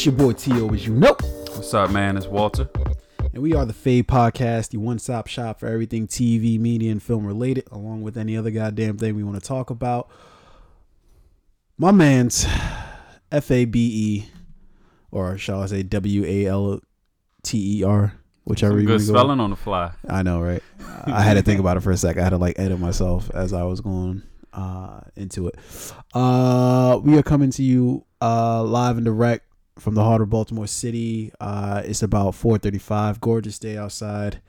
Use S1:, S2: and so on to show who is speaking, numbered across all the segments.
S1: It's your boy T.O. as you know.
S2: What's up, man? It's Walter.
S1: And we are the Fade Podcast, the one stop shop for everything TV, media, and film related, along with any other goddamn thing we want to talk about. My man's F A B E, or shall I say W A L T E R, whichever
S2: Some
S1: you
S2: good
S1: to go.
S2: spelling on the fly.
S1: I know, right? I had to think about it for a sec. I had to like edit myself as I was going uh, into it. Uh, we are coming to you uh, live and direct from the heart of Baltimore City. Uh, it's about 4:35. Gorgeous day outside.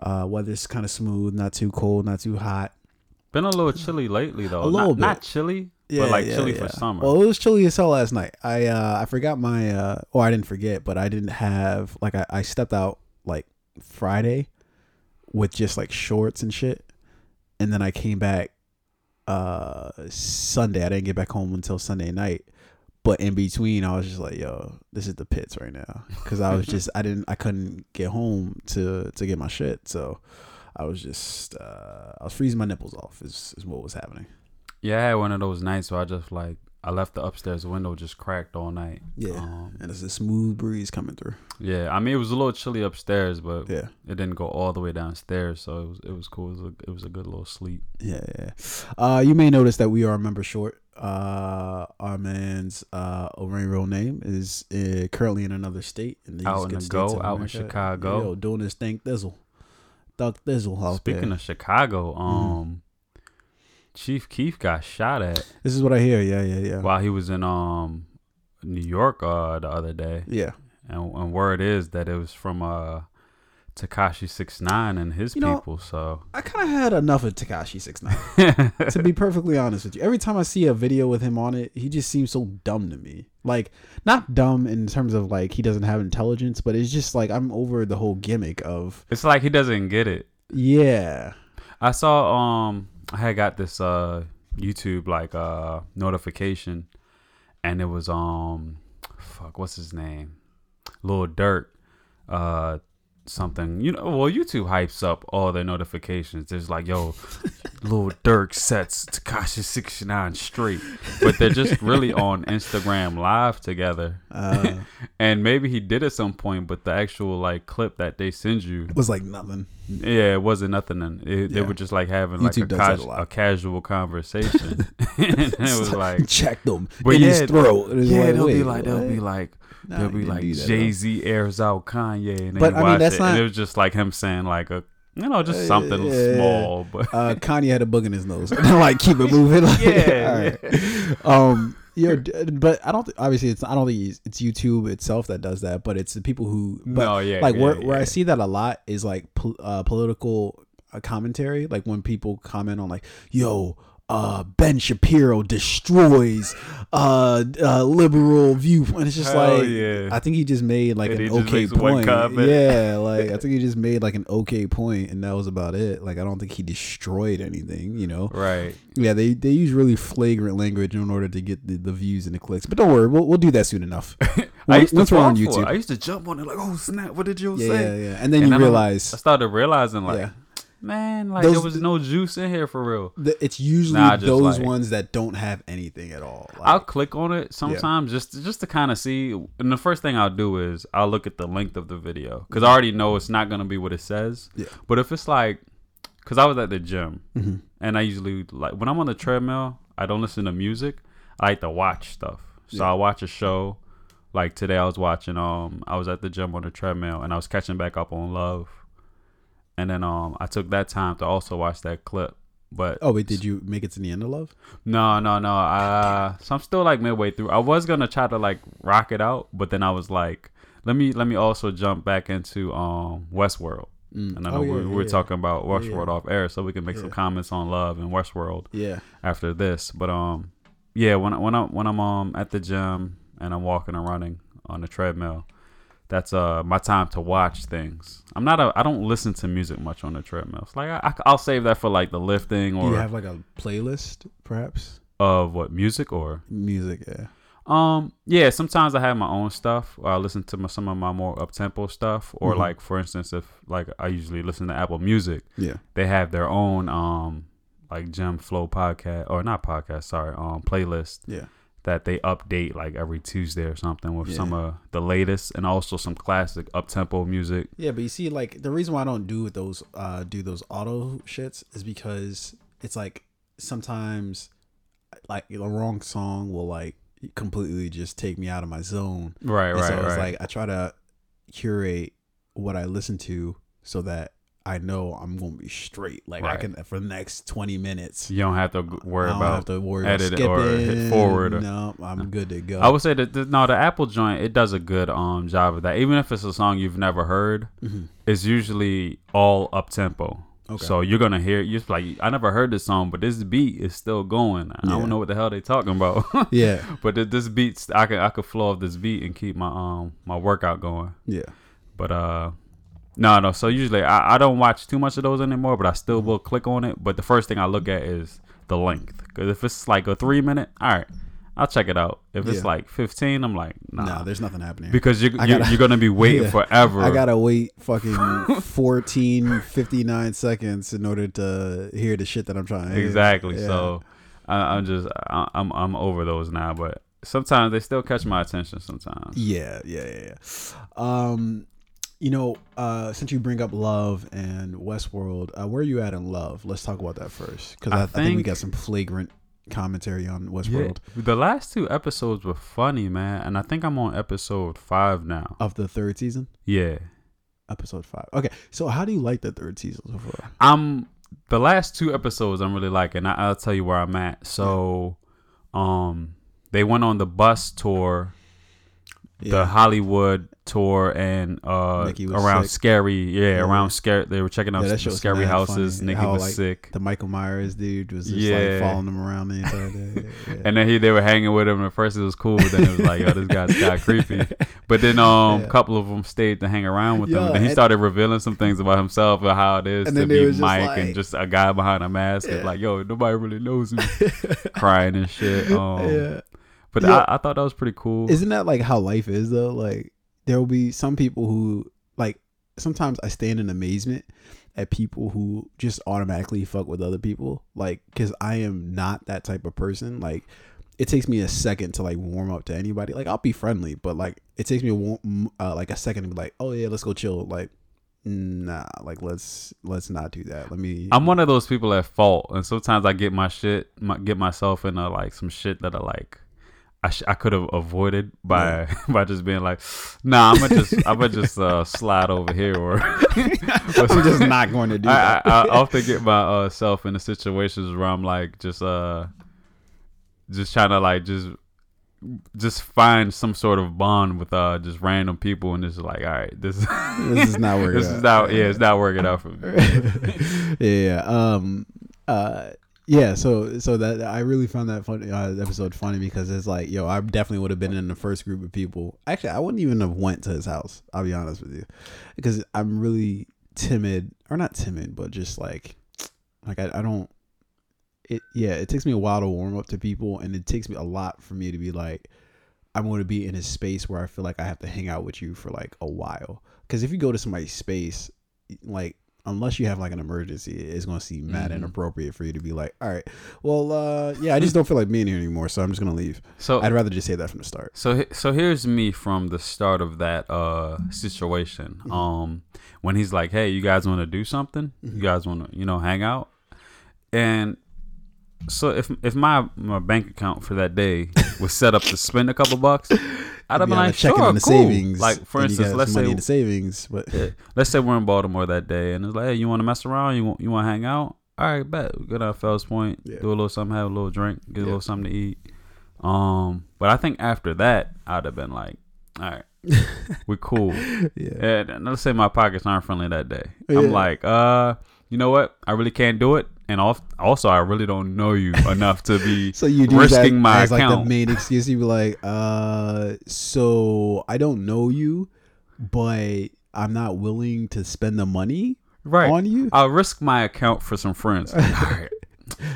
S1: Uh, weather's kind of smooth, not too cold, not too hot.
S2: Been a little chilly lately though.
S1: A little
S2: not,
S1: bit.
S2: not chilly, but like chilly for summer.
S1: Well, it was chilly as hell last night. I uh, I forgot my uh, or I didn't forget, but I didn't have like I, I stepped out like Friday with just like shorts and shit, and then I came back uh Sunday. I didn't get back home until Sunday night. But in between, I was just like, "Yo, this is the pits right now," because I was just, I didn't, I couldn't get home to to get my shit, so I was just, uh I was freezing my nipples off. Is is what was happening.
S2: yeah, I had one of those nights where I just like I left the upstairs window just cracked all night.
S1: Yeah,
S2: Um,
S1: and it's a smooth breeze coming through.
S2: yeah. I mean, it was a little chilly upstairs, but
S1: Yeah,
S2: it didn't go all the way downstairs, so it was it was cool. It was a, it was a good little sleep.
S1: yeah, yeah. Uh, you may notice that we are a member short. Uh, our man's uh, O'Rain real name is uh, currently in another state in these
S2: Out in the go, out in Chicago.
S1: Yo, doing his thing, thizzle, thug thizzle out
S2: Speaking
S1: there.
S2: of Chicago,
S1: Mm-hmm.
S2: um, Chief Keef got shot at
S1: this is what I hear. Yeah, yeah, yeah,
S2: while he was in um New York uh the other day.
S1: yeah.
S2: And, and word is that it was from uh Tekashi Six Nine and his
S1: You know-
S2: people. So
S1: I kind of had enough of Tekashi Six Nine. to be perfectly honest with you, every time I see a video with him on it, he just seems so dumb to me. Like not dumb in terms of like he doesn't have intelligence, but it's just like I'm over the whole gimmick of
S2: it's like he doesn't get it.
S1: yeah.
S2: I saw um I had got this uh YouTube like uh notification and it was um fuck what's his name? Lil Durk uh something you know well YouTube hypes up all their notifications. There's like yo Lil Durk sets Tekashi 69 straight. But they're just really on Instagram live together.
S1: Uh,
S2: And maybe he did at some point, but the actual like clip that they send you
S1: was like nothing.
S2: yeah, it wasn't nothing. In, it, They were just like having like a, cas-
S1: a
S2: casual conversation, and it was like,
S1: check them
S2: but yeah,
S1: his throat. And
S2: yeah,
S1: like,
S2: they'll be like, they'll be like,
S1: Nah,
S2: they'll be like,
S1: do that, though.
S2: Jay Z airs out Kanye, and then
S1: But,
S2: you
S1: I mean,
S2: watch
S1: that's
S2: it,
S1: not-
S2: and it was just like him saying like a, you know, just
S1: Uh,
S2: something
S1: yeah.
S2: small, but
S1: uh, Kanye had a bug in his nose. like keep it moving. Like,
S2: Yeah,
S1: all right. Um, you but I don't. Th- obviously, it's. I don't think it's, it's YouTube itself that does that, but it's the people who. But
S2: no, yeah,
S1: like
S2: yeah,
S1: where where I see that a lot is like pol- uh, political uh, commentary. Like when people comment on like, "Yo, uh, Ben Shapiro destroys uh, uh liberal viewpoint." It's just
S2: Hell
S1: like
S2: yeah.
S1: I think he just made like
S2: And
S1: an okay point. Yeah, like I think he just made like an okay point, and that was about it. Like I don't think he destroyed anything. You know.
S2: right.
S1: Yeah, they they use really flagrant language in order to get the, the views and the clicks. But don't worry, we'll we'll do that soon enough.
S2: I
S1: Once-
S2: used to
S1: once we're on
S2: fall for it.
S1: YouTube.
S2: I used to jump on it like, oh snap, what did you
S1: Yeah,
S2: say?
S1: yeah, yeah. And then
S2: And
S1: you
S2: then
S1: realize
S2: I started realizing like,
S1: yeah,
S2: man, like
S1: Those-
S2: there was no juice in here for real.
S1: the, it's usually
S2: Nah,
S1: those
S2: like-
S1: ones that don't have anything at all. Like,
S2: I'll click on it sometimes just just to kind of see. And the first thing I'll do is I'll look at the length of the video because I already know it's not gonna be what it says.
S1: Yeah.
S2: But if it's like, because I was at the gym
S1: Mhm.
S2: and I usually like when I'm on the treadmill, I don't listen to music. I like to watch stuff. So
S1: Yeah.
S2: I watch a show. Like today, I was watching. Um, I was at the gym on the treadmill and I was catching back up on Love. And then um, I took that time to also watch that clip. But
S1: Oh wait, did you make it to the end of Love?
S2: no, no, no. Uh, so I'm still like midway through. I was gonna try to like rock it out, but then I was like, let me let me also jump back into um Westworld.
S1: Mm.
S2: And I
S1: Oh,
S2: know
S1: yeah,
S2: we're,
S1: yeah,
S2: we're
S1: yeah.
S2: talking about Westworld off air, so we can make some comments on Love and Westworld
S1: Yeah,
S2: after this. But um, yeah, when I, when I when I'm um at the gym and I'm walking and running on the treadmill, that's uh my time to watch things. I'm not a I don't listen to music much on the treadmills. Like I, I will save that for like the lifting
S1: do
S2: or
S1: you have like a playlist, perhaps?
S2: of what music or
S1: Music, yeah.
S2: um yeah sometimes I have my own stuff I listen to my, some of my more up tempo stuff or
S1: Mhm.
S2: like for instance if like I usually listen to Apple Music
S1: Yeah.
S2: they have their own um like Gem Flow podcast or not podcast sorry um playlist
S1: Yeah.
S2: That they update like every Tuesday or something with
S1: Yeah.
S2: some of the latest and also some classic up tempo music.
S1: Yeah, but you see, like the reason why I don't do those uh do those auto shits is because it's like sometimes like the wrong song will like completely just take me out of my zone.
S2: Right,
S1: And
S2: right,
S1: so it's
S2: right.
S1: like I try to curate what I listen to so that I know I'm gonna be straight. Like I can for the next twenty minutes.
S2: you don't have to worry
S1: I don't
S2: about
S1: have to worry
S2: edit
S1: about
S2: or hit forward or-
S1: no, I'm good to go.
S2: I would say that the, no, the Apple joint it does a good um job of that. Even if it's a song you've never heard,
S1: Mhm.
S2: it's usually all up tempo.
S1: Okay.
S2: So you're gonna hear you're just like I never heard this song, but this beat is still going. I
S1: Yeah.
S2: don't know what the hell they talking about,
S1: yeah,
S2: but th- this beats I could I could flow off this beat and keep my um my workout going.
S1: yeah.
S2: But uh, no, no. So usually I, I don't watch too much of those anymore, but I still
S1: Mm-hmm.
S2: will click on it. But the first thing I look at is the length, because if it's like a three minute, all right, I'll check it out. If it's
S1: Yeah.
S2: like fifteen, I'm like nah,
S1: Nah, there's nothing happening.
S2: because you're
S1: I
S2: you're,
S1: gotta-
S2: you're gonna be waiting
S1: Yeah.
S2: forever.
S1: I gotta wait fucking 14, 59 seconds in order to hear the shit that I'm trying to hear.
S2: exactly.
S1: Yeah.
S2: So I, I'm just I, I'm I'm over those now, but sometimes they still catch my attention. Sometimes.
S1: yeah, yeah, yeah, yeah. Um, you know, uh, since you bring up love and Westworld, uh, where are you at in love? Let's talk about that first because I,
S2: I
S1: I think we got some flagrant commentary on
S2: Yeah.
S1: Westworld
S2: The last two episodes were funny, man, and I think I'm on episode five now.
S1: of the third season.
S2: Yeah.
S1: Episode five. Okay, so how do you like the third season so far?
S2: I'm the last two episodes I'm really liking. I, I'll tell you where I'm at. So, um, they went on the bus tour, the Hollywood tour, and uh, around
S1: sick.
S2: scary. Yeah,
S1: Yeah.
S2: around scary. They were checking out
S1: Yeah,
S2: scary houses.
S1: funny.
S2: Nikki
S1: How,
S2: was
S1: like,
S2: sick.
S1: The Michael Myers dude was just like following them around the entire day.
S2: And then he, they were hanging with him. At first, it was cool. But then it was like, yo, this guy's got creepy. But then, um, a couple of them stayed to hang around with him. And then he started revealing some things about himself and how it is
S1: And
S2: to be Mike
S1: like-
S2: and just a guy behind a mask. And like, yo, nobody really knows me. Crying and shit. Um,
S1: yeah.
S2: But
S1: Yeah.
S2: I, I thought that was pretty cool.
S1: Isn't that like how life is though? Like there will be some people who like sometimes I stand in amazement at people who just automatically fuck with other people. Like cuz I am not that type of person. Like it takes me a second to like warm up to anybody. Like I'll be friendly, but like it takes me a warm, uh, like a second to be like, "Oh yeah, let's go chill." Like nah, like let's let's not do that. Let me
S2: I'm one of those people at fault, and sometimes I get my shit, my, get myself into like some shit that I like. I, sh- I could have avoided by by just being like, nah, I'm gonna just I'm gonna just uh, slide over here, or
S1: I'm just not going to do
S2: I,
S1: that.
S2: I, I often get myself into situations where I'm like just uh just trying to like just just find some sort of bond with uh just random people, and it's like, all right, this
S1: this is not working.
S2: this
S1: out.
S2: is not yeah, it's not working out for me.
S1: yeah. Um. Uh. Yeah. So. So that I really found that funny uh, episode funny because it's like, yo, I definitely would have been in the first group of people. Actually, I wouldn't even have went to his house. I'll be honest with you, because I'm really timid, or not timid, but just like, like I, I don't. It yeah. It takes me a while to warm up to people, and it takes me a lot for me to be like. I'm going to be in a space where I feel like I have to hang out with you for like a while. Because if you go to somebody's space, like unless you have like an emergency, it's going to seem mad
S2: Mhm.
S1: inappropriate for you to be like, all right, well, uh, yeah, I just don't feel like being here anymore, so I'm just going to leave.
S2: So
S1: I'd rather just say that from the start.
S2: So so here's me from the start of that uh situation.
S1: Mm-hmm.
S2: Um when he's like, "Hey, you guys want to do something?
S1: Mm-hmm.
S2: You guys want to, you know, hang out?" And so if if my my bank account for that day was set up to spend a couple bucks, I'd have been like,
S1: checking
S2: "Sure,
S1: in the
S2: cool."
S1: savings.
S2: Like for instance, let's say
S1: in the savings, but
S2: yeah, let's say we're in Baltimore that day, and it's like, "Hey, you want to mess around? You want you want to hang out?" All right, bet. Go down Fells Point,
S1: Yeah.
S2: do a little something, have a little drink, get a little something to eat. Um, but I think after that, I'd have been like, "All right, we're cool."
S1: yeah,
S2: And, and let's say my pockets aren't friendly that day.
S1: Yeah.
S2: I'm like, uh, you know what? I really can't do it, and al- also I really don't know you enough to be.
S1: So you that
S2: risking my
S1: as like the main excuse. You be like, uh, so I don't know you, but I'm not willing to spend the money
S2: right.
S1: on you.
S2: I'll risk my account for some friends. All right.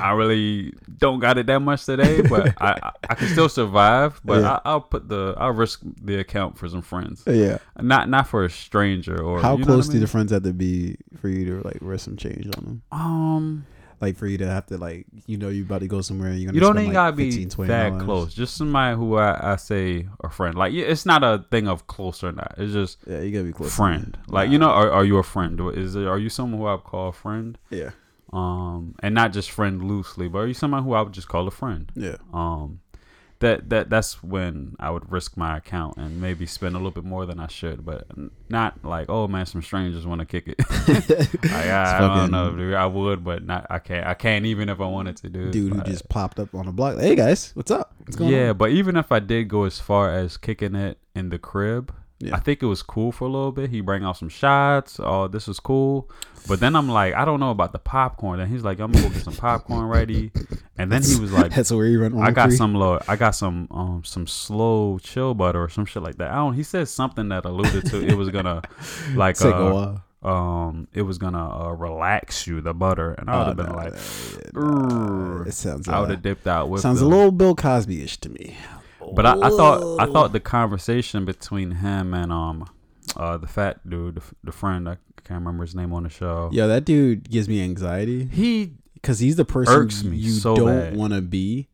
S2: I really don't got it that much today, but I I, can still survive. But
S1: Yeah.
S2: I, I'll put the I'll risk the account for some friends,
S1: Yeah.
S2: not not for a stranger or
S1: How
S2: you know
S1: close
S2: I
S1: do the friends have to be for you to like risk some change on them?
S2: um
S1: Like for you to have to like you know you about to go somewhere and you're gonna
S2: You don't
S1: spend
S2: even
S1: like
S2: gotta be
S1: 15, 20
S2: that
S1: dollars.
S2: close. Just somebody who I, I say a friend. Like it's not a thing of close or not. It's just
S1: Yeah, you gotta be close.
S2: friend. Like
S1: Nah.
S2: you know, are, are you a friend? Is are you someone who I would call a friend?
S1: Yeah.
S2: Um, and not just friend loosely, but are you someone who I would just call a friend?
S1: Yeah.
S2: Um, that that that's when I would risk my account and maybe spend a little bit more than I should, but not like oh man, some strangers want to kick it. like, I, ah, I don't know, dude. I would, but not. I can't. I can't even if I wanted to, dude.
S1: Dude who just popped up on the block. Hey guys, what's up? What's going
S2: yeah,
S1: on?
S2: but even if I did go as far as kicking it in the crib,
S1: Yeah.
S2: I think it was cool for a little bit. He bring out some shots. Oh, this was cool. But then I'm like, I don't know about the popcorn. And he's like, I'm gonna go get some popcorn ready. And then he was like,
S1: That's where you run.
S2: I got some low, I got some um some slow chill butter or some shit like that. I don't. He said something that alluded to it was gonna like
S1: Take a
S2: uh,
S1: while.
S2: um it was gonna uh, relax you the butter, and I would
S1: Oh,
S2: have been
S1: no,
S2: like.
S1: It sounds.
S2: I would
S1: Uh,
S2: have dipped out with
S1: sounds
S2: the-
S1: a little Bill Cosby ish to me.
S2: But I, I thought I thought the conversation between him and um uh the fat dude, the, the friend, I can't remember his name on the show.
S1: Yeah, that dude gives me anxiety
S2: He
S1: because he's the person
S2: Irks me
S1: you
S2: so
S1: don't want to be,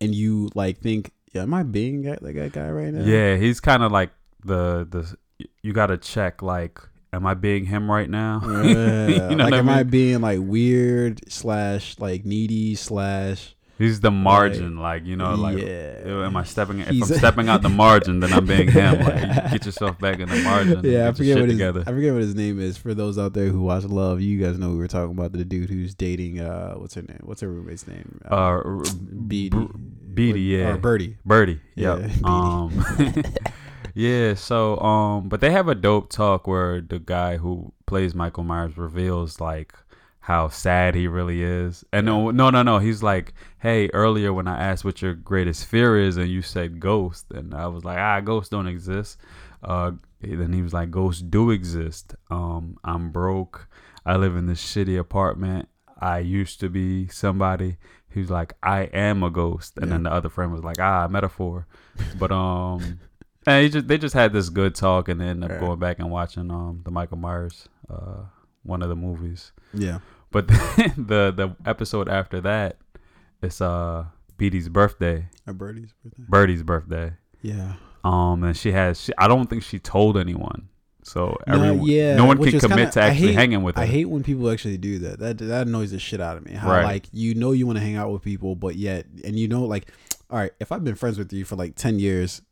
S1: and you like think, yeah, am I being that, that guy right now?
S2: yeah, he's kind of like the the you got to check like am I being him right now?
S1: Yeah.
S2: You know
S1: like,
S2: what I
S1: am I being like weird slash like needy slash?
S2: He's the margin, like you know, like
S1: yeah.
S2: am I stepping? If
S1: He's-
S2: I'm stepping out the margin, then I'm being him. Like get yourself back in the margin.
S1: Yeah, I forget what his,
S2: together.
S1: I forget what his name is. For those out there who watch Love, you guys know we were talking about the dude who's dating. Uh, what's her name? What's her roommate's name?
S2: Uh, r-
S1: Beatty.
S2: Br- Beatty, yeah.
S1: Or Bertie.
S2: Bertie.
S1: Yeah,
S2: Yeah. Um, yeah. So, um, but they have a dope talk where the guy who plays Michael Myers reveals like how sad he really is. And no, no, no, no. He's like, hey, earlier when I asked what your greatest fear is, and you said ghost, and I was like, ah, ghosts don't exist. Uh, then he was like, ghosts do exist. Um, I'm broke. I live in this shitty apartment. I used to be somebody. He was like, I am a ghost. And then the other friend was like, ah, metaphor. But um and he just they just had this good talk and then ended up
S1: Yeah.
S2: going back and watching um the Michael Myers uh one of the movies.
S1: Yeah.
S2: But the the episode after that it's uh birthday,
S1: A Bertie's birthday.
S2: Bertie's birthday.
S1: Yeah.
S2: Um and she has she, I don't think she told anyone. So
S1: No,
S2: everyone
S1: yeah,
S2: no one can commit
S1: kinda-
S2: to actually
S1: hate-
S2: hanging with her.
S1: I hate when people actually do that. That that annoys the shit out of me. How
S2: Right.
S1: like you know you want to hang out with people, but yet and you know like, all right, if I've been friends with you for like ten years,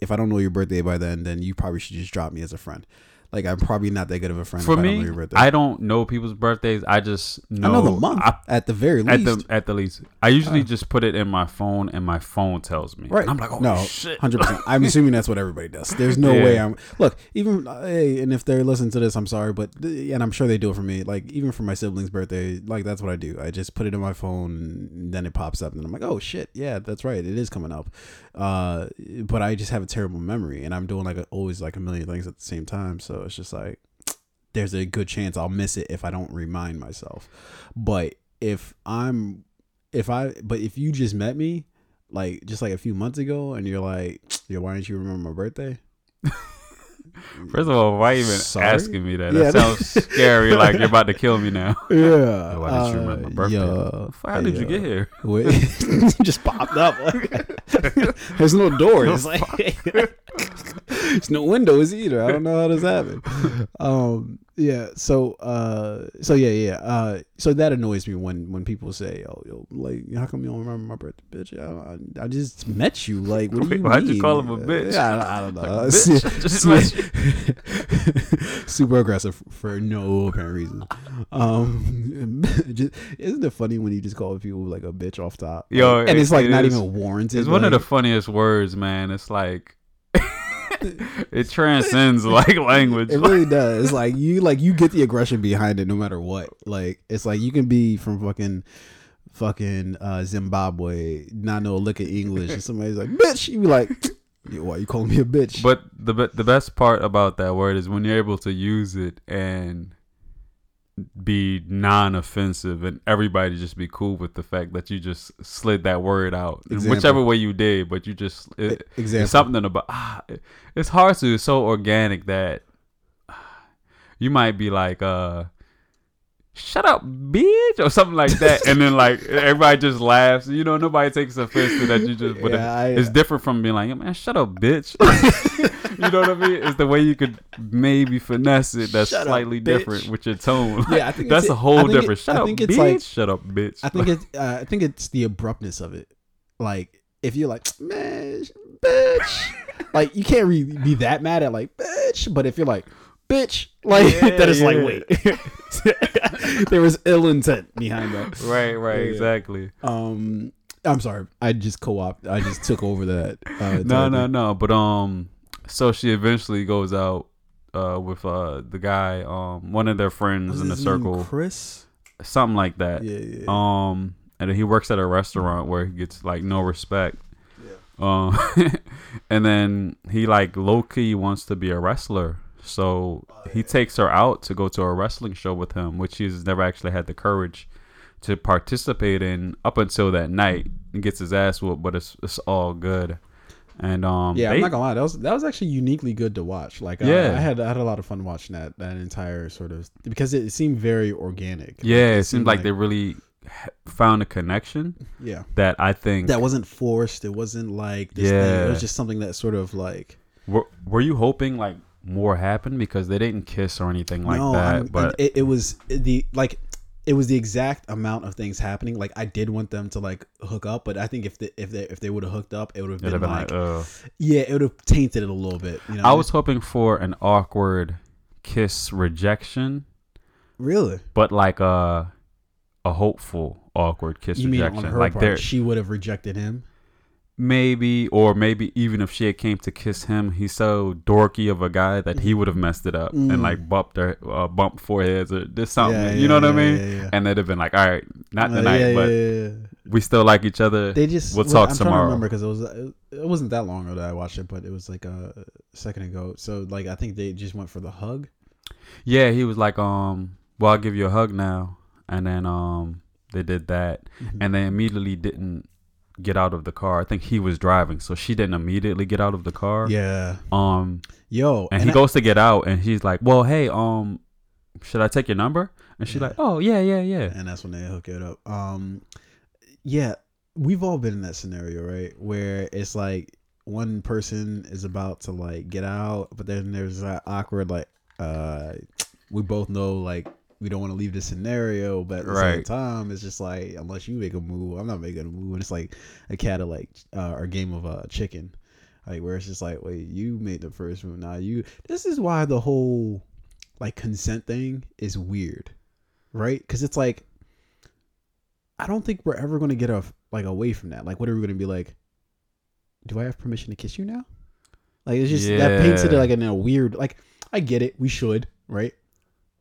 S1: if I don't know your birthday by then, then you probably should just drop me as a friend. Like I'm probably not that good of a friend.
S2: For
S1: if I don't know
S2: me. I don't know people's birthdays. I just
S1: I
S2: know,
S1: know the month
S2: I
S1: at the very
S2: at
S1: least.
S2: the at the least. I usually
S1: Uh.
S2: just put it in my phone, and my phone tells me.
S1: Right.
S2: And I'm like, oh
S1: no,
S2: shit.
S1: hundred percent. I'm assuming that's what everybody does. There's no
S2: Yeah.
S1: way I'm look even uh, hey, and if they're listening to this, I'm sorry, but th- and I'm sure they do it for me. Like even for my siblings' birthday, like that's what I do. I just put it in my phone, and then it pops up, and I'm like, oh shit, yeah, that's right, it is coming up. Uh, but I just have a terrible memory, and I'm doing like a, always like a million things at the same time. So it's just like there's a good chance I'll miss it if I don't remind myself. But if I'm if I but if you just met me like just like a few months ago and you're like, yo, why didn't you remember my birthday?
S2: First of all, why even
S1: Sorry?
S2: asking me that?
S1: Yeah.
S2: That sounds scary. like you're about to kill me now.
S1: Yeah.
S2: Why didn't you remember my birthday?
S1: Yeah.
S2: How did you get here?
S1: Wait, just popped up. There's no door. It's like there's no windows either. I don't know how this happened. Um, yeah. So, uh, so yeah, yeah. Uh, so that annoys me when when people say, "Oh, yo, like, how come you don't remember my birthday, bitch?" I, I, I just met you. Like, what do you
S2: Why'd you call him a bitch?
S1: Yeah, I, I don't know.
S2: Like, met
S1: Super aggressive for no apparent reason. Um, just, isn't it funny when you just call people like a bitch off top?
S2: Yo,
S1: and it's like
S2: it
S1: not
S2: is-
S1: even warranted.
S2: It's one of the funniest words, man. It's like it transcends like language.
S1: It really does. Like you like you get the aggression behind it no matter what. Like it's like you can be from fucking fucking uh Zimbabwe, not know a lick of English, and somebody's like, bitch, you be like, why you calling me a bitch?
S2: But the the best part about that word is when you're able to use it and be non-offensive and everybody just be cool with the fact that you just slid that word out
S1: Example.
S2: whichever way you did but you just it,
S1: example.
S2: it's something about ah, it- it's hard to it's so organic that ah, you might be like uh shut up, bitch, or something like that. and then like everybody just laughs. You know, nobody takes offense to that. You just, but
S1: Yeah, I-
S2: it's different from being like, man, shut up, bitch. you know what I mean? It's the way you could maybe finesse it that's
S1: Shut
S2: slightly
S1: bitch.
S2: different with your tone.
S1: Yeah, I think
S2: that's
S1: it's-
S2: a whole
S1: it-
S2: different. shut
S1: I
S2: up,
S1: think it's
S2: bitch.
S1: like-
S2: shut up, bitch.
S1: I think it's uh, I think it's the abruptness of it. Like if you're like man, bitch, like you can't really be that mad at like bitch, but if you're like bitch, like
S2: Yeah,
S1: that is like wait, there was ill intent behind that.
S2: right, right,
S1: Yeah.
S2: exactly.
S1: Um, I'm sorry, I just co-op. I just took over that. Uh,
S2: no, no, no. But um, so she eventually goes out uh with uh the guy um one of their friends in the circle,
S1: Chris.
S2: something like that.
S1: Yeah, yeah.
S2: Um, and he works at a restaurant where he gets like no respect. Um, and then he like low key wants to be a wrestler, so he takes her out to go to a wrestling show with him, which he's never actually had the courage to participate in up until that night. and gets his ass whooped, but it's it's all good. And um,
S1: yeah,
S2: they-
S1: I'm not gonna lie. That was that was actually uniquely good to watch. Like, uh,
S2: Yeah.
S1: I had I had a lot of fun watching that that entire sort of because it seemed very organic. Like,
S2: yeah, it seemed like they really found a connection
S1: yeah
S2: that I think.
S1: that wasn't forced. It wasn't like this thing.
S2: Yeah.
S1: It was just something that sort of like
S2: were, were you hoping like more happened because they didn't kiss or anything like
S1: no,
S2: that?
S1: I'm-
S2: but
S1: it, it was the like it was the exact amount of things happening. Like I did want them to like hook up, but I think if they if they if they would have hooked up, it would have been,
S2: been like,
S1: like,
S2: uh,
S1: yeah, it would have tainted it a little bit. You know,
S2: I was hoping for an awkward kiss rejection,
S1: really.
S2: but like a a hopeful awkward kiss
S1: You
S2: rejection. like there
S1: part, she would have rejected him?
S2: Maybe or maybe even if she had came to kiss him, he's so dorky of a guy that he would have messed it up
S1: Mm.
S2: and like bumped their uh, bumped foreheads or just something.
S1: Yeah,
S2: you know
S1: yeah,
S2: what I mean?
S1: yeah, yeah.
S2: And they'd have been like, all right, not
S1: Uh,
S2: tonight,
S1: yeah,
S2: but
S1: yeah, yeah, yeah.
S2: we still like each other.
S1: They just
S2: We'll
S1: well,
S2: talk
S1: I'm
S2: tomorrow.
S1: to remember because it was it wasn't that long ago that I watched it, but it was like a second ago. So like I think they just went for the hug.
S2: Yeah, he was like, um, well, I'll give you a hug now, and then um, they did that,
S1: Mm-hmm.
S2: and they immediately didn't get out of the car. I think he was driving, so she didn't immediately get out of the car.
S1: Yeah,
S2: Um,
S1: yo,
S2: and he
S1: I-
S2: goes to get out, and he's like, well, hey, um, should I take your number? And she's
S1: Yeah.
S2: like, oh yeah, yeah, yeah.
S1: and that's when they hook it up. Um, yeah, we've all been in that scenario, right? Where it's like one person is about to like get out, but then there's that awkward like, uh, we both know like we don't want to leave this scenario, but at the same time, it's just like unless you make a move, I'm not making a move, and it's like a cat of like uh, or game of uh, chicken. Like where it's just like, wait, you made the first move. Now you. This is why the whole like consent thing is weird, right? Because it's like, I don't think we're ever gonna get a like away from that. Like, what are we gonna be like? Do I have permission to kiss you now? Like it's just that paints it like in a weird. Like I get it, we should, right?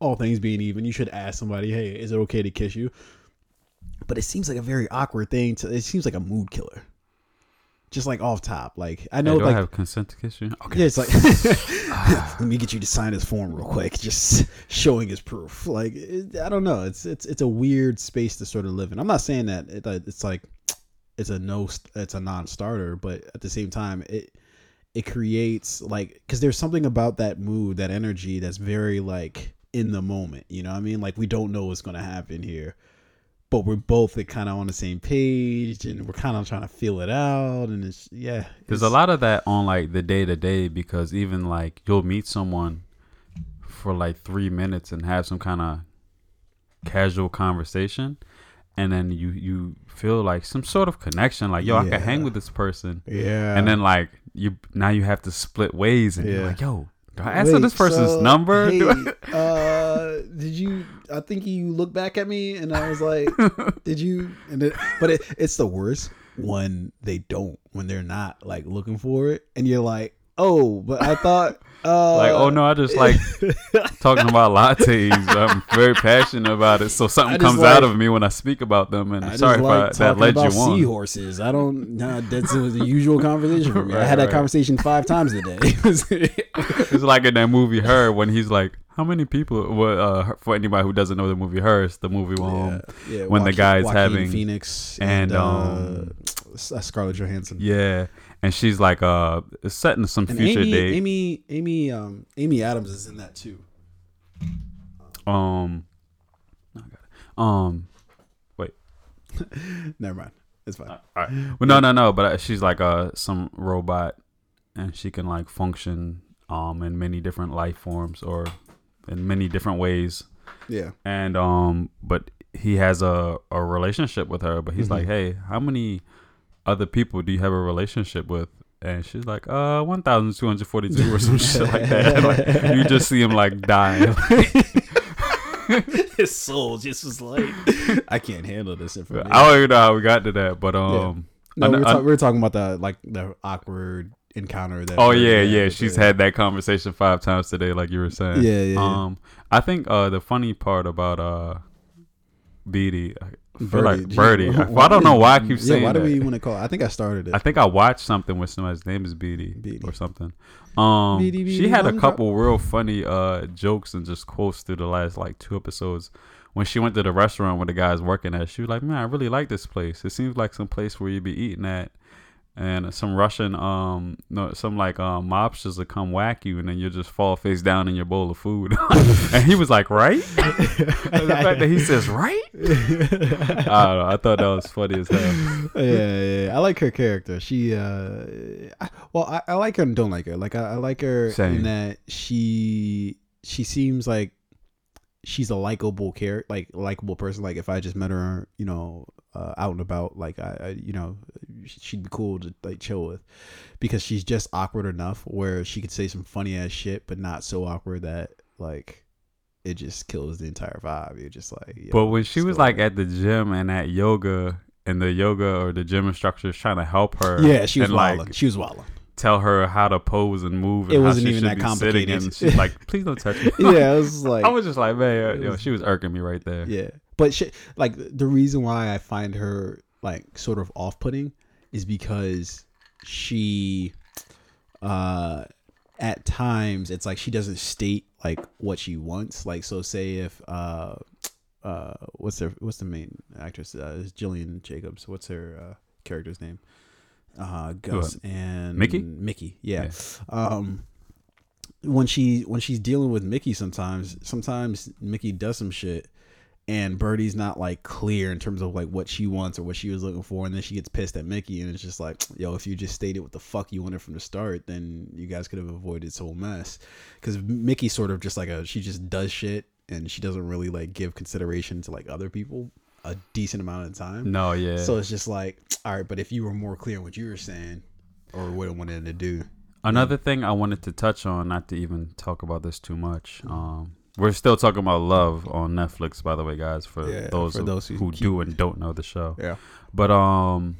S1: All things being even, you should ask somebody, "Hey, is it okay to kiss you?" But it seems like a very awkward thing. To it seems like a mood killer. Just like off top, like I know,
S2: Hey, do
S1: like
S2: I have consent to kiss you? Okay.
S1: yeah, it's like let me get you to sign his form real quick, just showing his proof. Like it, I don't know, it's it's it's a weird space to sort of live in. I'm not saying that it, that it's like it's a no, it's a non-starter, but at the same time, it it creates like because there's something about that mood, that energy that's very like in the moment. You know what I mean? Like we don't know what's gonna happen here. But we're both like, kind of on the same page, and we're kind of trying to feel it out. And it's yeah,
S2: There's a lot of that on like the day to day because even like you'll meet someone for like three minutes and have some kind of casual conversation, and then you you feel like some sort of connection, like yo, I can hang with this person,
S1: Yeah,
S2: and then like you now you have to split ways, and you're like, yo, do I for
S1: Wait,
S2: this person's
S1: so,
S2: number?
S1: Hey,
S2: I-
S1: uh, did you? I think you looked back at me, and I was like, "Did you?" And it, but it, it's the worst when they don't, when they're not like looking for it, and you're like, "Oh, but I thought." Uh,
S2: like, oh no, I just like talking about lattes. I'm very passionate about it, so something comes out of me when I speak about them. And
S1: I
S2: sorry
S1: like
S2: if I, that led
S1: about
S2: you on.
S1: seahorses. I don't. Nah, that's the usual conversation for me. I had that
S2: right.
S1: conversation five times a day.
S2: It's like in that movie Her when he's like, "How many people?" What uh, for anybody who doesn't know the movie Her, it's the movie um,
S1: yeah, yeah,
S2: when the guy's
S1: Joaquin
S2: having-
S1: Phoenix
S2: and,
S1: and,
S2: um,
S1: uh, Scarlett Johansson.
S2: yeah, and she's like uh setting some
S1: And
S2: future
S1: Amy,
S2: date.
S1: Amy, Amy, um, Amy Adams is in that too.
S2: Um, Um, wait.
S1: Never mind. It's fine.
S2: all right. Well, no, no, no. But uh, she's like uh some robot, and she can like function um in many different life forms or in many different ways.
S1: Yeah.
S2: And um, but he has a a relationship with her. But he's
S1: Mhm.
S2: like, hey, how many other people do you have a relationship with? And she's like, uh, one thousand two hundred forty-two or some shit like that. like, you just see him like dying.
S1: His soul just was like, I can't handle this information.
S2: I don't even know how we got to that, but um,
S1: no, we
S2: I-
S1: were,
S2: I-
S1: talk- we were talking about the like the awkward encounter that.
S2: oh yeah, yeah, she's had that conversation five times today, like you were saying.
S1: Yeah, yeah. yeah.
S2: Um, I think uh the funny part about uh Beatty, I feel like
S1: Bertie.
S2: Bertie. I,
S1: Why
S2: I don't know why I keep
S1: yeah,
S2: saying
S1: why
S2: that.
S1: do we want to call? I think I started it.
S2: I think I watched something with somebody's name is Beatty,
S1: Beatty.
S2: or something. Um,
S1: Beatty,
S2: she had a couple real funny uh jokes and just quotes through the last like two episodes. When she went to the restaurant where the guy's working at, she was like, "Man, I really like this place. It seems like some place where you'd be eating at." And some Russian, um, no, some like um, mobsters will come whack you, and then you'll just fall face down in your bowl of food. and he was like, "Right?" The fact that he says, "Right," I don't know. I thought that was funny as hell.
S1: yeah, yeah, I like her character. She, uh, I, well, I, I like her and don't like her. Like I, I like her
S2: Same.
S1: in that she she seems like she's a likable character, like likable person. Like if I just met her, you know, uh, out and about, like I, I, you know, she'd be cool to like chill with, because she's just awkward enough where she could say some funny ass shit, but not so awkward that like it just kills the entire vibe. You're just like, yo,
S2: But when she was like at the gym and at yoga, and the yoga or the gym instructor is trying to help her,
S1: yeah, she was wilding.
S2: like
S1: she was wilding.
S2: tell her how to pose and move. And
S1: It wasn't
S2: she
S1: even
S2: should
S1: that complicated.
S2: And she's like, "Please don't touch me."
S1: yeah, I was like
S2: I was just like, man,
S1: It
S2: yo,
S1: was-
S2: she was irking me right there.
S1: yeah, but she, like the reason why I find her like sort of off-putting is because she, uh, at times it's like she doesn't state like what she wants. Like, so say if uh, uh, what's her what's the main actress? Uh, is Gillian Jacobs. What's her uh, character's name? Uh, Gus and
S2: Mickey?
S1: Mickey, yeah. Um, when she when she's dealing with Mickey, sometimes sometimes Mickey does some shit, and Bertie's not like clear in terms of like what she wants or what she was looking for, and then she gets pissed at Mickey, and it's just like, yo, if you just stated what the fuck you wanted from the start, then you guys could have avoided this whole mess. Because Mickey's sort of just like a she just does shit, and she doesn't really like give consideration to like other people a decent amount of time.
S2: No, yeah.
S1: So it's just like, all right, but if you were more clear in what you were saying or what it wanted to do,
S2: Another thing I wanted to touch on, not to even talk about this too much. Um, we're still talking about love on Netflix, by the way, guys. For
S1: Yeah,
S2: those
S1: for
S2: who,
S1: those who
S2: who do and don't know the show.
S1: yeah,
S2: But um,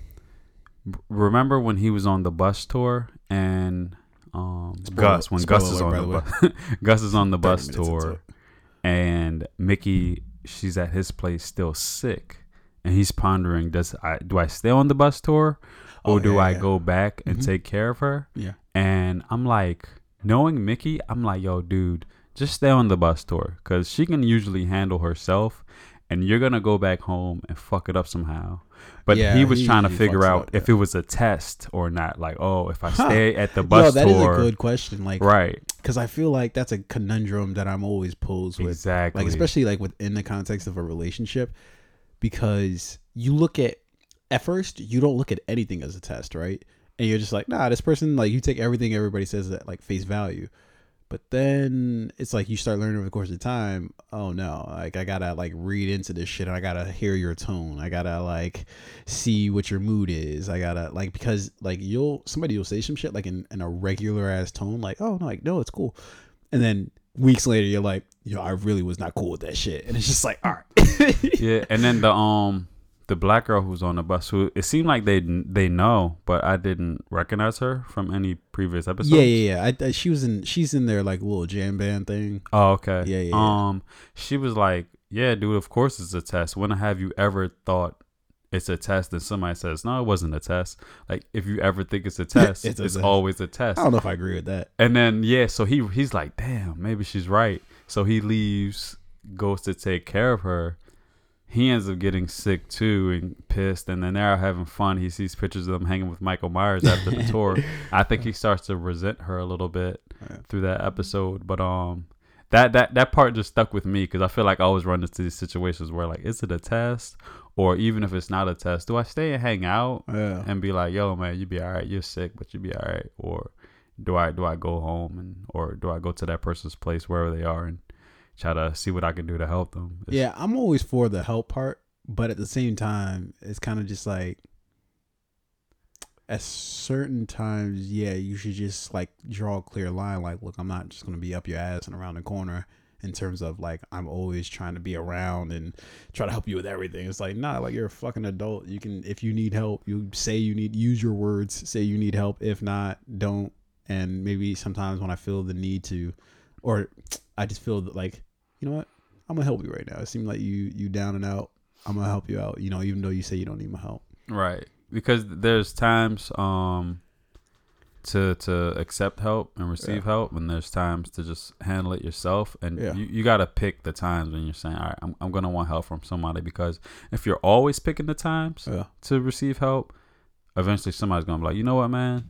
S2: remember when he was on the bus tour and um Gus when Gus is
S1: alert,
S2: on
S1: by
S2: the
S1: the
S2: bus Gus is on the bus tour and Mickey she's at his place still sick and he's pondering does I do I stay on the bus tour or
S1: Oh,
S2: do
S1: yeah,
S2: I
S1: yeah.
S2: go back and
S1: Mhm.
S2: take care of her
S1: yeah.
S2: and I'm like knowing Mickey I'm like yo dude just stay on the bus tour cuz she can usually handle herself and you're going to go back home and fuck it up somehow but
S1: Yeah,
S2: he was
S1: he
S2: trying to figure out if it was a test or not like oh if I
S1: Huh.
S2: stay at the
S1: Yo,
S2: bus
S1: that is
S2: tour
S1: a good question. Like,
S2: right
S1: because I feel like that's a conundrum that I'm always posed with.
S2: exactly
S1: Like, especially like within the context of a relationship, because you look at at first you don't look at anything as a test, right? And you're just like, nah, this person like you take everything everybody says at like face value. But then it's like you start learning over the course of time. Oh no! Like I gotta like read into this shit. I gotta hear your tone. I gotta like see what your mood is. I gotta like because like you'll somebody will say some shit like in, in a regular ass tone. Like oh no, like no, it's cool. And then weeks later, you're like, yo, I really was not cool with that shit. And it's just like, all right.
S2: yeah and then the um the black girl who's on the bus who it seemed like they they know but i didn't recognize her from any previous episodes
S1: yeah, yeah, yeah. I, I, she was in. She's in their like little jam band thing.
S2: oh okay
S1: Yeah, yeah, yeah.
S2: um she was like yeah dude of course it's a test when have you ever thought it's a test and somebody says no it wasn't a test like if you ever think it's a test
S1: It's
S2: it's,
S1: test.
S2: always a test
S1: I don't know if I agree with that.
S2: and then yeah so he he's like damn maybe she's right so he leaves goes to take care of her he ends up getting sick too and pissed and then they're having fun. He sees pictures of them hanging with michael myers after the tour. I think he starts to resent her a little bit
S1: Yeah.
S2: through that episode but um that that that part just stuck with me because I feel like I always run into these situations where like, is it a test, or even if it's not a test, do I stay and hang out
S1: Yeah.
S2: and be like, yo, man, you'd be all right, you're sick, but you'd be all right, or do I do I go home and or do I go to that person's place wherever they are and try to see what I can do to help them? It's-
S1: Yeah, I'm always for the help part, but at the same time, it's kind of just like at certain times, yeah, you should just like draw a clear line. Like, look, I'm not just gonna be up your ass and around the corner in terms of like I'm always trying to be around and try to help you with everything. It's like, nah, like you're a fucking adult. You can if you need help, you say you need use your words, say you need help. If not, don't. And maybe sometimes when I feel the need to, or I just feel that like, you know what, I'm gonna help you right now. It seems like you you down and out. I'm gonna help you out. You know, even though you say you don't need my help.
S2: Right. Because there's times um to to accept help and receive
S1: Yeah.
S2: help and there's times to just handle it yourself and
S1: Yeah.
S2: you, you gotta pick the times when you're saying, All right, I'm I'm gonna want help from somebody because if you're always picking the times
S1: Yeah.
S2: to receive help, eventually somebody's gonna be like, you know what, man?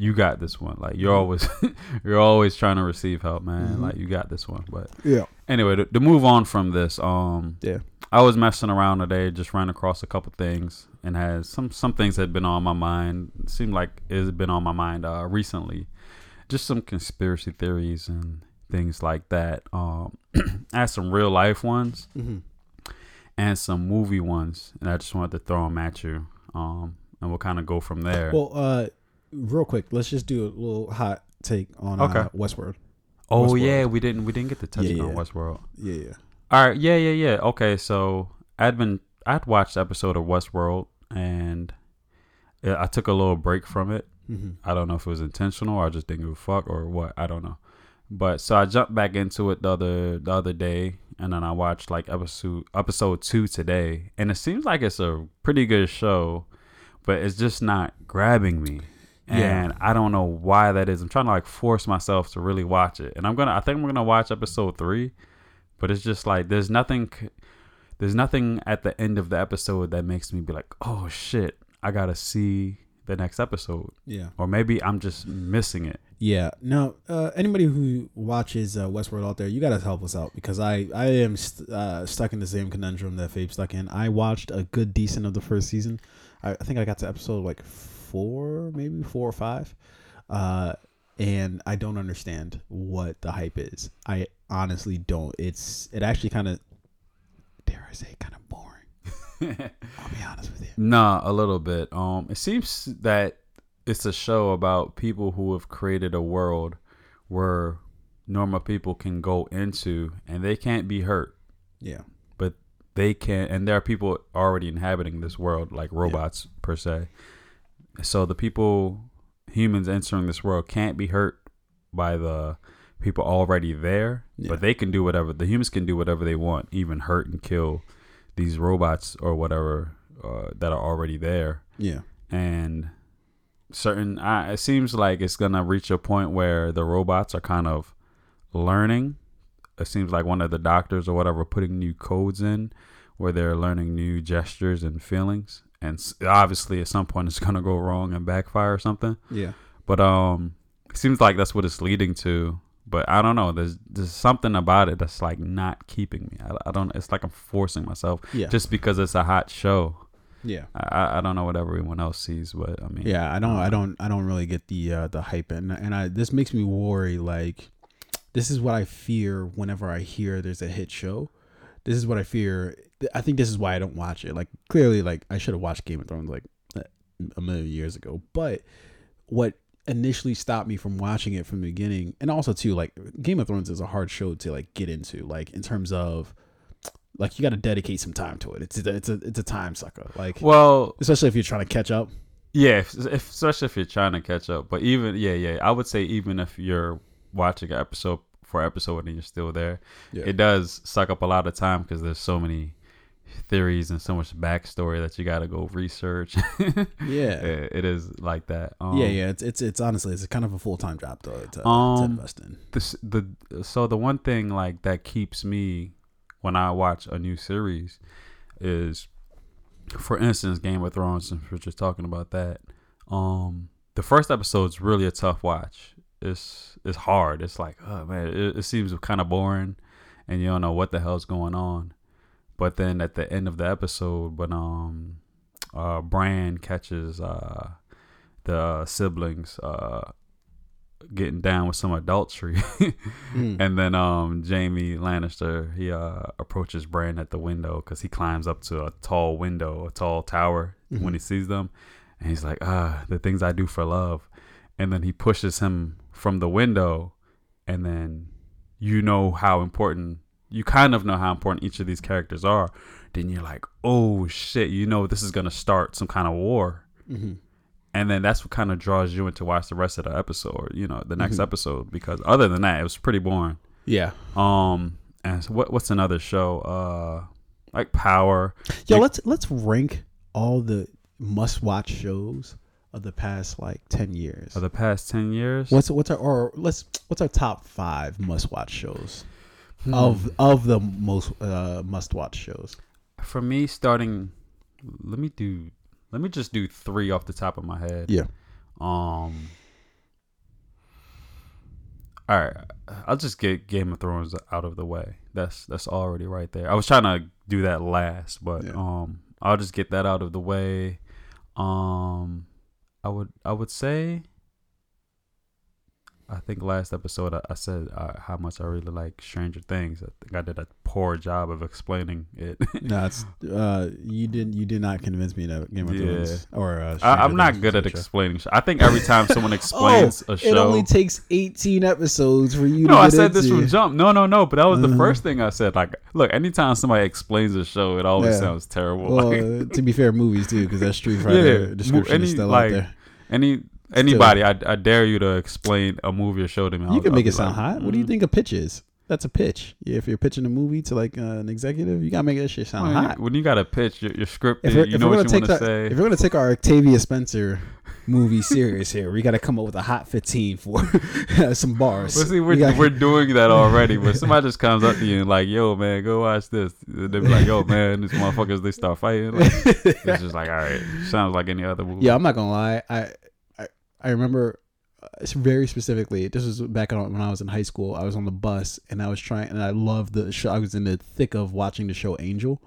S2: You got this one. Like you're always you're always trying to receive help, man.
S1: Mhm.
S2: Like you got this one. But
S1: Yeah.
S2: anyway, to, to move on from this, um
S1: Yeah.
S2: I was messing around today, just ran across a couple things, and has some some things had been on my mind. It seemed like it's been on my mind uh, recently, just some conspiracy theories and things like that. Um, I had some real life ones
S1: Mm-hmm.
S2: and some movie ones, and I just wanted to throw them at you. Um, and we'll kind of go from there.
S1: Well, uh, real quick, let's just do a little hot take on
S2: Okay.
S1: uh, Westworld.
S2: oh
S1: Westworld.
S2: yeah, we didn't we didn't get to touch
S1: Yeah,
S2: on
S1: yeah.
S2: Westworld.
S1: Yeah, yeah.
S2: All right, yeah, yeah, yeah. Okay, so I'd been I'd watched the episode of Westworld, and I I took a little break from it.
S1: Mm-hmm.
S2: I don't know if it was intentional or I just didn't give a fuck or what. I don't know. But so I jumped back into it the other the other day, and then I watched like episode episode two today, and it seems like it's a pretty good show, but it's just not grabbing me.
S1: Yeah.
S2: And I don't know why that is. I'm trying to like force myself to really watch it, and I'm gonna. I think I'm gonna watch episode three, but it's just like there's nothing. There's nothing at the end of the episode that makes me be like, oh shit, I gotta see the next episode
S1: Yeah.
S2: or maybe I'm just missing it.
S1: Yeah. Now, uh, anybody who watches uh, Westworld out there, you gotta help us out because I I am st- uh, stuck in the same conundrum that Fabe's stuck in. I watched a good decent of the first season. I, I think I got to episode like four, maybe four or five, uh, and I don't understand what the hype is. I honestly don't. It's it actually kind of dare I say kind of boring. I'll be honest with you.
S2: nah, a little bit. Um, it seems that it's a show about people who have created a world where normal people can go into and they can't be hurt.
S1: Yeah.
S2: but they can and there are people already inhabiting this world like robots per se so the people humans entering this world can't be hurt by the people already there
S1: Yeah.
S2: but they can do whatever the humans can do whatever they want even hurt and kill these robots or whatever uh, that are already there
S1: Yeah.
S2: and certain I, it seems like it's gonna reach a point where the robots are kind of learning it seems like one of the doctors or whatever putting new codes in where they're learning new gestures and feelings and obviously at some point it's gonna go wrong and backfire or something
S1: Yeah.
S2: but um it seems like that's what it's leading to but i don't know there's there's something about it that's like not keeping me i, I don't it's like i'm forcing myself
S1: Yeah.
S2: just because it's a hot show
S1: yeah.
S2: I, I- I don't know what everyone else sees, but I mean,
S1: Yeah, I don't, I
S2: uh,
S1: don't, I don't really get the uh, the hype, and and I this makes me worry. Like, this is what I fear whenever I hear there's a hit show. This is what I fear. I think this is why I don't watch it. Like, clearly, like I should have watched Game of Thrones like a million years ago. But what initially stopped me from watching it from the beginning, and also too, like Game of Thrones is a hard show to like get into. Like in terms of like you got to dedicate some time to it. It's a, it's a it's a time sucker. Like
S2: Well,
S1: especially if you're trying to catch up.
S2: yeah, if, if, especially if you're trying to catch up. But even yeah, yeah, I would say even if you're watching an episode for episode and you're still there,
S1: Yeah.
S2: it does suck up a lot of time because there's so many theories and so much backstory that you got to go research.
S1: Yeah.
S2: it it is like that. Um,
S1: yeah, yeah. It's it's it's honestly it's kind of a full time job to to, to
S2: Um,
S1: invest in.
S2: the so the one thing like that keeps me when I watch a new series is for instance Game of Thrones since we're just talking about that um the first episode's really a tough watch it's it's hard. It's like, oh man, it, it seems kind of boring, and you don't know what the hell's going on. But then at the end of the episode, when um, uh, Bran catches uh, the siblings uh getting down with some adultery,
S1: Mm.
S2: and then um Jaime Lannister he uh approaches Bran at the window because he climbs up to a tall window, a tall tower when he sees them, and he's like, ah, the things I do for love, and then he pushes him from the window, and then you know how important you kind of know how important each of these characters are. Then you're like, oh shit, you know this is gonna start some kind of war
S1: hmm
S2: and then that's what kind of draws you in to watch the rest of the episode or you know the next
S1: Mhm.
S2: episode because other than that it was pretty boring
S1: Yeah.
S2: um and so what what's another show uh like power
S1: Yeah,
S2: Like-
S1: let's let's rank all the must watch shows of the past like ten years.
S2: of the past 10 years
S1: What's what's our or let's what's our top five must watch shows
S2: Hmm.
S1: of of the most uh, must watch shows?
S2: for me starting let me do let me just do three off the top of my head
S1: Yeah.
S2: um all right i'll just get game of thrones out of the way that's that's already right there i was trying to do that last but
S1: Yeah.
S2: um i'll just get that out of the way um i would i would say I think last episode I, I said uh, how much I really like Stranger Things. I think I did a poor job of explaining it.
S1: No, it's uh, you didn't. you did not convince me that Game of
S2: Yeah.
S1: Thrones or uh,
S2: I, I'm not good at explaining. I think every time someone explains a show,
S1: It only takes eighteen episodes for you. To
S2: No,
S1: I
S2: said this from jump. No, no, no. But that was the
S1: Uh-huh.
S2: first thing I said. Like, look, anytime somebody explains a show, it always
S1: Yeah.
S2: sounds terrible.
S1: Well,
S2: like,
S1: to be fair, movies too, because that Street Fighter
S2: Yeah,
S1: description
S2: any,
S1: is still
S2: like,
S1: out there.
S2: any anybody, I, I dare you to explain a movie or show to me.
S1: You
S2: I'll-
S1: can
S2: I'll
S1: make it sound
S2: like,
S1: hot. What do you
S2: mm.
S1: think a pitch is? That's a pitch. Yeah, if you're pitching a movie to like uh, an executive, you gotta make that shit sound
S2: When you,
S1: hot.
S2: when you got a pitch, your, your script,
S1: If
S2: you
S1: we're, if
S2: know what
S1: gonna
S2: you
S1: take
S2: want to say.
S1: if we're gonna take our Octavia Spencer movie serious here, we gotta come up with a hot fifteen for some bars.
S2: But see,
S1: We
S2: we're,
S1: gotta-
S2: we're doing that already. But somebody just comes up to you and like, "Yo, man, go watch this." And they be like, "Yo, man, these motherfuckers they start fighting." Like, it's just like, all right, sounds like any other movie.
S1: Yeah, I'm not gonna lie. I I, remember uh, very specifically. This was back when I was in high school. I was on the bus and I was trying, and I loved the show. I was in the thick of watching the show Angel,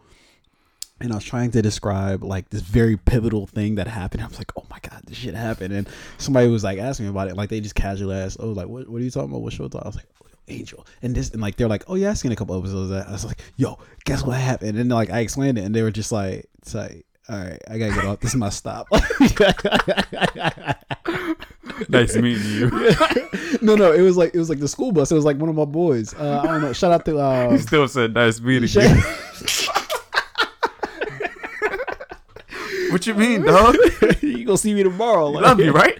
S1: and I was trying to describe like this very pivotal thing that happened. I was like, oh my god, this shit happened, and somebody was like asking me about it. Like they just casually asked, oh, like what, what are you talking about? What show? I was like. "Oh, Angel and this and like they're like oh yeah I seen a couple episodes of that I was like yo guess what happened and like I explained it and they were just like it's like all right I gotta get off this is my stop
S2: nice meeting you.
S1: no, no, it was like it was like the school bus. It was like one of my boys. Uh, I don't know. Shout out to
S2: He
S1: uh,
S2: still said nice meeting
S1: shout-
S2: you. What you mean, dog?
S1: you gonna see me tomorrow. Like,
S2: Love you, right?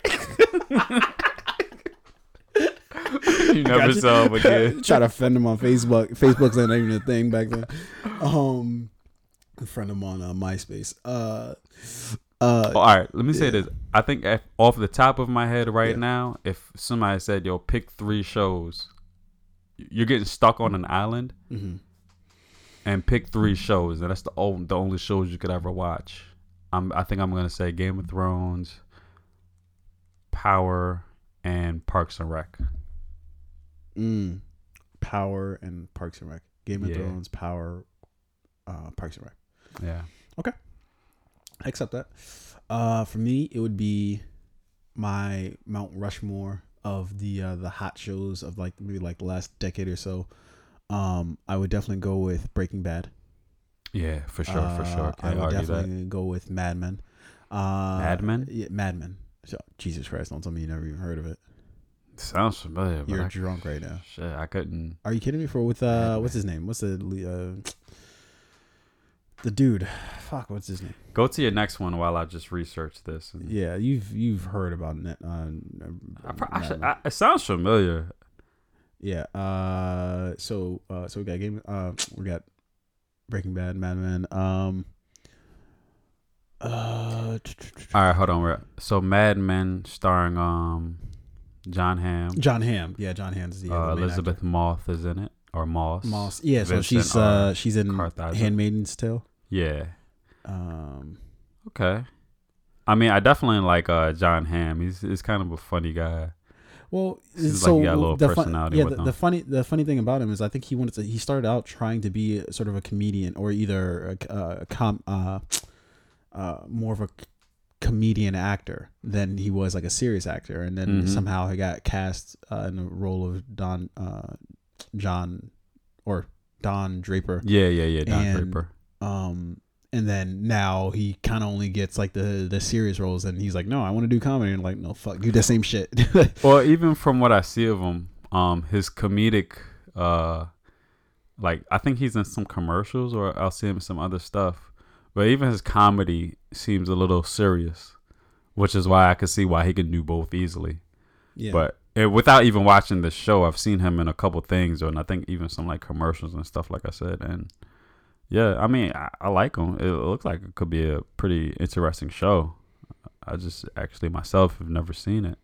S2: you never
S1: Gotcha.
S2: saw him again.
S1: Try to friend him on Facebook. Facebook's not even a thing back then. Um, friend of mine on uh, MySpace. Uh, uh,
S2: Oh, all right, let me say this. I think if, off the top of my head right
S1: Yeah.
S2: now, if somebody said, "Yo, pick three shows," you're getting stuck on an island
S1: mhm.
S2: and pick three shows, and that's the only, the only shows you could ever watch. I'm, I think I'm gonna say Game of Thrones, Power, and Parks and Rec.
S1: mm. Power and Parks and Rec. Game of
S2: Yeah.
S1: Thrones, Power, uh, Parks and Rec.
S2: Yeah. Okay.
S1: I accept that. Uh, for me, it would be my Mount Rushmore of the uh, the hot shows of like maybe like the last decade or so. Um, I would definitely go with Breaking Bad.
S2: Yeah, for sure, for sure.
S1: Uh, I would
S2: argue that.
S1: definitely go with Mad Men. Uh,
S2: Mad Men?
S1: Yeah, Mad Men. So, Jesus Christ! Don't tell me you never even heard of it.
S2: Sounds familiar,
S1: You're
S2: I,
S1: drunk right now.
S2: shit, I couldn't.
S1: Are you kidding me? For with
S2: Mad
S1: uh, what's his name? What's the uh, the dude? Fuck, what's his name?
S2: Go to your next one while I just research this. And
S1: Yeah, you've you've heard about net. Uh,
S2: I, pro- I it sounds familiar.
S1: Yeah. Uh. So. Uh. So we got game. Uh. We got Breaking Bad, Mad Men. Um. Uh.
S2: All right, hold on. We're- So Mad Men starring um Jon Hamm,
S1: Jon Hamm. Yeah, Jon Hamm's the, uh,
S2: uh, Elizabeth Moth is in it or Moss.
S1: actor. Moss. Yeah. So she's uh she's in. Handmaid's Tale.
S2: Yeah.
S1: Um.
S2: Okay. I mean, I definitely like uh Jon Hamm. He's he's kind of a funny guy.
S1: Well,
S2: Seems like
S1: so
S2: he got a little
S1: the fun- yeah, the, the funny the funny thing about him is I think he wanted to. He started out trying to be sort of a comedian or either a, a com uh, uh, more of a comedian actor than he was like a serious actor, and then
S2: Mhm.
S1: somehow he got cast uh, in the role of Don uh, John or Don Draper.
S2: Yeah, yeah, yeah. Don
S1: And-
S2: Draper.
S1: Um, and then now he kind of only gets like the the serious roles, and he's like, no, I want to do comedy, and like, no, fuck, do the same shit.
S2: Well, even from what I see of him, um, his comedic, uh, like I think he's in some commercials, or I'll see him in some other stuff. But even his comedy seems a little serious, which is why I could see why he can do both easily.
S1: yeah,
S2: But eh, without even watching the show, I've seen him in a couple things, and I think even some like commercials and stuff, like I said. And yeah, I mean, I, I like him. It looks like it could be a pretty interesting show. I just actually myself have never seen it.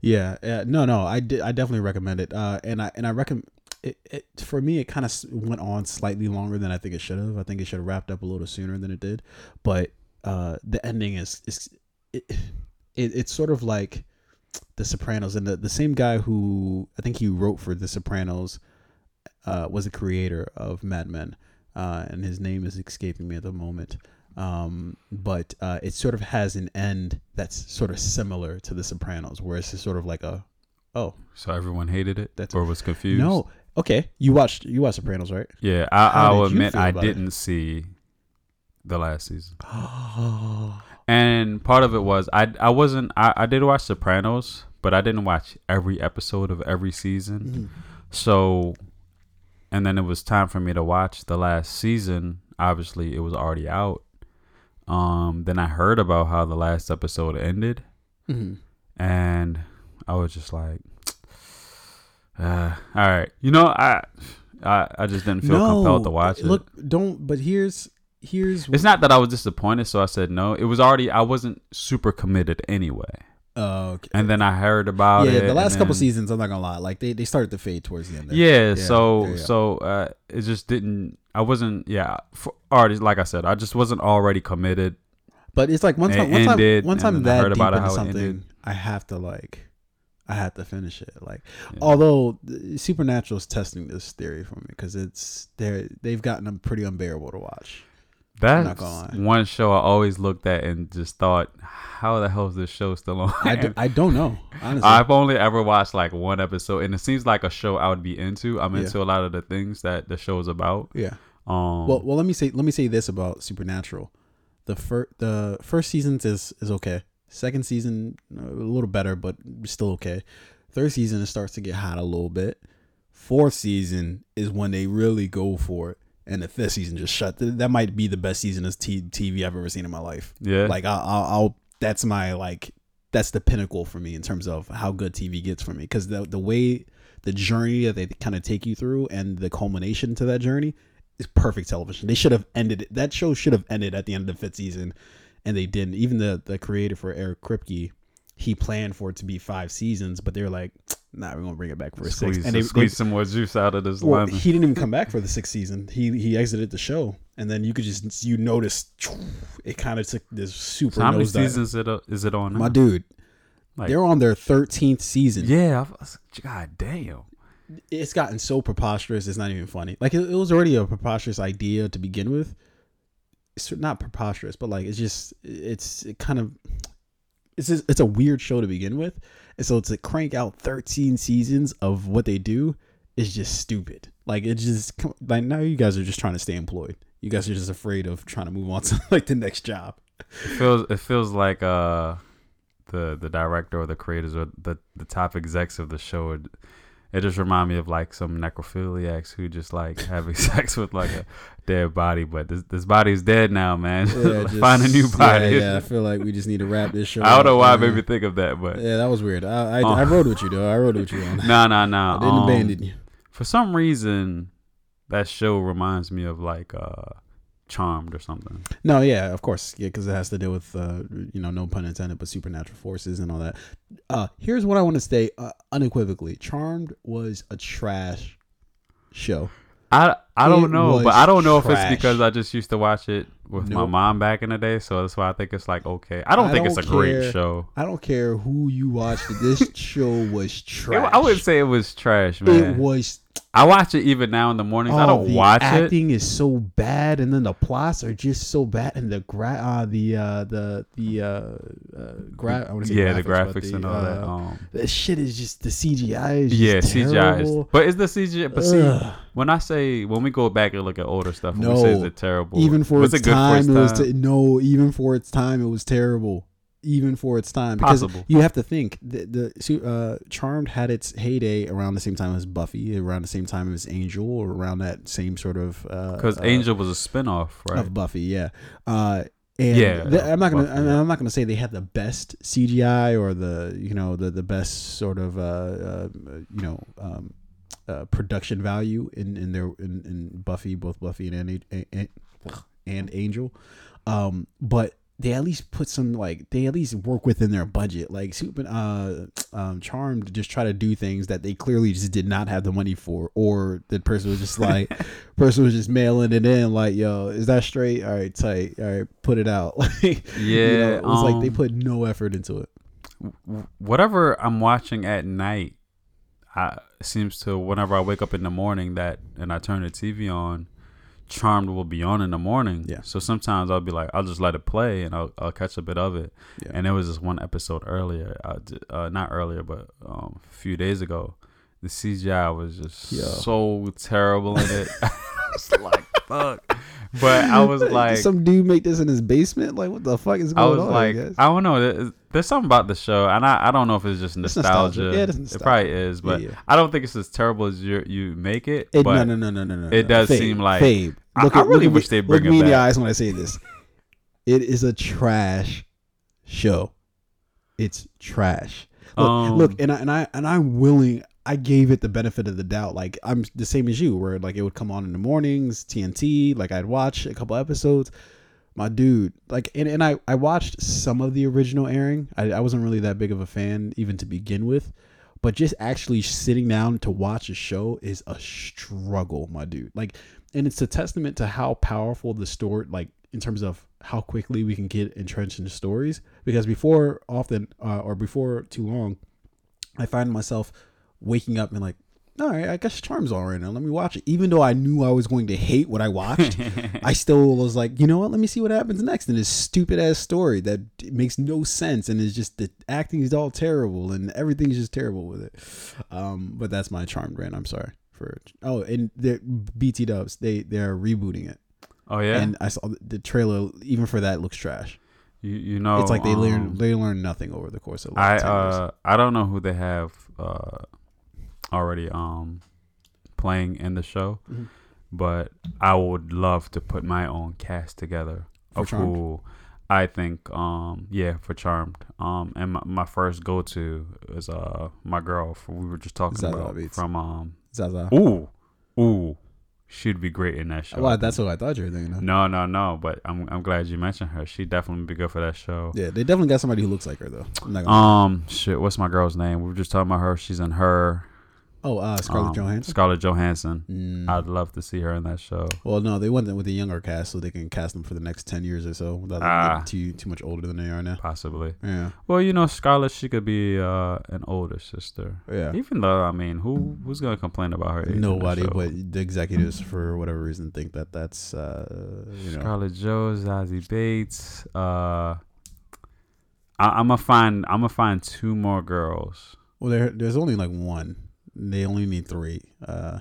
S1: Yeah, yeah, no, no, I did, I definitely recommend it. Uh, and I and I recommend it, it. For me, it kind of went on slightly longer than I think it should have. I think it should have wrapped up a little sooner than it did. But uh, the ending is is it, it it's sort of like The Sopranos, and the the same guy who I think he wrote for The Sopranos uh, was the creator of Mad Men, uh, and his name is escaping me at the moment. Um, but uh, it sort of has an end that's sort of similar to The Sopranos, where it's just sort of like a, oh
S2: So everyone hated it,
S1: That's-
S2: or was confused.
S1: no, okay, you watched you watched Sopranos, right?
S2: Yeah, I,
S1: How
S2: I'll admit I didn't see the last season, and part of it was I I wasn't I, I did watch Sopranos, but I didn't watch every episode of every season.
S1: Mm-hmm.
S2: So, and then it was time for me to watch the last season. Obviously, it was already out. Um, then I heard about how the last episode ended,
S1: hmm
S2: and I was just like, uh, "All right, you know, I, I, I just didn't feel compelled to watch it."
S1: Look, don't. But here's here's
S2: It's not that I was disappointed, so I said no. It was already I wasn't super committed anyway.
S1: Uh, okay.
S2: And then I heard about
S1: yeah,
S2: it.
S1: the last couple
S2: then-
S1: seasons, I'm not gonna lie, like they, they started to fade towards the end. there.
S2: Yeah,
S1: Yeah,
S2: so
S1: yeah, yeah.
S2: so uh, it just didn't. I wasn't. Yeah, for, already like I said, I just wasn't already committed.
S1: But it's like once
S2: It
S1: time, time,
S2: ended,
S1: time
S2: and then I
S1: that
S2: heard
S1: deep into something. I have to like, I have to finish it. Like,
S2: Yeah.
S1: although the Supernatural's testing this theory for me because it's they they've gotten them pretty unbearable to watch.
S2: That's one show I always looked at and just thought, how the hell is this show still on?
S1: I, do, I don't know honestly.
S2: I've only ever watched like one episode, and it seems like a show I would be into. I'm
S1: Yeah.
S2: into a lot of the things that the show is about.
S1: yeah.
S2: Um,
S1: Well, well, let me say let me say this about Supernatural. The first the first season is is okay. Second season uh, a little better, but still okay. Third season it starts to get hot a little bit. Fourth season is when they really go for it, and the fifth season just shut. That might be the best season of t- TV I've ever seen in my life.
S2: yeah,
S1: Like I'll, I'll, I'll that's my like that's the pinnacle for me in terms of how good TV gets for me because the the way the journey that they kind of take you through and the culmination to that journey is perfect television. They should have ended it. That show should have ended at the end of the fifth season, and they didn't. Even the the creator for Eric Kripke, he planned for it to be five seasons, but they were like, "Nah, we're gonna bring it back for a
S2: squeeze,
S1: six. And they,
S2: squeeze some more juice out of this
S1: well,
S2: lemon.
S1: he didn't even come back for the sixth season. He he exited the show, and then you could just you notice it kind of took this super.
S2: So how many seasons is it, uh, is it on? Now?
S1: My dude,
S2: Like-
S1: they're on their thirteenth season.
S2: Yeah, God damn.
S1: It's gotten so preposterous. It's not even funny. Like it, it was already a preposterous idea to begin with. It's not preposterous, but like it's just it's it kind of it's just, it's a weird show to begin with, and so to crank out thirteen seasons of what they do is just stupid. Like it just like now you guys are just trying to stay employed. You guys are just afraid of trying to move on to like the next job.
S2: It feels it feels like uh the the director or the creators or the the top execs of the show. It, it just remind me of like some necrophiliacs who just like having sex with like a dead body, but this this body's dead now, man. Find a new body.
S1: Yeah, yeah, I feel like we just need to wrap this show.
S2: I don't know why
S1: man.
S2: made me think of that, but
S1: Yeah, that was weird. I I,
S2: Oh.
S1: I rode with you though. I rode with you on that.
S2: no, no, no.
S1: I didn't
S2: um,
S1: abandon you.
S2: For some reason, that show reminds me of like uh Charmed or something.
S1: No, yeah, of course, yeah, because it has to deal with uh, you know, no pun intended, but supernatural forces and all that. Uh, here's what I want to say uh, unequivocally: Charmed was a trash show.
S2: I I don't know, but I don't know if it's because I just used to watch it with my mom back in the day, so that's why I think it's like okay. I don't
S1: I
S2: think it's a
S1: don't
S2: great show.
S1: I don't care who you watched. This show was
S2: It-
S1: trash.
S2: I would say it was trash, man.
S1: it was.
S2: I watch it even now in the mornings. I
S1: oh,
S2: don't
S1: the
S2: watch it.
S1: acting is so bad, and then the plots are just so bad, and the gra- uh, the uh, the the uh, uh, gra- I
S2: Yeah, the
S1: graphics, but
S2: graphics
S1: the,
S2: and all that.
S1: uh,
S2: Um,
S1: the shit is just the CGI is
S2: yeah, CGI. Is, but is the CGI? But see, when I say when we go back and look at older stuff,
S1: No.
S2: we say is it terrible?
S1: even for
S2: was
S1: its
S2: it good
S1: time,
S2: for
S1: it was
S2: its
S1: te- no. Even for its time, it was terrible. Even for its time, because
S2: Possible.
S1: you have to think the the uh, Charmed had its heyday around the same time as Buffy, around the same time as Angel, or around that same sort of
S2: Because
S1: uh,
S2: Angel was a spinoff, right?
S1: of Buffy, yeah. Uh, and
S2: Yeah,
S1: the- I'm not gonna.
S2: Buffy,
S1: I'm,
S2: yeah.
S1: I'm not gonna say they had the best CGI or the you know the the best sort of uh, uh you know um, uh, production value in in their in, in Buffy, both Buffy and and, and, and Angel, um, but they at least put some like they at least work within their budget. Like Super, uh, um, Charmed just try to do things that they clearly just did not have the money for, or the person was just like, person was just mailing it in like, yo, is that straight? All right, tight. All right, put it out. Like,
S2: Yeah,
S1: you know, it was like they
S2: um,
S1: put no effort into it.
S2: whatever I'm watching at night, I seems to whenever I wake up in the morning that and I turn the TV on, Charmed will be on in the morning.
S1: Yeah.
S2: So sometimes I'll be like, I'll just let it play and I'll, I'll catch a bit of it.
S1: Yeah.
S2: And there was this one episode earlier, uh, uh, not earlier, but um, a few days ago. The CGI was just
S1: Yeah.
S2: so terrible in it. I was like, fuck. But I was like,
S1: some dude make this in his basement. Like, what the fuck is going on?
S2: I was
S1: on?
S2: like,
S1: guess?
S2: I don't know. There's, there's something about the show, and I, I don't know if it's just
S1: It's
S2: nostalgia.
S1: nostalgia. Yeah, It nostalgia.
S2: probably is, but
S1: Yeah, yeah.
S2: I don't think it's as terrible as you you make it.
S1: It,
S2: but
S1: no, no, no, no, no, no.
S2: it does
S1: Fabe,
S2: seem like-
S1: Fabe. Look
S2: I
S1: at-
S2: really
S1: look
S2: wish they'd bring
S1: look
S2: it
S1: me in the eyes when I say this. It is a trash show. It's trash. Look,
S2: Um,
S1: look, and I and I and I'm willing. I gave it the benefit of the doubt. Like I'm the same as you, where like it would come on in the mornings, TNT. Like I'd watch a couple episodes. My dude, like, and, and I I watched some of the original airing. I, I wasn't really that big of a fan even to begin with, but just actually sitting down to watch a show is a struggle, my dude. Like, and it's a testament to how powerful the story, like in terms of how quickly we can get entrenched in stories. Because before often, uh, or before too long, I find myself waking up and like, all right, I guess Charm's on right now. Let me watch it. Even though I knew I was going to hate what I watched, I still was like, you know what? Let me see what happens next And this stupid ass story that makes no sense and is just the acting is all terrible and everything's just terrible with it. Um, but that's my Charmed rant. I'm sorry for. Oh, and the BT Dubs they they're rebooting it,
S2: oh yeah,
S1: and I saw the, the trailer. Even for that, looks trash.
S2: you you know,
S1: it's like they
S2: um,
S1: learn they learn nothing over the course of. Like
S2: I
S1: 10 years.
S2: uh I don't know who they have uh already um playing in the show,
S1: Mhm.
S2: but I would love to put my own cast together
S1: For
S2: of
S1: Charmed?
S2: who I think um yeah for Charmed um and my, my first go to is uh my girl we were just talking
S1: Zazie
S2: about
S1: Beetz.
S2: from um
S1: Zazie.
S2: ooh ooh she'd be great in that show.
S1: Well, that's what I thought you were thinking. Of.
S2: no no no but I'm I'm glad you mentioned her. She'd definitely be good for that show.
S1: Yeah, they definitely got somebody who looks like her though. I'm not gonna
S2: Um, shit. What's my girl's name? We were just talking about her. She's in her.
S1: Oh, uh, Scarlett
S2: um,
S1: Johansson.
S2: Scarlett Johansson.
S1: Mm.
S2: I'd love to see her in that show.
S1: Well, no, they went with a younger cast so they can cast them for the next ten years or so without
S2: Ah.
S1: too too much older than they are now.
S2: Possibly.
S1: Yeah,
S2: Well, you know, Scarlett, she could be uh, an older sister.
S1: yeah.
S2: Even though, I mean, who who's gonna complain about her age?
S1: Nobody,
S2: show?
S1: but the executives, for whatever reason, think that that's uh, you know.
S2: Scarlett Jo, Zazie Beetz. Uh, I, I'm gonna find. I'm gonna find two more girls.
S1: Well, there, there's only like one. They only need three, uh,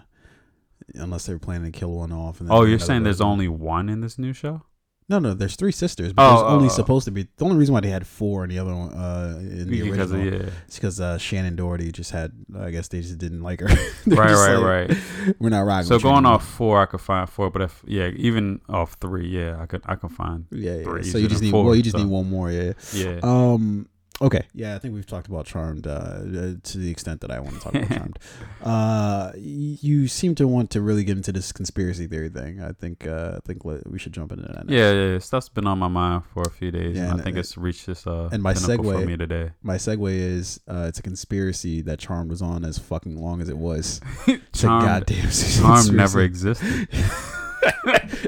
S1: unless they're planning to kill one off. And
S2: Oh, you're saying there's only one in this new show?
S1: no, no. There's three sisters, but
S2: Oh,
S1: there's only
S2: oh, oh.
S1: supposed to be. The only reason why they had four in the other one, uh, in the
S2: Because
S1: original,
S2: of, yeah.
S1: is because uh, Shannen Doherty just had. I guess they just didn't like her.
S2: Right, right,
S1: like,
S2: right.
S1: We're not rocking.
S2: So going off four, I could find four. But if yeah, even off three, yeah, I could I could find
S1: Yeah, yeah.
S2: three
S1: So you just need
S2: four,
S1: well, you just
S2: so-
S1: need one more. Yeah.
S2: yeah.
S1: Um. Okay. Yeah, I think we've talked about Charmed uh, uh, to the extent that I want to talk about Charmed. Uh, you seem to want to really get into this conspiracy theory thing. I think. Uh, I think we should jump into that. Next.
S2: yeah, yeah, stuff's been on my mind for a few days,
S1: Yeah,
S2: and
S1: and-
S2: I think it's reached this uh
S1: and my
S2: pinnacle for me today.
S1: My segue is uh, it's a conspiracy that Charmed was on as fucking long as it was. It's a
S2: Charmed,
S1: goddamn
S2: Charmed never existed.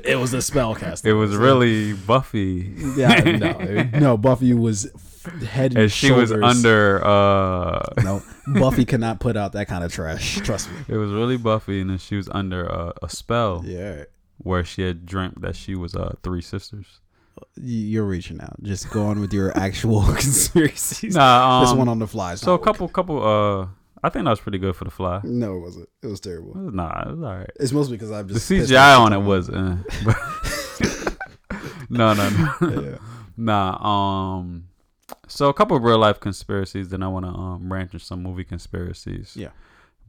S1: it was a spellcaster.
S2: It was really Buffy,
S1: yeah, no, no. Buffy was head and,
S2: and she was under. uh
S1: No, Buffy cannot put out that kind of trash. Trust me.
S2: It was really Buffy, and then she was under a, a spell
S1: Yeah,
S2: where she had dreamt that she was uh three sisters.
S1: you're reaching out. Just go on with your actual conspiracies.
S2: Nah, um,
S1: this one on the fly.
S2: so a couple, couple. uh I think that was pretty good for the fly.
S1: No, it wasn't. It was terrible.
S2: Nah, it was all right.
S1: It's mostly because I'm just pissed
S2: CGI on it was, uh, no, no, no,
S1: Yeah.
S2: nah. Um, so a couple of real life conspiracies. Then I want to um branch into some movie conspiracies.
S1: Yeah.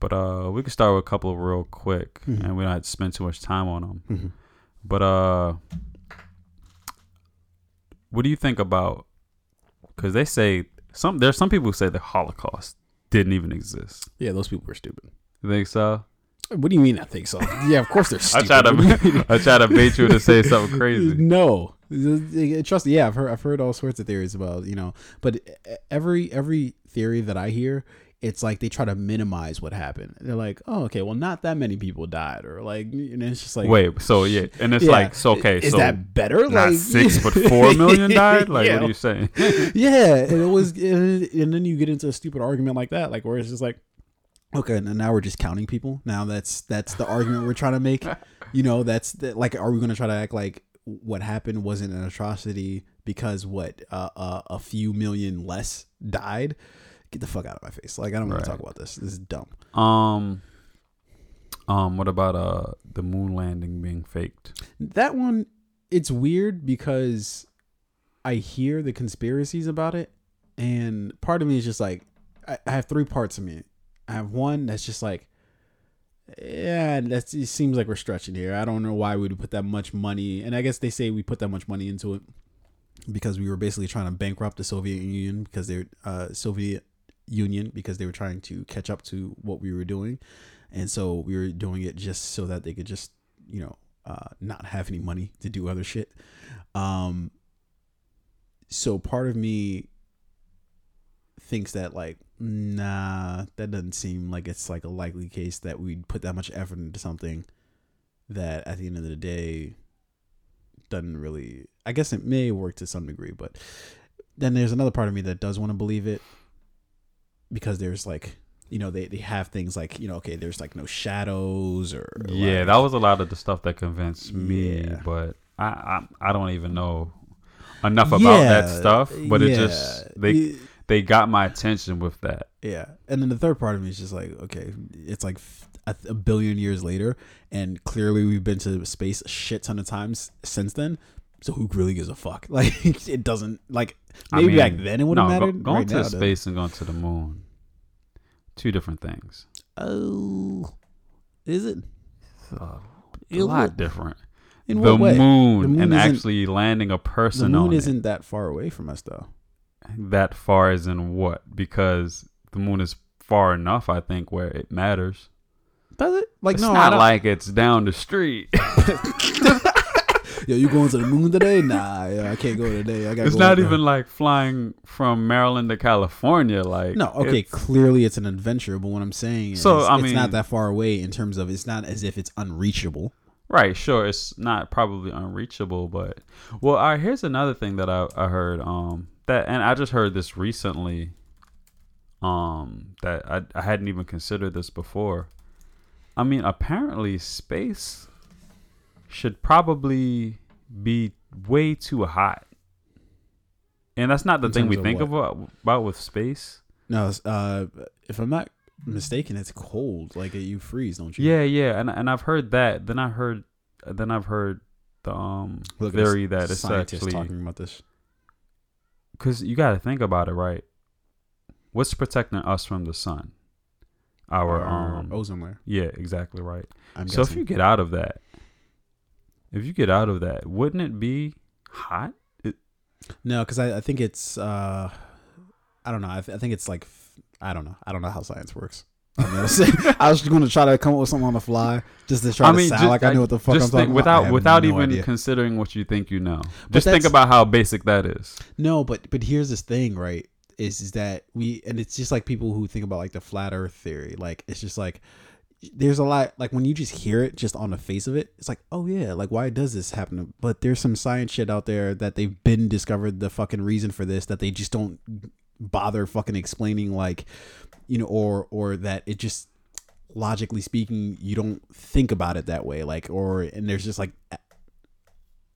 S2: But uh, we can start with a couple of real quick,
S1: Mhm.
S2: and we don't have to spend too much time on them.
S1: Mhm.
S2: But uh, what do you think about? Because they say some there's some people who say the Holocaust didn't even exist.
S1: Yeah, those people were stupid.
S2: You think so?
S1: What do you mean? I think so. Yeah, of course they're
S2: I
S1: stupid.
S2: try
S1: you mean?
S2: to I try to bait you to say something crazy.
S1: No, trust me. Yeah, I've heard I've heard all sorts of theories about you know, but every every theory that I hear, it's like they try to minimize what happened. They're like, oh, okay, well, not that many people died, or like, and it's just like,
S2: Wait, so yeah, and it's
S1: yeah,
S2: like so okay,
S1: is
S2: so
S1: that better?
S2: not
S1: like
S2: six but four million died. Like
S1: yeah,
S2: what are you saying?
S1: yeah, and it was, and, and then you get into a stupid argument like that, like where it's just like, okay, and now we're just counting people. Now that's that's the argument we're trying to make. You know, that's the, like, are we going to try to act like what happened wasn't an atrocity because what uh, uh, a few million less died? Get the fuck out of my face! Like I don't want
S2: Right.
S1: to talk about this. This is dumb.
S2: Um, um, what about uh the moon landing being faked?
S1: That one, it's weird because I hear the conspiracies about it, and part of me is just like, I, I have three parts of me. I have one that's just like, yeah, it seems like we're stretching here. I don't know why we would put that much money, and I guess they say we put that much money into it because we were basically trying to bankrupt the Soviet Union because they uh Soviet Union because they were trying to catch up to what we were doing, and so we were doing it just so that they could just you know uh, not have any money to do other shit. Um, so part of me thinks that like nah that doesn't seem like it's like a likely case that we'd put that much effort into something that at the end of the day doesn't really i guess it may work to some degree but then there's another part of me that does want to believe it because there's like you know they, they have things like you know okay there's like no shadows or
S2: Yeah,
S1: like-
S2: that was a lot of the stuff that convinced me,
S1: Yeah.
S2: but I, I I don't even know enough about that stuff. But it just they
S1: Yeah.
S2: They got my attention with that.
S1: Yeah, and then the third part of me is just like, okay, it's like a billion years later, and clearly we've been to space a shit ton of times since then. So who really gives a fuck? Like it doesn't like
S2: I
S1: maybe
S2: mean,
S1: back then it would have
S2: no, go-
S1: mattered.
S2: going
S1: right
S2: to
S1: now, it
S2: space and going to the moon, two different things.
S1: Oh, is it?
S2: A
S1: In
S2: lot different.
S1: In
S2: the
S1: what
S2: moon,
S1: The moon
S2: and actually landing a person The
S1: moon
S2: on it.
S1: isn't that far away from us, though.
S2: That far as in what? Because the moon is far enough, I think, where it matters.
S1: Does it? Like
S2: it's
S1: no,
S2: not like it's down the street.
S1: Yo, you going to the moon today? Nah, yeah, I can't go today. I got.
S2: it's not even like flying from Maryland to California. Like
S1: No, okay,
S2: it's-
S1: clearly it's an adventure, but what I'm saying is
S2: So, I
S1: it's not that far away in terms of it's not as if it's unreachable.
S2: right, sure, it's not probably unreachable, but well, all right. Here's another thing that I I heard. Um, that and I just heard this recently. Um, that I I hadn't even considered this before. I mean, apparently space should probably be way too hot. And that's not the
S1: In
S2: thing we think
S1: what?
S2: about about with space.
S1: No, uh, if I'm not mistaken, it's cold. Like you freeze, don't you?
S2: Yeah, yeah, and and I've heard that. Then I heard, then I've heard the um
S1: Look
S2: theory that it's actually
S1: talking about this.
S2: Because you got to think about it, right? What's protecting us from the sun? Our um
S1: ozone layer.
S2: yeah, exactly right.
S1: I'm
S2: so if you get out of that, if you get out of that, wouldn't it be hot? It,
S1: no, because I, I think it's uh, I don't know. I, th- I think it's like f- I don't know. I don't know how science works. I was going to try to come up with something on the fly just to try
S2: I
S1: to sound
S2: ju-
S1: like I knew what the fuck I'm
S2: just
S1: talking
S2: think,
S1: about.
S2: Without without
S1: no
S2: even
S1: idea.
S2: considering what you think you know. Just think about how basic that is.
S1: No, but but here's this thing, right? Is is that we and it's just like people who think about like the flat Earth theory. Like it's just like there's a lot like when you just hear it just on the face of it, it's like, oh yeah, like why does this happen? But there's some science shit out there that they've been discovered the fucking reason for this that they just don't bother fucking explaining like you know or or that it just logically speaking you don't think about it that way like or and there's just like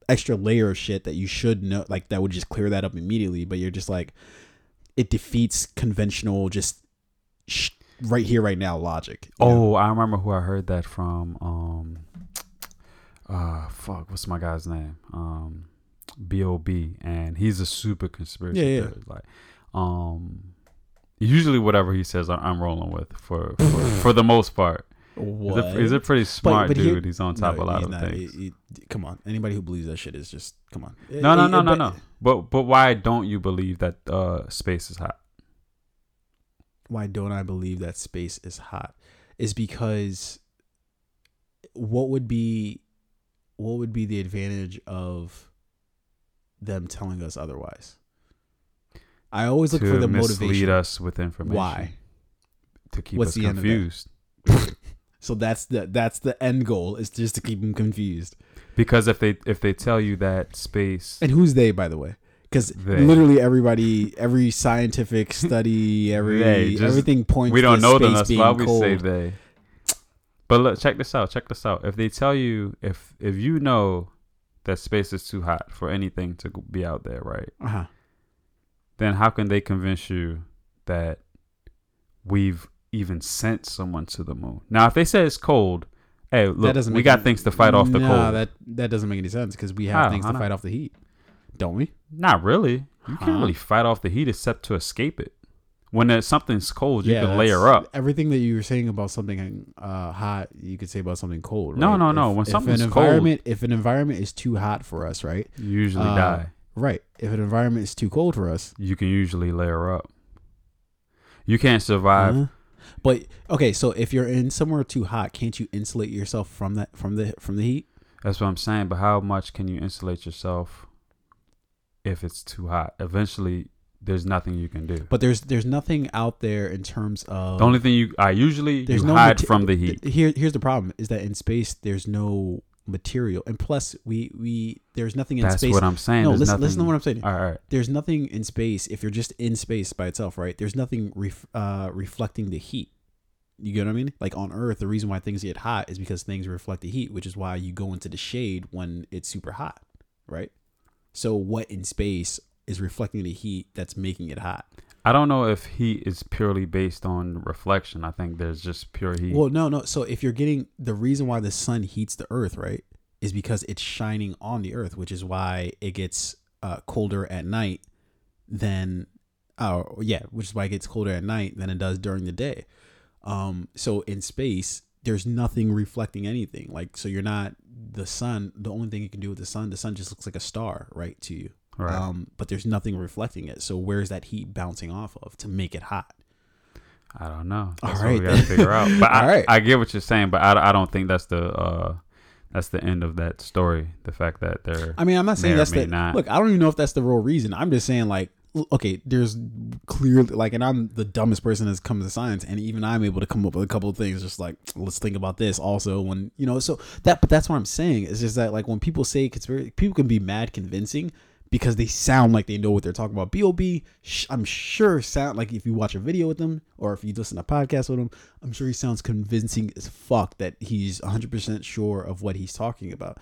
S1: extra layer of shit that you should know like that would just clear that up immediately but you're just like it defeats conventional just sh- right here right now logic you know?
S2: Oh, I remember who I heard that from. Um, uh, fuck, what's my guy's name? Um, B.O.B. And he's a super conspiracy
S1: Yeah, yeah.
S2: theorist. Like, um, usually whatever he says, I- I'm rolling with for for, for the most part. He's
S1: what
S2: a, he's a pretty smart
S1: but here-
S2: dude. he's on top
S1: No,
S2: of a lot of
S1: not.
S2: things.
S1: He- he- come on anybody who believes that shit is just come on
S2: no, no, no, no,
S1: but-
S2: no. But but why don't you believe that uh, space is hot?
S1: why don't I believe that space is hot is because what would be what would be the advantage of them telling us otherwise? I always look
S2: to
S1: for the
S2: mislead
S1: motivation.
S2: us with information.
S1: Why?
S2: To keep
S1: What's
S2: us
S1: the end of that?
S2: confused.
S1: So that's the that's the end goal is just to keep them confused.
S2: Because if they if they tell you that space
S1: And who's they, by the way? Because literally everybody, every scientific study, every
S2: just-
S1: everything points.
S2: we don't know them, that's why we
S1: cold.
S2: say they. But look, check this out. Check this out. If they tell you if if you know that space is too hot for anything to be out there, right?
S1: Uh-huh.
S2: Then how can they convince you that we've even sent someone to the moon? Now, if they say it's cold, hey, look, we got
S1: any-
S2: things to fight off the
S1: Nah,
S2: cold.
S1: that that doesn't make any sense because we have
S2: How?
S1: things to fight off the heat, don't we?
S2: Not really. You
S1: Huh?
S2: can't really fight off the heat except to escape it. When something's cold, you can layer up.
S1: Everything that you were saying about something uh, hot, you could say about something cold.
S2: No,
S1: right?
S2: no, no.
S1: If-
S2: When
S1: if
S2: something's
S1: an
S2: cold-
S1: environment, if an environment is too hot for us, right?
S2: You usually
S1: Uh,
S2: die.
S1: Right. If an environment is too cold for us,
S2: You can usually layer up. You can't survive.
S1: uh, but okay. So if you're in somewhere too hot, can't you insulate yourself from that from the from the heat?
S2: That's what I'm saying. But how much can you insulate yourself if it's too hot? Eventually, there's nothing you can do.
S1: But there's there's nothing out there in terms of
S2: the only thing you, I usually
S1: there's
S2: you
S1: no
S2: hide
S1: mate-
S2: from the heat.
S1: Here, here's the problem: is that in space there's no material, and plus we we there's nothing in
S2: That's
S1: space.
S2: what I'm saying.
S1: no,
S2: There's
S1: listen,
S2: nothing,
S1: listen to what I'm saying.
S2: All right, all right.
S1: There's nothing in space if you're just in space by itself, right? There's nothing ref, uh, reflecting the heat. You get what I mean? Like on Earth, the reason why things get hot is because things reflect the heat, which is why you go into the shade when it's super hot, right? So what in space is reflecting the heat that's making it hot?
S2: I don't know if heat is purely based on reflection. I think there's just pure heat.
S1: Well, no, no. So if you're getting the reason why the sun heats the earth, right, is because it's shining on the earth, which is why it gets uh, colder at night than, uh, yeah, which is why it gets colder at night than it does during the day. Um, so in space, there's nothing reflecting anything. Like, so you're not the sun. The only thing you can do with the sun, the sun just looks like a star, right, to you.
S2: Right.
S1: Um, but there's nothing reflecting it. So where's that heat bouncing off of to make it hot?
S2: I don't know.
S1: All
S2: That's
S1: right,
S2: what we gotta figure out. But I,
S1: All right.
S2: I get what you're saying, but I, I don't think that's the uh that's the end of that story. The fact that they're
S1: I mean, I'm not saying that's the
S2: not.
S1: look. I don't even know if that's the real reason. I'm just saying like, okay, there's clearly like, and I'm the dumbest person that's come to science, and even I'm able to come up with a couple of things. Just like, let's think about this also. When you know, so that, but that's what I'm saying. It's just that like when people say conspiracy, people can be mad convincing because they sound like they know what they're talking about. Bob, I'm sure sound like if you watch a video with them or if you listen to a podcast with him, I'm sure he sounds convincing as fuck that he's 100 percent sure of what he's talking about.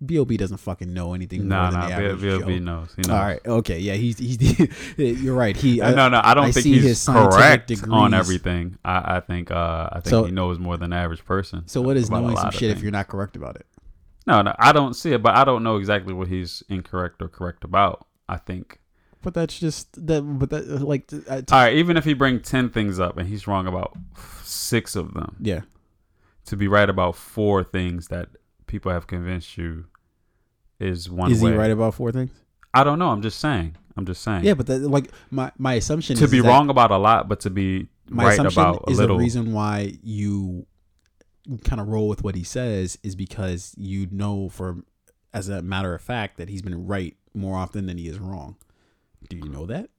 S1: Bob doesn't fucking know anything
S2: no,
S1: more than
S2: no.
S1: the
S2: Bill,
S1: average
S2: Bill
S1: Joe.
S2: B knows. He knows.
S1: All right, okay, yeah, he's he's you're right. He
S2: Uh, no, no. I don't
S1: I
S2: think
S1: see
S2: he's correct on everything. I, I think uh I think
S1: So-
S2: he knows more than the average person.
S1: So what is knowing some shit if you're not correct about it?
S2: No, no. I don't see it, but I don't know exactly what he's incorrect or correct about. I think.
S1: But that's just that. But that like t-
S2: All right, even if he bring ten things up and he's wrong about six of them,
S1: yeah.
S2: to be right about four things that people have convinced you is one
S1: Is
S2: way.
S1: he right about four things?
S2: I don't know. I'm just saying. I'm just saying.
S1: Yeah, but that, like my my assumption
S2: to
S1: is
S2: be
S1: that
S2: wrong about a lot, but to be
S1: My
S2: right
S1: assumption
S2: about a
S1: is
S2: little.
S1: the reason why you kind of roll with what he says is because you know for as a matter of fact that he's been right more often than he is wrong. Do you know that?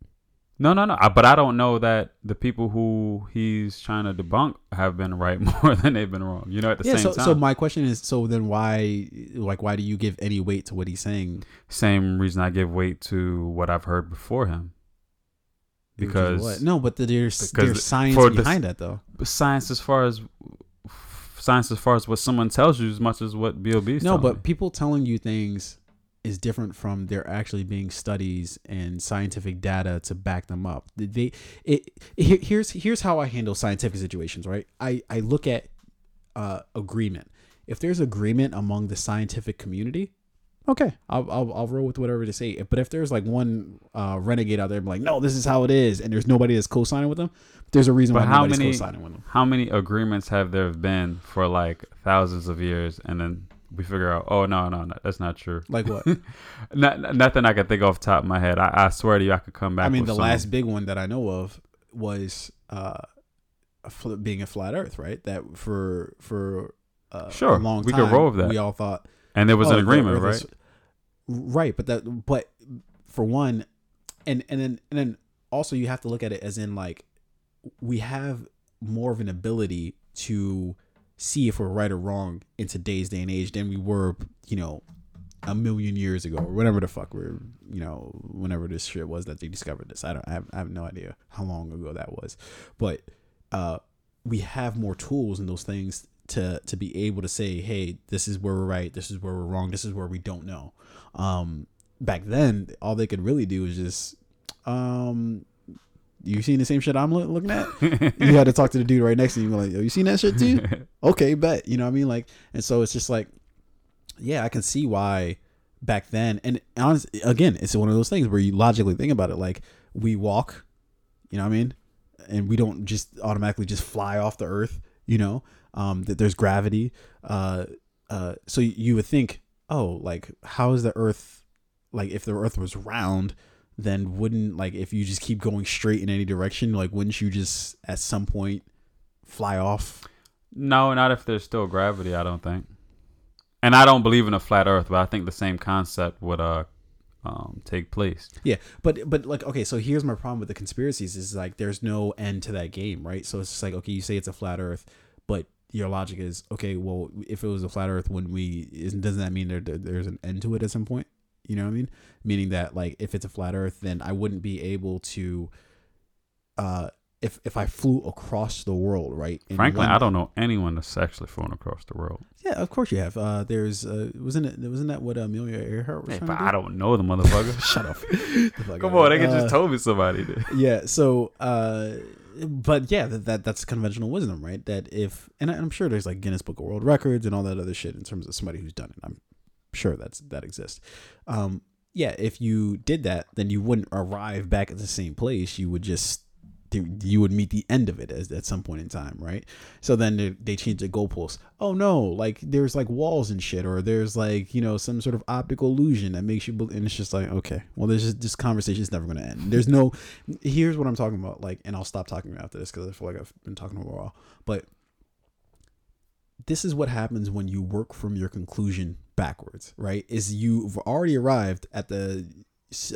S2: No, no, no. I, but I don't know that the people who he's trying to debunk have been right more than they've been wrong. You know, at the
S1: yeah.
S2: same
S1: So,
S2: time.
S1: so my question is, so then why, like, why do you give any weight to what he's saying?
S2: same reason I give weight to what I've heard before him. Because
S1: what? no, but there's there's science
S2: for the-
S1: behind that though.
S2: science as far as science as far as what someone tells you as much as what Bob is
S1: No, but
S2: me.
S1: people telling you things is different from there actually being studies and scientific data to back them up. They it, here- here's here's how I handle scientific situations, right? I I look at uh, agreement. If there's agreement among the scientific community, okay, I'll, I'll, I'll roll with whatever they say. But if there's like one uh, renegade out there, like, no, this is how it is, and there's nobody that's co-signing with them, there's a reason
S2: But
S1: why
S2: how
S1: nobody's
S2: many-
S1: co-signing with them.
S2: how many agreements have there been for like thousands of years, and then we figure out, oh no, no, no that's not true.
S1: Like what?
S2: Not, nothing I can think off the top of my head. I, I swear to you, I could come back.
S1: I mean,
S2: with
S1: the
S2: some.
S1: last big one that I know of was uh, a fl- being a flat Earth, right? That for for uh,
S2: Sure,
S1: a long
S2: we
S1: time,
S2: could roll with that.
S1: We all thought
S2: and there was
S1: oh,
S2: an agreement, right?
S1: right, but that but for one, and and then and then also you have to look at it as in like we have more of an ability to see if we're right or wrong in today's day and age than we were, you know, a million years ago or whatever the fuck we're, you know, whenever this shit was that they discovered this. I don't, I have, I have no idea how long ago that was, but uh, we have more tools and those things to to be able to say, hey, this is where we're right, this is where we're wrong, this is where we don't know. Um, back then, all they could really do was just, um, you seen the same shit I'm loo- looking at? you had to talk to the dude right next to you, like, yo, you seen that shit too? okay, bet. You know what I mean? Like, and so it's just like, yeah, I can see why back then. And honest, again, it's one of those things where you logically think about it. Like, we walk, you know what I mean? And we don't just automatically just fly off the earth, you know? Um, that there's gravity. Uh, uh, so you would think, oh, like, how is the earth, like, if the earth was round, then wouldn't, like, if you just keep going straight in any direction, like, wouldn't you just at some point fly off?
S2: No, not if there's still gravity. I don't think. And I don't believe in a flat Earth, but I think the same concept would uh um take place.
S1: Yeah, but but like okay, so here's my problem with the conspiracies is like there's no end to that game, right? So it's just like okay, you say it's a flat Earth, your logic is okay. Well, if it was a flat Earth, when we isn't doesn't that mean there there's an end to it at some point? You know what I mean? Meaning that like if it's a flat Earth, then I wouldn't be able to, uh, if if I flew across the world, right?
S2: Frankly, I don't know anyone that's actually flown across the world.
S1: Yeah, of course you have. Uh, there's uh, wasn't it wasn't that what Amelia Earhart was
S2: Hey, but
S1: do?
S2: I don't know the motherfucker.
S1: Shut up. The
S2: Come on, they
S1: Uh,
S2: just told me somebody did.
S1: yeah so uh but yeah that, that that's conventional wisdom right? That if and I- i'm sure there's like guinness book of world records and all that other shit in terms of somebody who's done it. I'm sure that's that exists. Um yeah if you did that then you wouldn't arrive back at the same place. You would just you would meet the end of it as, at some point in time, right? So then they, they change the goalposts. Oh no, like there's like walls and shit, or there's like you know some sort of optical illusion that makes you. Believe, and it's just like okay, well, there's just this conversation is never gonna end. There's no. Here's what I'm talking about. Like, and I'll stop talking after this because I feel like I've been talking for a while. But this is what happens when you work from your conclusion backwards, right? Is you've already arrived at the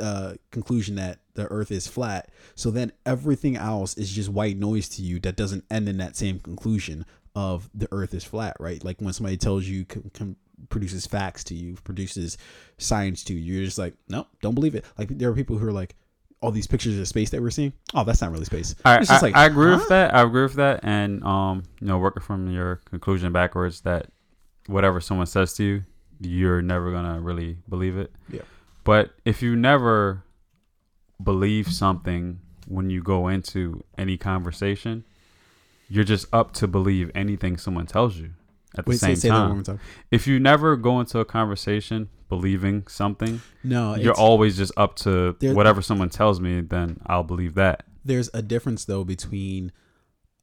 S1: uh, conclusion that the earth is flat. So then everything else is just white noise to you that doesn't end in that same conclusion of the earth is flat, right? Like when somebody tells you, com- com- produces facts to you, produces science to you, you're just like, no, don't believe it. Like there are people who are like, all these pictures of space that we're seeing, oh, that's not really space.
S2: I,
S1: It's just
S2: I,
S1: like,
S2: I agree
S1: huh?
S2: with that. I agree with that, and um, you know, working from your conclusion backwards, that whatever someone says to you, you're never gonna really believe it.
S1: Yeah.
S2: But if you never believe something when you go into any conversation, you're just up to believe anything someone tells you. At the
S1: Wait,
S2: same
S1: say
S2: time,
S1: time.
S2: if you never go into a conversation believing something,
S1: No,
S2: you're always just up to
S1: There-
S2: whatever someone tells me. Then I'll believe that.
S1: there's a difference though between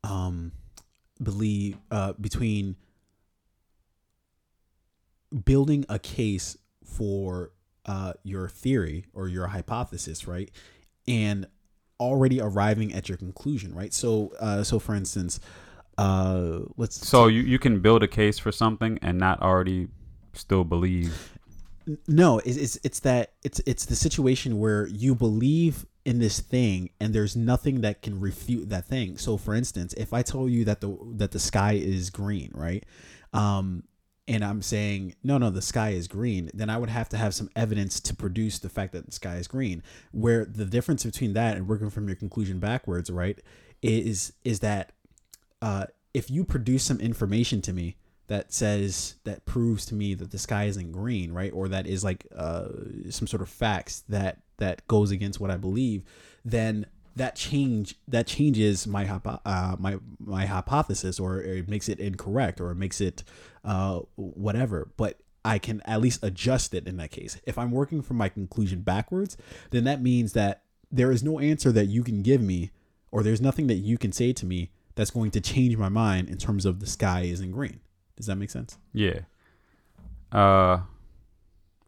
S1: um believe uh between building a case for uh your theory or your hypothesis right and already arriving at your conclusion right so uh so for instance uh let's
S2: So you, you can build a case for something and not already still believe.
S1: no it's, it's it's that it's it's the situation where you believe in this thing and there's nothing that can refute that thing. So for instance, if I tell you that the that the sky is green, right? Um and I'm saying, no, no, the sky is green, then I would have to have some evidence to produce the fact that the sky is green. Where the difference between that and working from your conclusion backwards, right, is is that uh, if you produce some information to me that says that proves to me that the sky isn't green, right, or that is like uh, some sort of facts that that goes against what I believe, then that change that changes my uh, my my hypothesis or it makes it incorrect or it makes it uh, whatever. But I can at least adjust it in that case. If I'm working from my conclusion backwards then that means that there is no answer that you can give me or there's nothing that you can say to me that's going to change my mind in terms of the sky isn't green. Does that make sense?
S2: Yeah. Uh,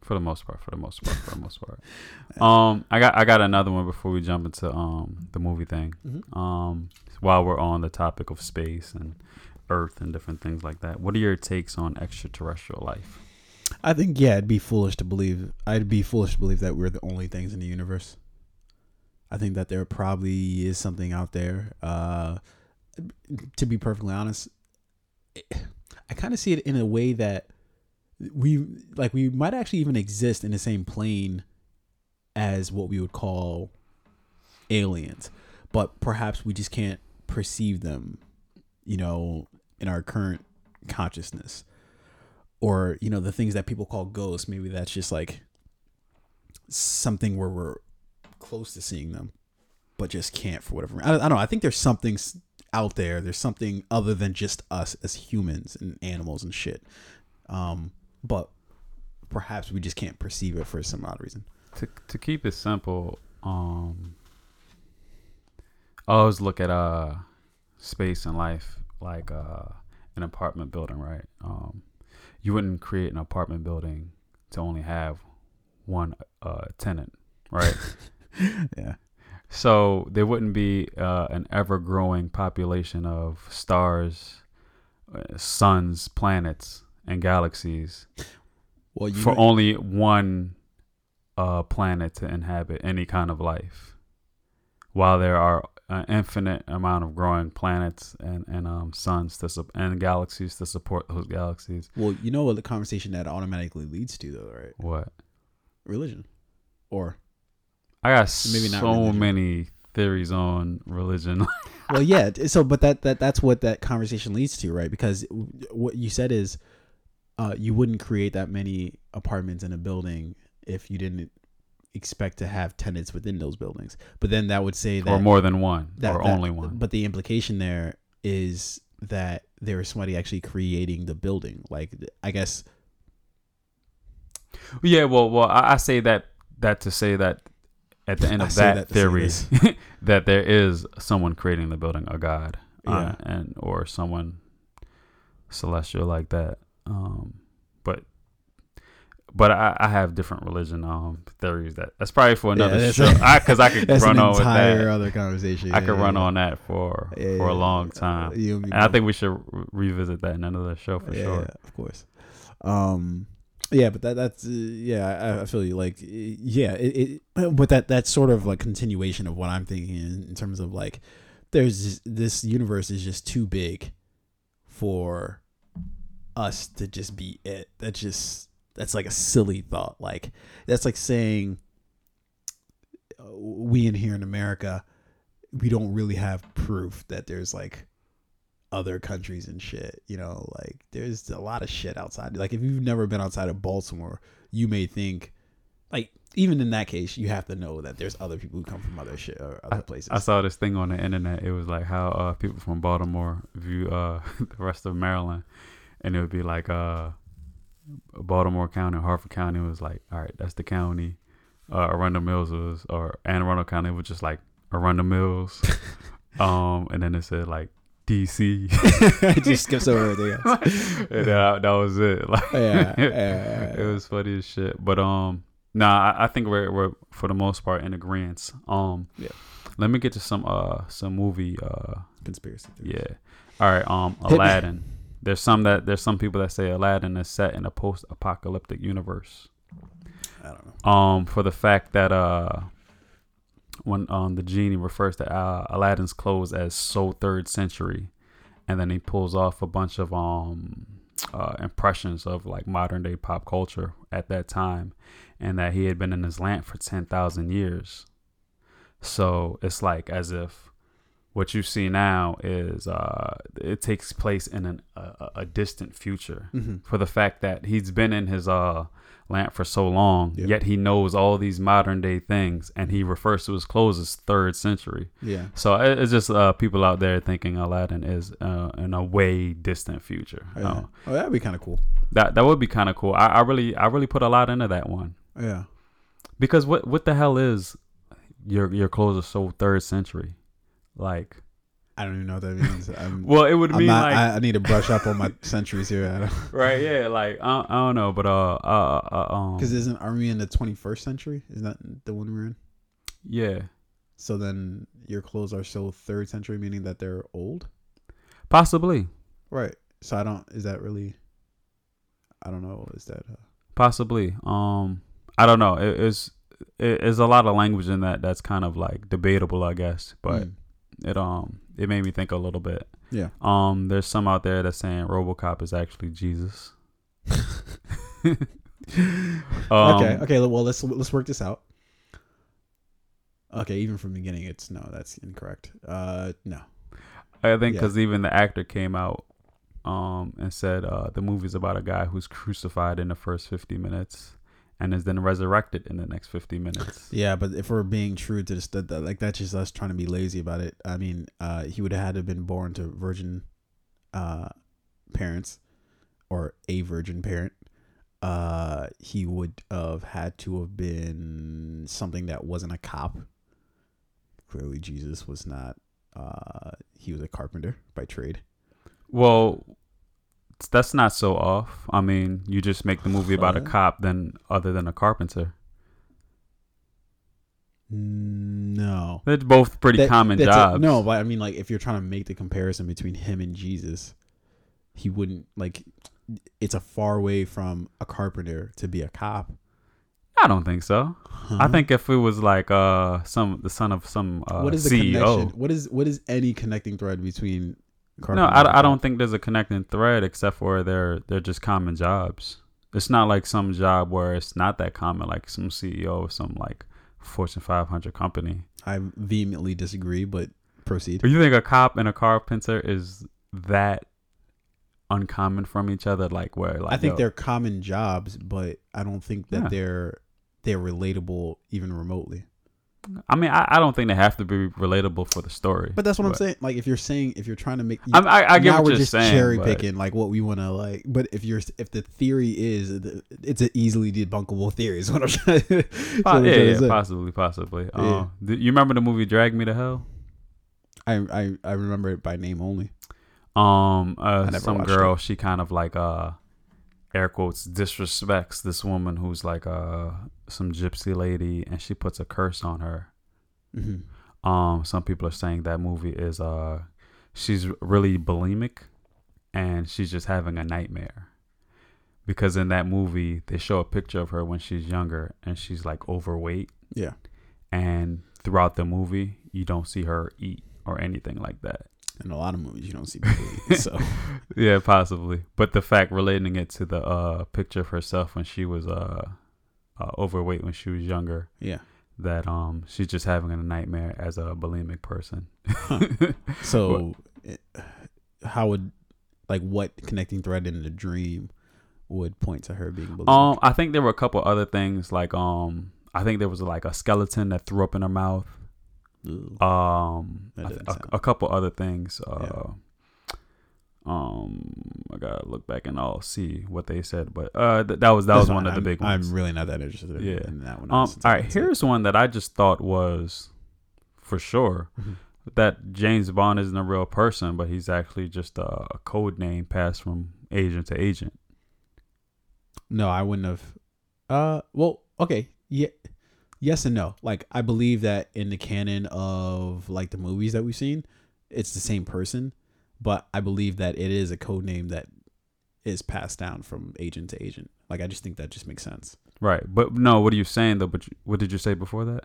S2: for the most part, for the most part, for the most part. Um, I got I got another one before we jump into um the movie thing.
S1: Mhm.
S2: Um, while we're on the topic of space and Earth and different things like that, what are your takes on extraterrestrial life?
S1: I think yeah, it'd be foolish to believe. I'd be foolish to believe that we're the only things in the universe. I think that there probably is something out there. Uh, to be perfectly honest, I kind of see it in a way that we like we might actually even exist in the same plane as what we would call aliens, but perhaps we just can't perceive them, you know, in our current consciousness. Or you know the things that people call ghosts maybe that's just like something where we're close to seeing them but just can't for whatever I, I don't know i think there's something out there there's something other than just us as humans and animals and shit. Um but perhaps we just can't perceive it for some odd reason
S2: To to keep it simple, um, I always look at uh space and life like uh an apartment building, right? Um, you wouldn't create an apartment building to only have one uh tenant, right?
S1: yeah
S2: So there wouldn't be uh, an ever growing population of stars, uh, suns, planets, and galaxies
S1: well you
S2: for
S1: know-
S2: only one uh, planet to inhabit any kind of life. While there are an infinite amount of growing planets and, and um, suns to sup- and galaxies to support those galaxies.
S1: well you know what the conversation that automatically leads to though right
S2: What?
S1: religion or
S2: I got
S1: Maybe not
S2: so
S1: religion.
S2: many theories on religion.
S1: well yeah so but that, that that's what that conversation leads to right because what you said is uh, you wouldn't create that many apartments in a building if you didn't expect to have tenants within those buildings but then that would say that
S2: or more than one,
S1: that,
S2: or
S1: that-
S2: only one.
S1: but the implication there is that there is somebody actually creating the building like i guess
S2: Yeah, well, well, I, I say that that to say that at the end of that,
S1: that
S2: theory, that there is someone creating the building, a god, uh,
S1: Yeah.
S2: and or someone celestial like that. Um, but but I, I have different religion um theories that that's probably for another
S1: that's
S2: show. because I could run on with that.
S1: other conversation
S2: I
S1: Yeah,
S2: could
S1: yeah,
S2: run
S1: yeah.
S2: on that for
S1: Yeah,
S2: for a long time.
S1: You and
S2: I think we should re- revisit that in another show for
S1: yeah,
S2: sure.
S1: yeah, of course. Um, yeah, but that that's uh, yeah, I, I feel you. Like, uh, yeah, it, it, but that that's sort of like continuation of what I'm thinking in, in terms of like, there's just, this universe is just too big for us to just be it. That just that's like a silly thought. Like that's like saying uh, we in here in America, we don't really have proof that there's like other countries and shit. You know, like there's a lot of shit outside. Like if you've never been outside of Baltimore, you may think, like even in that case, you have to know that there's other people who come from other shit or other places.
S2: I saw this thing on the internet. It was like how uh, people from Baltimore view uh, the rest of Maryland, and it would be like uh, Baltimore County, Harford County was like, all right, that's the county. Uh, Arundel Mills was, or Anne Arundel County was just like Arundel Mills. um, and then it said like DC.
S1: it just skips over everything else.
S2: and that, that was it. Like,
S1: Yeah, yeah, yeah,
S2: it was funny as shit. But um, nah, I, I think we're we're for the most part in agreement. Um,
S1: Yeah.
S2: Let me get to some uh some movie uh
S1: Conspiracy. theories.
S2: yeah. All right. Um, Aladdin. There's some that there's some people that say Aladdin is set in a post-apocalyptic universe.
S1: I don't know.
S2: Um, for the fact that uh, when um the genie refers to uh, Aladdin's clothes as so third century, and then he pulls off a bunch of um uh, impressions of like modern day pop culture at that time, and that he had been in his lamp for ten thousand years. So it's like as if what you see now is uh, it takes place in an, a, a distant future
S1: Mm-hmm.
S2: for the fact that he's been in his uh lamp for so long,
S1: Yeah.
S2: yet he knows all these modern day things, and he refers to his clothes as third century.
S1: Yeah.
S2: So it- it's just uh, people out there thinking Aladdin is uh, in a way distant future.
S1: Oh, yeah.
S2: Uh,
S1: oh that'd be kind of cool.
S2: that that would be kind of cool. I, I really I really put a lot into that one
S1: Yeah.
S2: because what what the hell is your your clothes are so third century, like
S1: I don't even know what that means. I'm,
S2: well it would
S1: I'm
S2: mean
S1: not,
S2: like
S1: I, I need to brush up on my centuries here.
S2: Right yeah like I, I don't know but uh uh, uh um
S1: Because isn't are we in the 21st century? Is that the one we're in?
S2: yeah
S1: So then your clothes are still third century, meaning that they're old,
S2: possibly
S1: right? So I don't. Is that really? I don't know. Is that? Uh,
S2: Possibly. Um, I don't know. It, it's it, it's a lot of language in that that's kind of like debatable, I guess. But
S1: mm,
S2: it um it made me think a little bit.
S1: yeah.
S2: Um, there's some out there that's saying RoboCop is actually Jesus. um,
S1: okay. Okay. Well, let's let's work this out. Okay. Even from the beginning, it's no. That's incorrect. Uh, no.
S2: I think
S1: Yeah.
S2: because even the actor came out um and said uh the movie's about a guy who's crucified in the first 50 minutes and is then resurrected in the next 50 minutes.
S1: Yeah, but if we're being true to this, that, that- like that's just us trying to be lazy about it. I mean, uh, he would have had to have been born to virgin, uh, parents, or a virgin parent. Uh, he would have had to have been something that wasn't a cop. Clearly, Jesus was not. Uh, he was a carpenter by trade.
S2: Well, that's not so off. I mean, you just make the movie about a cop than other than a carpenter.
S1: No,
S2: They're both pretty
S1: That-
S2: common
S1: that's a-
S2: jobs.
S1: no, but I mean, like, if you're trying to make the comparison between him and Jesus, he wouldn't like. It's a far way from a carpenter to be a cop.
S2: I don't think so. I think if it was like uh some the son of some uh,
S1: what is the
S2: CEO.
S1: connection? What is what is any connecting thread between?
S2: No,
S1: carpenter and
S2: I, I don't think there's a connecting thread except for they're they're just common jobs. It's not like some job where it's not that common, like some CEO of some like Fortune 500 company.
S1: I vehemently disagree, but proceed.
S2: But you think a cop and a carpenter is that uncommon from each other? Like where like
S1: I think
S2: yo,
S1: they're common jobs, but I don't think that
S2: Yeah.
S1: they're they're relatable even remotely.
S2: I mean, I, I don't think they have to be relatable for the story.
S1: But that's what I'm saying. Like if you're saying if you're trying to make,
S2: I'm, I, I get
S1: now
S2: what
S1: we're
S2: you're
S1: just
S2: saying.
S1: cherry
S2: but-
S1: picking like what we want to like. But if you're if the theory is it's an easily debunkable theory, is what I'm trying. is what
S2: Po-
S1: I'm
S2: yeah,
S1: to
S2: yeah,
S1: say.
S2: possibly, possibly.
S1: Yeah.
S2: Uh, th- you remember the movie Drag Me to Hell?
S1: I, I I remember it by name only.
S2: Um, uh, some girl, she kind of like uh, air quotes disrespects this woman who's like uh some gypsy lady, and she puts a curse on her.
S1: hmm
S2: Um, some people are saying that movie is uh, she's really bulimic, and she's just having a nightmare. Because in that movie, they show a picture of her when she's younger, and she's like overweight.
S1: Yeah.
S2: and throughout the movie you don't see her eat or anything like that
S1: In a lot of movies, you don't see people eat, so.
S2: Yeah possibly. But the fact relating it to the uh picture of herself when she was uh, uh overweight when she was younger.
S1: Yeah.
S2: that um she's just having a nightmare as a bulimic person.
S1: So, it- how would like what connecting thread in the dream would point to her being bulimic?
S2: um i think there were a couple other things like um i think there was like a skeleton that threw up in her mouth Um th- a, a couple other things uh um i gotta look back and i'll see what they said but uh th- that was that was one
S1: fine.
S2: of the
S1: I'm-
S2: big ones
S1: I'm really not that interested in,
S2: Yeah.
S1: in that one.
S2: um all right
S1: didn't see it.
S2: here's one that i just thought was for sure
S1: Mhm.
S2: that james bond isn't a real person but he's actually just a, a code name passed from agent to agent
S1: No, I wouldn't have. Uh, well, okay, yeah, yes and no. Like, I believe that in the canon of like the movies that we've seen, it's the same person, but I believe that it is a code name that is passed down from agent to agent. Like, I just think that just makes sense.
S2: right but no what are you saying though but you, what did you say before that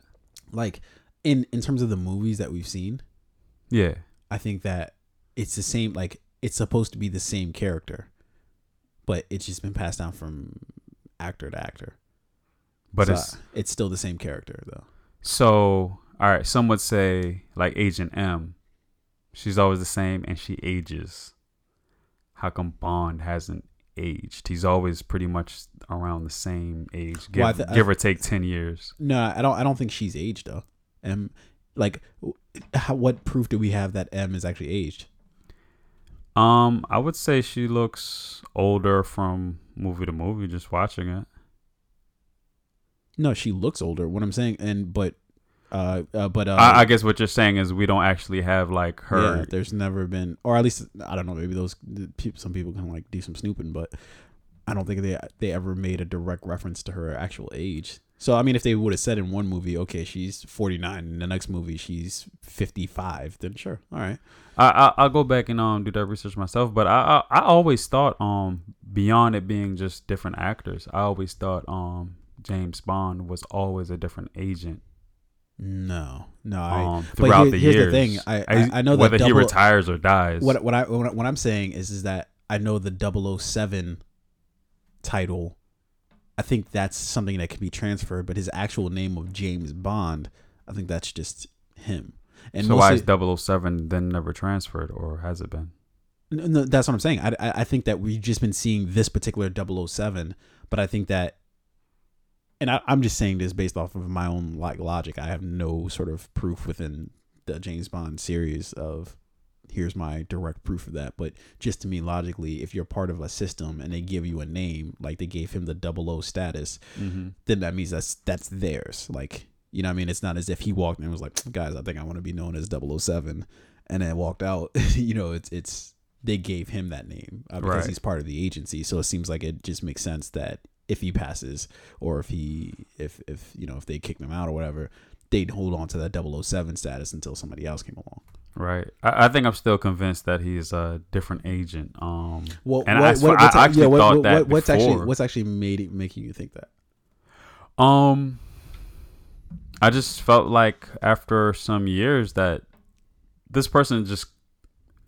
S1: Like, in in terms of the movies that we've seen,
S2: Yeah.
S1: I think that it's the same. Like it's supposed to be the same character, but it's just been passed down from actor to actor.
S2: But
S1: So,
S2: it's
S1: it's still the same character though.
S2: so all right, some would say like Agent M. She's always the same and she ages. How come Bond hasn't aged? He's always pretty much around the same age, give,
S1: Well, th-
S2: give or take ten years.
S1: No, I don't. I don't think she's aged though. M, like, how, what proof do we have that M is actually aged?
S2: Um, I would say she looks older from movie to movie, just watching it.
S1: No, she looks older. What I'm saying, and but, uh, uh but uh,
S2: I, I guess what you're saying is we don't actually have like her.
S1: Yeah, there's never been, or at least I don't know. Maybe those some people can like do some snooping, but I don't think they they ever made a direct reference to her actual age. So I mean, if they would have said in one movie, okay, she's 49, in the next movie she's 55, then sure, all right.
S2: I, I I'll go back and um do that research myself, but I, I I always thought um beyond it being just different actors, I always thought um James Bond was always a different agent
S1: No, no, I.
S2: um
S1: but
S2: throughout
S1: here-
S2: the
S1: here's the
S2: years.
S1: thing, I- I- I know
S2: whether he
S1: double-
S2: retires or dies.
S1: What what I what, I'm saying is is that I know the 007 title. I think that's something that can be transferred, but his actual name of James Bond, I think that's just him. And
S2: so why is 007 then never transferred, or has it been?
S1: No, no, that's what I'm saying. I, I I think that we've just been seeing this particular 007, but I think that, and I, I'm just saying this based off of my own like logic. I have no sort of proof within the James Bond series of here's my direct proof of that. But just to me, logically, if you're part of a system and they give you a name, like they gave him the double O status,
S2: Mm-hmm.
S1: then that means that's that's theirs. Like you know, what I mean, it's not as if he walked in and was like, guys, I think I want to be known as 007 and then walked out. you know, it's it's they gave him that name uh, because
S2: Right.
S1: he's part of the agency. So it seems like it just makes sense that if he passes or if he if if you know if they kick him out or whatever, they'd hold on to that 007 status until somebody else came along.
S2: Right. I, I think I'm still convinced that he's a different agent. Um,
S1: Well,
S2: And I swear-
S1: what's,
S2: I actually
S1: what-
S2: thought
S1: what-
S2: that
S1: what's actually what's actually made it, making you think that?
S2: Um, I just felt like after some years that this person just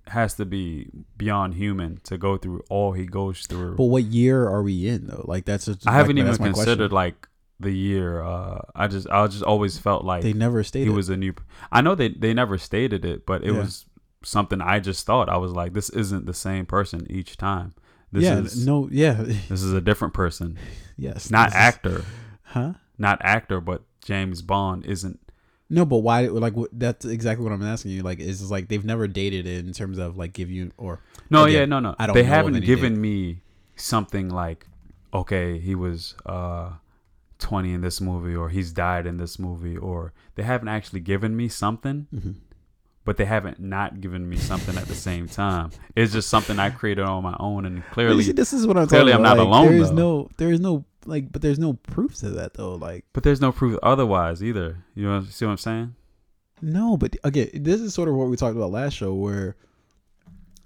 S2: has to be beyond human to go through all he goes through.
S1: But what year are we in though? Like that's just,
S2: I haven't
S1: like,
S2: even
S1: my question.
S2: considered like the year. Uh, I just I just always felt like
S1: They never stated he
S2: was a new. I know they they never stated it, but it
S1: Yeah.
S2: was something I just thought. I was like, this isn't the same person each time. This
S1: yeah,
S2: is
S1: no, yeah,
S2: this is a different person,
S1: yes,
S2: not
S1: this is-
S2: actor,
S1: huh?
S2: not actor, but James Bond isn't
S1: No, but why? Like, what, that's exactly what I'm asking you. Like, is like they've never dated in terms of like give you or
S2: No,
S1: Again,
S2: yeah, no, no.
S1: I don't
S2: they haven't given me something like, okay, he was uh, 20 in this movie, or he's died in this movie, or they haven't actually given me something,
S1: Mhm.
S2: but they haven't not given me something at the same time. It's just something I created on my own, and clearly,
S1: see, this is what I'm
S2: clearly I'm
S1: about.
S2: not
S1: Like,
S2: alone,
S1: There is
S2: though.
S1: no, there is no like, but there's no proof to that though. Like,
S2: but there's no proof otherwise either. You know, see what I'm saying?
S1: no, but again, this is sort of what we talked about last show, where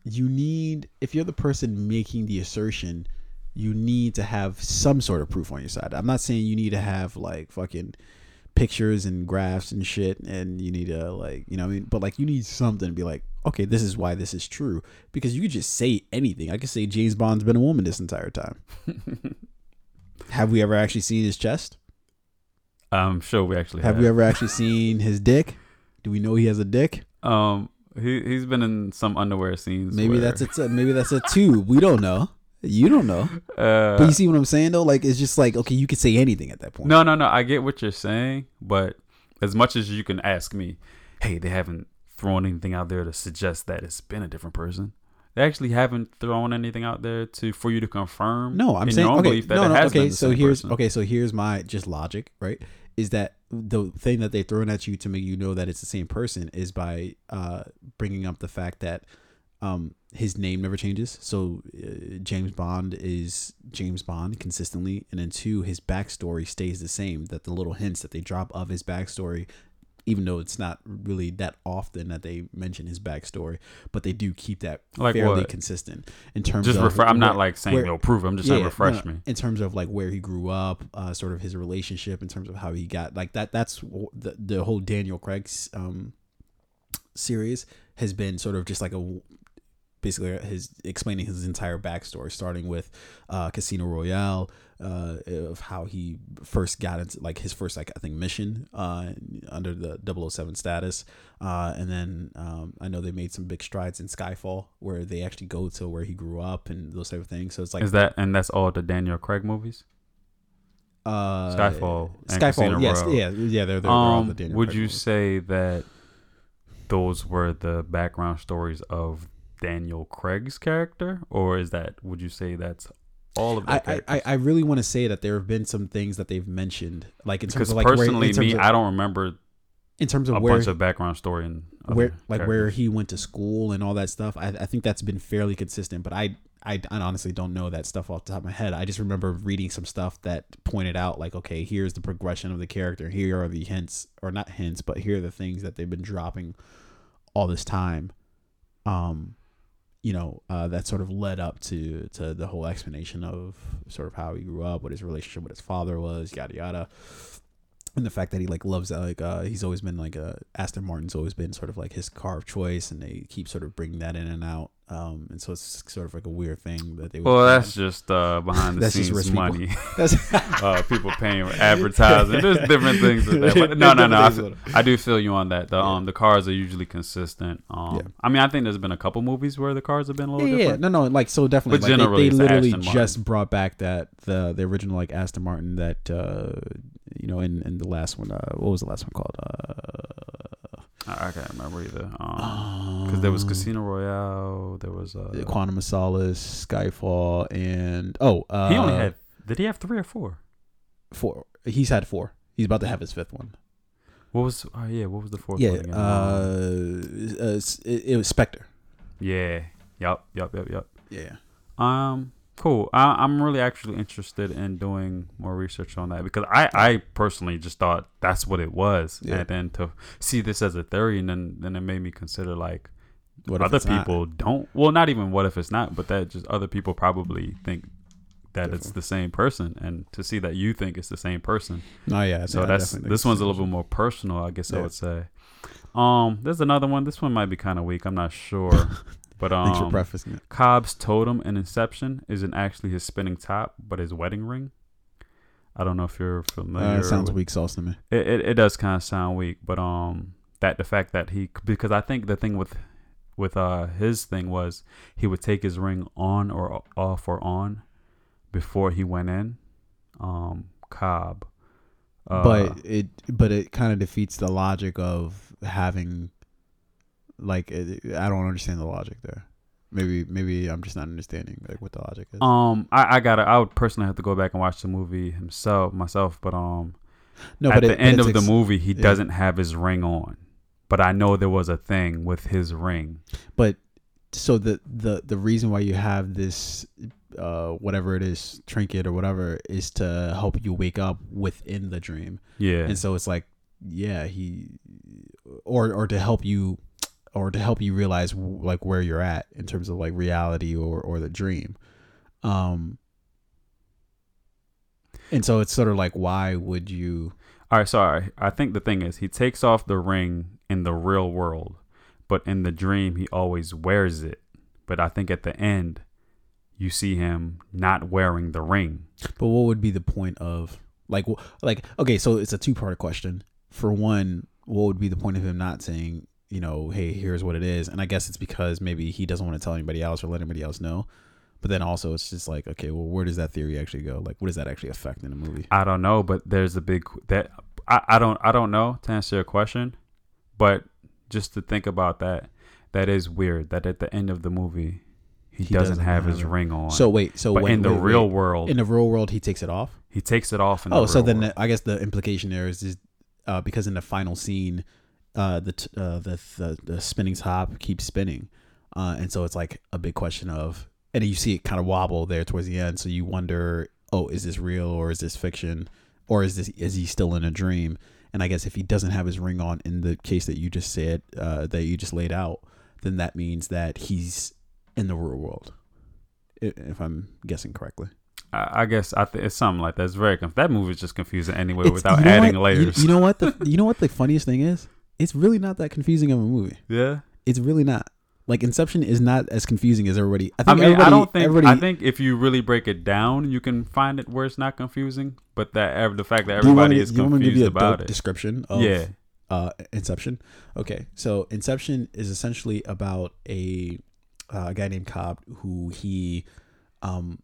S1: you need if you're the person making the assertion, you need to have some sort of proof on your side. I'm not saying you need to have like fucking pictures and graphs and shit and you need to like you know what I mean but like you need something to be like okay this is why this is true because you could just say anything I could say James Bond's been a woman this entire time have we ever actually seen his chest
S2: I'm sure we actually
S1: have
S2: have.
S1: we ever actually seen his dick do we know he has a dick
S2: Um, he he's been in some underwear scenes.
S1: maybe
S2: where,
S1: that's a t- maybe that's a tube we don't know you don't know
S2: Uh,
S1: but you see what I'm saying though like it's just like okay you could say anything at that point
S2: No, no, no. I get what you're saying, but as much as you can ask me, hey, they haven't thrown anything out there to suggest that it's been a different person. They actually haven't thrown anything out there to for you to confirm.
S1: No, I'm
S2: in
S1: saying okay.
S2: belief that
S1: No,
S2: it
S1: no, okay.
S2: been
S1: So here's
S2: person.
S1: okay. So here's my just logic, right? Is that the thing that they throwing at you to make you know that it's the same person is by uh, bringing up the fact that um, his name never changes. So uh, James Bond is James Bond consistently, and then two, his backstory stays the same. That the little hints that they drop of his backstory even though it's not really that often that they mention his backstory, but they do keep that
S2: Like
S1: fairly
S2: what?
S1: consistent in terms
S2: Just
S1: of.
S2: refer. I'm not like saying
S1: where-
S2: yo prove. it. I'm just saying
S1: no,
S2: refresh
S1: no,
S2: me.
S1: in terms of like where he grew up, uh, sort of his relationship, in terms of how he got like that. That's the the whole Daniel Craig's um series has been sort of just like a basically his explaining his entire backstory, starting with uh, Casino Royale, uh, of how he first got into like his first like I think mission uh, under the 007 status, uh, and then um, I know they made some big strides in Skyfall where they actually go to where he grew up and those type of things. So it's like
S2: Is that and that's all the Daniel Craig movies?
S1: uh,
S2: Skyfall and
S1: Skyfall,
S2: Casino
S1: yes,
S2: Royale.
S1: yeah, yeah, they're, they're, all the
S2: Um,
S1: Daniel
S2: would
S1: Craig
S2: you
S1: movies.
S2: say that those were the background stories of Daniel Craig's character, or is that would you say that's all of the
S1: I, I,
S2: characters?
S1: I really want to say that there have been some things that they've mentioned, like in terms of like where,
S2: personally,
S1: terms
S2: me,
S1: of,
S2: I don't remember
S1: in terms
S2: a
S1: of where
S2: bunch of background story and
S1: where like where he went to school and all that stuff. I, I think that's been fairly consistent, but I, I I honestly don't know that stuff off the top of my head. I just remember reading some stuff that pointed out like, okay, here's the progression of the character. Here are the hints, or not hints, but here are the things that they've been dropping all this time. Um, you know, uh, that sort of led up to to the whole explanation of sort of how he grew up, what his relationship with his father was, yada yada and the fact that he like loves like uh he's always been like uh Aston Martin's always been sort of like his car of choice and they keep sort of bringing that in and out um and so it's sort of like a weird thing that they would
S2: Well, that's just uh, behind the
S1: That's
S2: scenes
S1: people.
S2: money.
S1: that's
S2: uh, people paying advertising. There's different things that. But no, no, no. I, feel- I do feel you on that. The
S1: Yeah.
S2: um the cars are usually consistent. Um,
S1: Yeah.
S2: I mean, I think there's been a couple movies where the cars have been a little
S1: yeah, yeah,
S2: different.
S1: no, no, like so definitely.
S2: But
S1: Like,
S2: generally
S1: they, they literally just brought back that the the original like Aston Martin that uh you know in in the last one. Uh, what was the last one called? Uh,
S2: I, I can't remember either. Um, because there was Casino Royale. There was uh,
S1: Quantum of Solace, Skyfall, and oh, uh,
S2: he only had. Did he have three or four?
S1: four. He's had four. He's about to have his fifth one.
S2: What was? Oh yeah, what was the fourth
S1: Yeah,
S2: one again? Um,
S1: uh, uh, it, it was Spectre.
S2: yeah. Yep. Yep. Yep. Yep.
S1: Yeah,
S2: Um, cool. I, I'm really actually interested in doing more research on that because I, I personally just thought that's what it was,
S1: Yeah.
S2: and then to see this as a theory, and then then it made me consider like
S1: what
S2: other
S1: it's not?
S2: people don't. Well, not even what if it's not, but that just other people probably think that it's the same person, and to see that you think it's the same person.
S1: Oh yeah,
S2: So
S1: I
S2: that's this one's a little bit more personal, I guess I would say. Um, there's another one. This one might be kind of weak. I'm not sure, but um,
S1: Thanks for prefacing it.
S2: Cobb's totem in Inception isn't actually his spinning top, but his wedding ring. I don't know if you're familiar.
S1: Uh, it sounds
S2: with-
S1: weak sauce to me.
S2: It, it it does kind of sound weak, but um, that the fact that he because I think the thing with with uh his thing was he would take his ring on or off or on before he went in. Um, Cobb. Uh,
S1: but it but it kind of defeats the logic of having like I don't understand the logic there. Maybe maybe I'm just not understanding like what the logic is.
S2: um, I, I gotta. I would personally have to go back and watch the movie himself myself, but um,
S1: no,
S2: at
S1: but
S2: the
S1: it,
S2: end of the movie, he
S1: yeah.
S2: doesn't have his ring on. But I know there was a thing with his ring.
S1: But so the the the reason why you have this uh whatever it is trinket or whatever is to help you wake up within the dream.
S2: Yeah.
S1: And so it's like yeah, he or or to help you or to help you realize like where you're at in terms of like reality or or the dream. Um and so it's sort of like why would you
S2: All right, sorry. I think the thing is, he takes off the ring in the real world, but in the dream, he always wears it. But I think at the end, you see him not wearing the ring.
S1: But what would be the point of like like okay, so it's a two part question. For one, what would be the point of him not saying, you know, hey, here's what it is? And I guess it's because maybe he doesn't want to tell anybody else or let anybody else know. But then also it's just like, okay, well, where does that theory actually go? Like, what does that actually affect in the movie?
S2: I don't know, but there's a big that I, I don't I don't know to answer your question, but just to think about that, that is weird. That at the end of the movie, he,
S1: He
S2: doesn't,
S1: doesn't
S2: have,
S1: have
S2: his
S1: it.
S2: ring on.
S1: So wait, so
S2: but
S1: wait,
S2: in the
S1: wait,
S2: real
S1: wait.
S2: world,
S1: in the real world, he takes it off.
S2: he takes it off. In the
S1: Oh, so then. I guess the implication there is, is uh, because in the final scene, uh, the, t- uh, the the the spinning top keeps spinning, uh, and so it's like a big question of, and you see it kind of wobble there towards the end, so you wonder, oh, is this real or is this fiction, or is this is he still in a dream? And I guess if he doesn't have his ring on in the case that you just said, uh, that you just laid out, then that means that he's in the real world. If I'm guessing correctly.
S2: I, guess I th- it's something like that. It's very conf- that movie is just confusing anyway
S1: It's-
S2: without
S1: you know
S2: adding
S1: what? You-
S2: layers.
S1: You, know what? The, you know what the funniest thing is? It's really not that confusing of a movie.
S2: yeah.
S1: It's really not. Like Inception is not as confusing as everybody. I
S2: I
S1: think
S2: mean, I don't think. I think if you really break it down, you can find it where it's not confusing. But that the fact that everybody is
S1: do you want to give
S2: confused
S1: you a
S2: about it.
S1: description of
S2: Yeah.
S1: uh, Inception. Okay, so Inception is essentially about a uh, a guy named Cobb who he um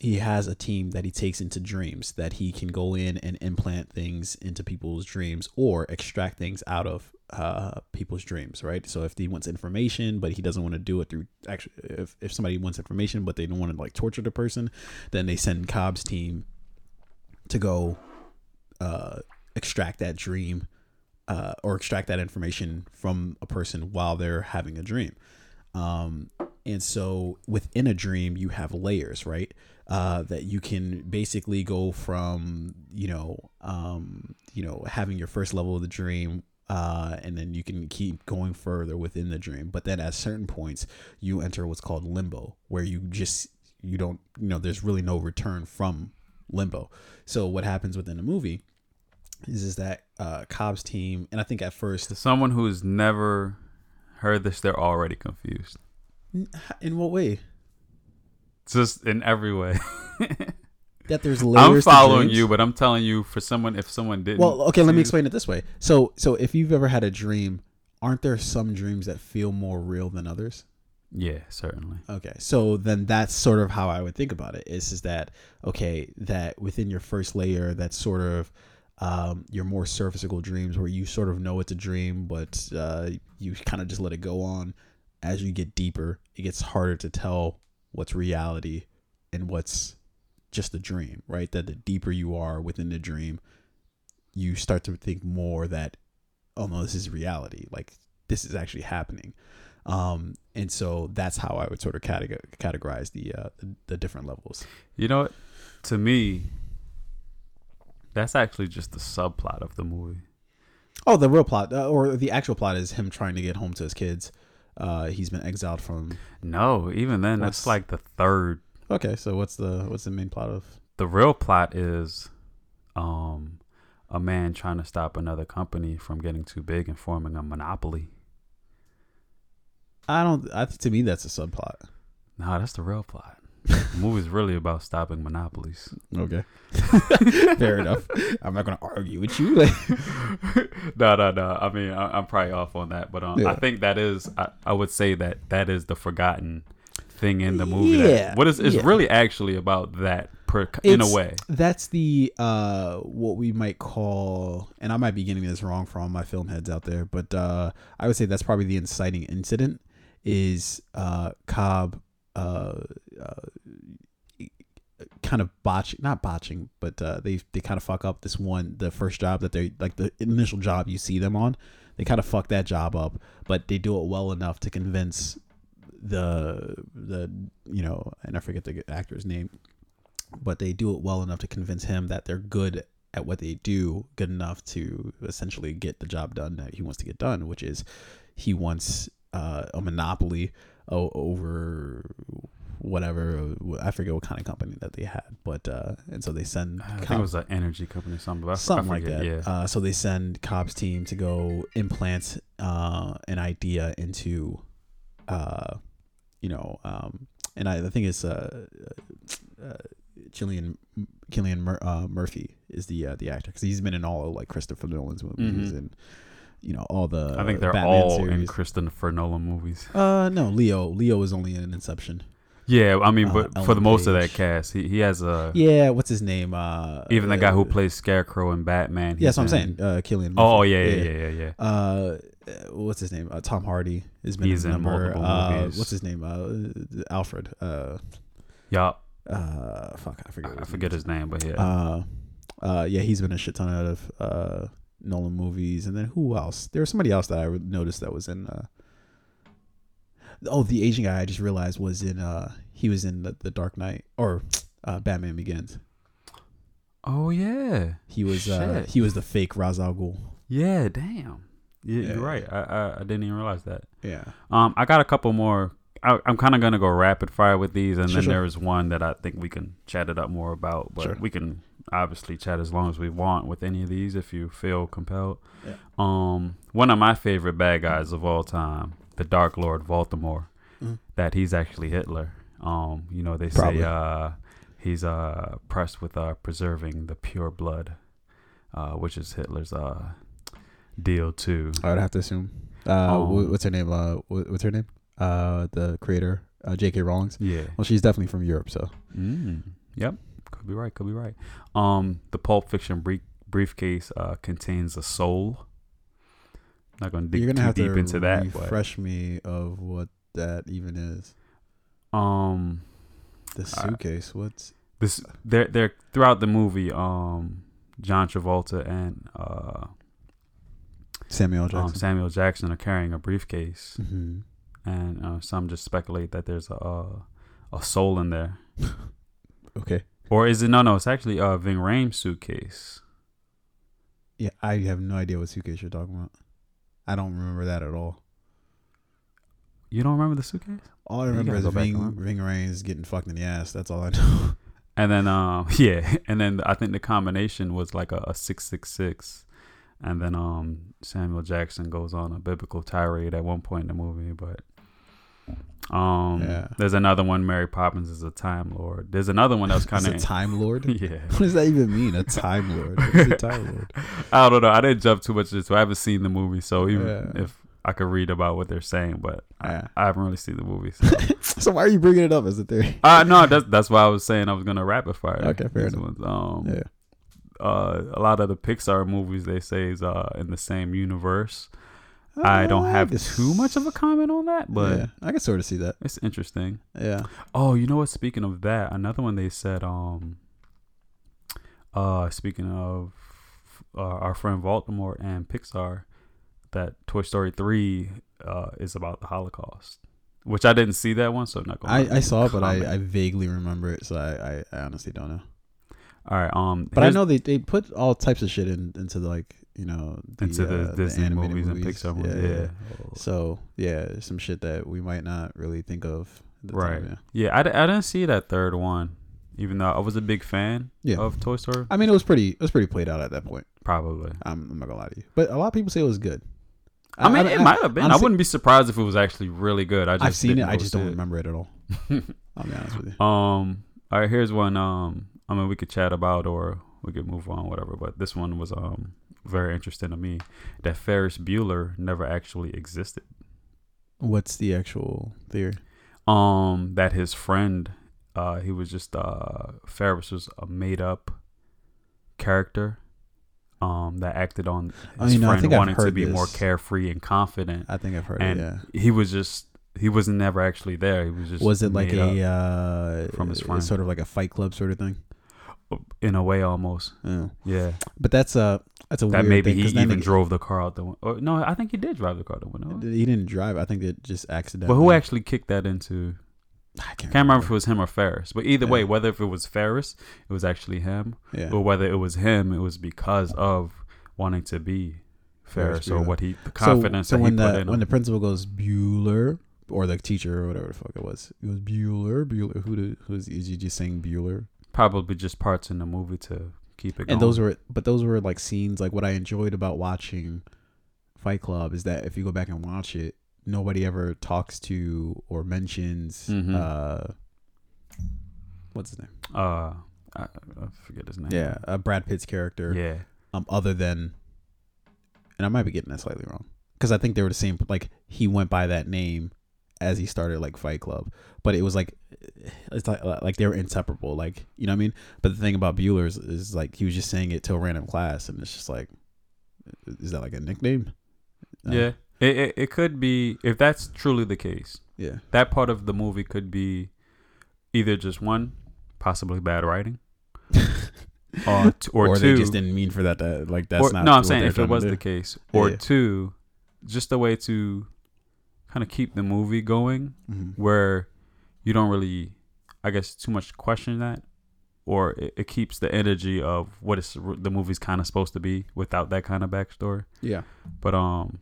S1: he has a team that he takes into dreams that he can go in and implant things into people's dreams or extract things out of uh people's dreams right so if he wants information but he doesn't want to do it through actually if, if somebody wants information but they don't want to like torture the person then they send cobb's team to go uh extract that dream uh, or extract that information from a person while they're having a dream. Um, and so within a dream, you have layers, right? Uh, that you can basically go from, you know, um, you know, having your first level of the dream, uh, and then you can keep going further within the dream. But then at certain points, you enter what's called limbo, where you just you don't, you know, there's really no return from limbo. So what happens within the movie is is that uh, Cobb's team, and I think at first,
S2: someone who's never heard this, they're already confused.
S1: in what way?
S2: Just in every way.
S1: That there's layers.
S2: I'm following you, but I'm telling you, for someone, if someone didn't.
S1: Well, okay, let me explain it this way. So, so if you've ever had a dream, aren't there some dreams that feel more real than others?
S2: Yeah, certainly.
S1: Okay, so then that's sort of how I would think about it. Is is that okay? That within your first layer, that's sort of um, your more surfaceable dreams, where you sort of know it's a dream, but uh, you kind of just let it go on. As you get deeper, it gets harder to tell what's reality and what's just a dream, right? That the deeper you are within the dream, you start to think more that, oh no, this is reality. Like this is actually happening. Um, and so that's how I would sort of categorize the, uh, the different levels.
S2: You know? To me, that's actually just the subplot of the movie.
S1: Oh, the real plot uh, or the actual plot is him trying to get home to his kids. Uh, he's been exiled from.
S2: No, even then, that's like the third.
S1: Okay, so what's the what's the main plot of?
S2: The real plot is, um, a man trying to stop another company from getting too big and forming a monopoly.
S1: I don't. I, to me, that's a subplot.
S2: Nah, that's the real plot. the movie's really about stopping monopolies.
S1: Okay, fair enough. I'm not gonna argue with you.
S2: no, no, no. I mean, I, I'm probably off on that, but um,
S1: Yeah.
S2: I think that is. I, I would say that that is the forgotten thing in the movie.
S1: Yeah,
S2: That, what is it's
S1: yeah.
S2: really actually about that per, in a way.
S1: that's the uh what we might call and i might be getting this wrong for all my film heads out there but uh i would say that's probably the inciting incident is uh cobb uh, uh kind of botching not botching but uh they they kind of fuck up this one the first job that they like the initial job you see them on they kind of fuck that job up but they do it well enough to convince the the you know and i forget the actor's name but they do it well enough to convince him that they're good at what they do, good enough to essentially get the job done that he wants to get done, which is he wants uh, a monopoly o- over whatever I forget what kind of company that they had, but uh, and so they send
S2: I think it was an energy company or something. But I f- I
S1: something like that.
S2: Yeah.
S1: Uh, so they send Cobb's team to go implant uh, an idea into, uh, you know, um, and I, I think it's uh, uh, Cillian Cillian Mur- uh, Murphy is the uh, the actor because he's been in all of, like Christopher Nolan's movies
S2: Mhm.
S1: and you know all the
S2: I think they're
S1: Batman
S2: all in
S1: series.
S2: Christopher Nolan movies.
S1: uh no Leo Leo is only in Inception.
S2: Yeah, I mean,
S1: Uh,
S2: but for the most of that cast, he, he has a
S1: Yeah, what's his name? Uh,
S2: even the guy who
S1: uh,
S2: plays Scarecrow in Batman.
S1: Yeah, that's what I'm saying. Uh, Cillian.
S2: Oh,
S1: Murphy.
S2: yeah, yeah, yeah, yeah, yeah.
S1: uh, uh, what's his name? Uh, Tom Hardy has been
S2: He's
S1: in number.
S2: multiple
S1: uh,
S2: movies.
S1: What's his name? Uh, Alfred. Uh,
S2: Yup.
S1: uh, fuck, I forget.
S2: I, I
S1: his
S2: forget
S1: name
S2: his name, but yeah.
S1: Uh, uh, yeah, he's been a shit ton out of uh Nolan movies, and then who else? There was somebody else that I noticed that was in. Uh, oh, the Asian guy I just realized was in. Uh, he was in the, the Dark Knight or uh, Batman Begins.
S2: oh yeah.
S1: He was. Uh, he was the fake Ra's al Ghul.
S2: Yeah, damn. Yeah,
S1: Yeah,
S2: you're right. I, I I didn't even realize that.
S1: Yeah.
S2: Um, I got a couple more. I, I'm kind of gonna go rapid fire with these, and
S1: Sure,
S2: then
S1: sure.
S2: there's one that I think we can chat it up more about. But
S1: Sure.
S2: we can obviously chat as long as we want with any of these if you feel compelled.
S1: Yeah.
S2: Um, one of my favorite bad guys of all time, the Dark Lord Voldemort.
S1: Mhm.
S2: That he's actually Hitler. Um, you know they
S1: Probably.
S2: say uh he's uh pressed with uh preserving the pure blood, uh, which is Hitler's uh deal too.
S1: I would have to assume. Uh,
S2: Um,
S1: what's her name? Uh, what's her name? Uh, the creator, uh, J.K. Rawlings.
S2: Yeah.
S1: Well, she's definitely from Europe, so
S2: Mm, yep, could be right. Could be right. Um, the Pulp Fiction brief, briefcase uh, contains a soul. Not gonna dig
S1: you're gonna
S2: too
S1: have
S2: deep
S1: to
S2: into that. But,
S1: refresh me of what that even is.
S2: um,
S1: The suitcase. What's
S2: this they're they're throughout the movie. Um, John Travolta and uh,
S1: Samuel
S2: um,
S1: Jackson?
S2: Samuel Jackson are carrying a briefcase,
S1: hmm
S2: and uh, some just speculate that there's a uh, a soul in there,
S1: Okay.
S2: or is it? No, no, it's actually a Ving Rhames suitcase.
S1: Yeah, I have no idea what suitcase you're talking about. I don't remember that at all.
S2: You don't remember the suitcase?
S1: All I remember is Ving. Ving Rhames getting fucked in the ass. That's all I know.
S2: And then, um, yeah, and then I think the combination was like a, a six six six, and then um Samuel Jackson goes on a biblical tirade at one point in the movie, but um,
S1: Yeah.
S2: there's another one. Mary Poppins is a time lord. There's another one that was kind
S1: It's a
S2: of
S1: time lord.
S2: yeah.
S1: What does that even mean? A time lord? What's a time lord?
S2: I don't know. I didn't jump too much into. it. I haven't seen the movie, so even
S1: Yeah.
S2: if I could read about what they're saying, but
S1: Yeah.
S2: I, I haven't really seen the movie. So.
S1: So why are you bringing it up as a theory?
S2: uh no, that's that's why I was saying I was gonna rapid fire.
S1: Okay, fair enough.
S2: Um,
S1: Yeah.
S2: Uh, a lot of the Pixar movies they say is uh, in the same universe. I don't
S1: Uh,
S2: have
S1: guess-
S2: too much of a comment on that, but
S1: yeah, I can sort of see that.
S2: it's interesting.
S1: Yeah.
S2: Oh, you know what? Speaking of that, another one they said. Um, uh, speaking of uh, our friend Baltimore and Pixar, that Toy Story three uh, is about the Holocaust, which I didn't see that one, so I'm not gonna.
S1: I, I saw it, but. I, I vaguely remember it, so I, I, I honestly don't know.
S2: All right. Um,
S1: But I know they, they put all types of shit in, into the, like you know the,
S2: into the
S1: uh,
S2: Disney
S1: animated
S2: movies, and Pixar movies. Yeah.
S1: So yeah, some shit that we might not really think of.
S2: Right.
S1: Time,
S2: Yeah, I didn't see that third one, even though I was a big fan
S1: Yeah.
S2: of Toy Story.
S1: I mean, it was pretty. It was pretty played out at that point.
S2: Probably.
S1: I'm, I'm not gonna lie to you, but a lot of people say it was good.
S2: I, mean, it might have been. I wouldn't be surprised if it was actually really good. I just
S1: I've seen it. I just don't
S2: it.
S1: remember it at all. I'll be honest with you.
S2: Um. All right. Here's one. Um. I mean, we could chat about, or we could move on, whatever. But this one was um very interesting to me. That Ferris Bueller never actually existed.
S1: What's the actual theory?
S2: Um. That his friend, uh, he was just uh Ferris was a made up character. Um, that acted on
S1: Oh,
S2: his
S1: you know,
S2: friend wanting to be more carefree and confident,
S1: I think I've heard
S2: and
S1: it. Yeah.
S2: he was just he was never actually there. He was just
S1: Was it like a uh,
S2: from his friend.
S1: sort of like a Fight Club sort of thing?
S2: In a way almost.
S1: Yeah.
S2: Yeah,
S1: But that's a that's a
S2: that
S1: weird
S2: maybe
S1: thing,
S2: he even drove the car out the window. No, I think he did drive the car out the window.
S1: He didn't drive. I think it just accidentally.
S2: But who actually kicked that into?
S1: I can't,
S2: Can't remember if it was him or Ferris. But either way, whether if it was Ferris, it was actually him,
S1: Yeah.
S2: or whether it was him, it was because of wanting to be
S1: Ferris
S2: Ferris or what he the
S1: So-
S2: confidence
S1: so,
S2: that
S1: when
S2: he
S1: the
S2: put in
S1: when
S2: him.
S1: the principal goes Bueller or the teacher or whatever the fuck it was, it was Bueller. Bueller. Who did, who's is he just saying Bueller?
S2: Probably just parts in the movie to keep it going.
S1: And those were, but those were like scenes. Like what I enjoyed about watching Fight Club is that if you go back and watch it, nobody ever talks to or mentions
S2: Mhm.
S1: uh, what's his name?
S2: uh, I, I forget his name.
S1: Yeah, uh, Brad Pitt's character.
S2: yeah.
S1: um, other than, and I might be getting that slightly wrong, because I think they were the same. Like he went by that name as he started like Fight Club, but it was like it's like like they were inseparable. Like you know what I mean. But the thing about Bueller is, is like he was just saying it to a random class, and it's just like, is that like a nickname? Uh,
S2: Yeah, it, it it could be if that's truly the case.
S1: yeah,
S2: That part of the movie could be either just one, possibly bad writing, or t- or,
S1: or,
S2: two.
S1: they just didn't mean for that. To, like that's
S2: or-
S1: not.
S2: no, I'm saying if it was
S1: do.
S2: the case, or
S1: Yeah.
S2: two, just a way to kind of keep the movie going
S1: Mhm.
S2: where you don't really, I guess, too much question that. or it, it keeps the energy of what the movie's kind of supposed to be without that kind of backstory.
S1: Yeah.
S2: But um,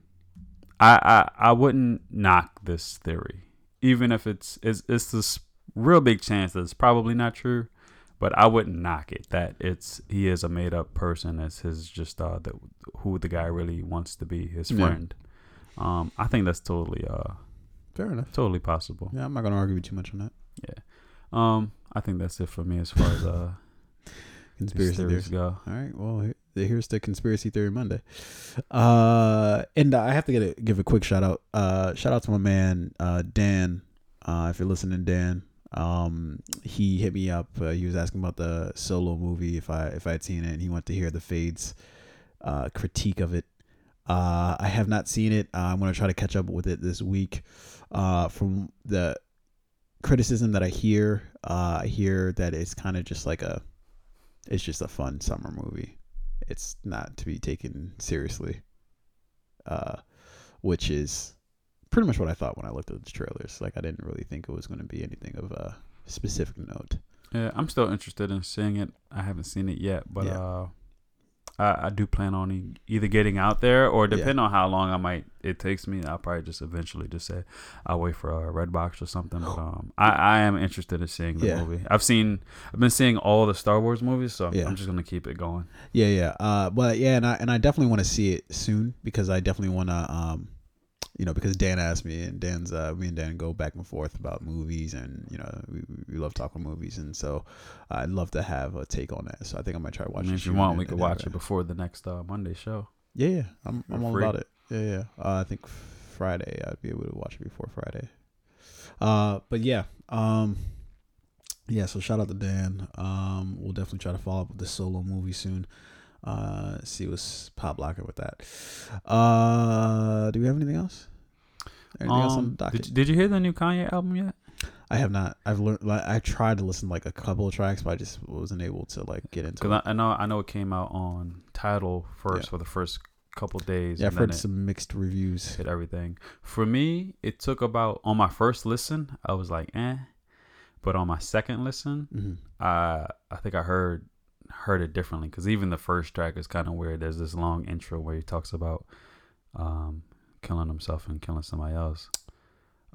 S2: I I, I wouldn't knock this theory, even if it's it's it's this real big chance that it's probably not true. But I wouldn't knock it that it's he is a made up person as his just uh the, who the guy really wants to be his friend. Um, I think that's totally uh
S1: Fair enough.
S2: totally possible.
S1: Yeah, I'm not gonna argue with you too much on that. Yeah.
S2: Um, I think that's it for me as far as uh
S1: Conspiracy
S2: theories go.
S1: All right. Well, here's the conspiracy theory Monday. Uh, and I have to get a, give a quick shout out. Uh, shout out to my man uh, Dan. Uh, if you're listening, Dan. Um, he hit me up. Uh, he was asking about the solo movie if I if I had seen it, and he wanted to hear the Fades uh, critique of it. Uh, I have not seen it. Uh, I'm gonna try to catch up with it this week. Uh, from the criticism that I hear, uh, I hear that it's kind of just like a it's just a fun summer movie. It's not to be taken seriously. Uh, which is pretty much what I thought when I looked at the trailers. Like I didn't really think it was going to be anything of a specific note.
S2: Yeah, I'm still interested in seeing it. I haven't seen it yet, but
S1: Yeah.
S2: Uh, I, I do plan on e- either getting out there or
S1: Yeah.
S2: depending on how long I might it takes me. I'll probably just eventually just say I'll wait for a red box or something. But um, I, I am interested in seeing the
S1: Yeah.
S2: movie. I've seen I've been seeing all the Star Wars movies, so
S1: Yeah.
S2: I'm just gonna keep it going.
S1: Yeah, yeah. Uh, but yeah, and I and I definitely want to see it soon because I definitely want to um, you know, because Dan asked me, and Dan's uh, me and Dan go back and forth about movies, and you know, we, we love talking movies, and so I'd love to have a take on that. So I think I might try to
S2: I
S1: watch
S2: mean,
S1: it.
S2: if you want,
S1: and-
S2: we could watch it before the next uh, Monday show.
S1: Yeah, yeah, I'm I'm all
S2: free.
S1: about it. Yeah, yeah. Uh, I think Friday I'd be able to watch it before Friday. Uh, but yeah, um, yeah. So shout out to Dan. Um, we'll definitely try to follow up with the solo movie soon. Uh, see what's pop locking with that. Uh, do we have anything else? Anything else on the
S2: Um, did, did you hear the new Kanye album yet?
S1: I have not. I've learned. Like, I tried to listen to like a couple of tracks, but I just wasn't able to like get into.
S2: Because
S1: it.
S2: I, I know I know it came out on Tidal first
S1: Yeah.
S2: for the first couple days.
S1: yeah, I've heard some mixed reviews.
S2: hit everything. For me, it took about on my first listen, I was like, eh. But on my second listen,
S1: hmm
S2: I I think I heard heard it differently because even the first track is kind of weird. There's this long intro where he talks about um, killing himself and killing somebody else.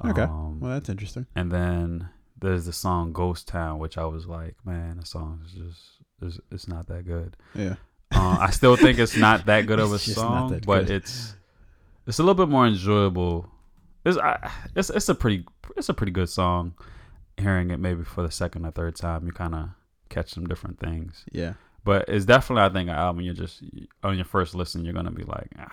S1: Okay.
S2: Um,
S1: Well, that's interesting.
S2: and then there's the song Ghost Town, which I was like, man, the song is just it's, it's not that good.
S1: Yeah.
S2: Uh, I still think it's not that good of a
S1: It's just not
S2: song, but
S1: good.
S2: it's it's a little bit more enjoyable. It's I, it's it's a pretty it's a pretty good song. Hearing it maybe for the second or third time, you kind of catch some different things.
S1: Yeah.
S2: But it's definitely I think an album you're just on your first listen you're gonna be like, ah.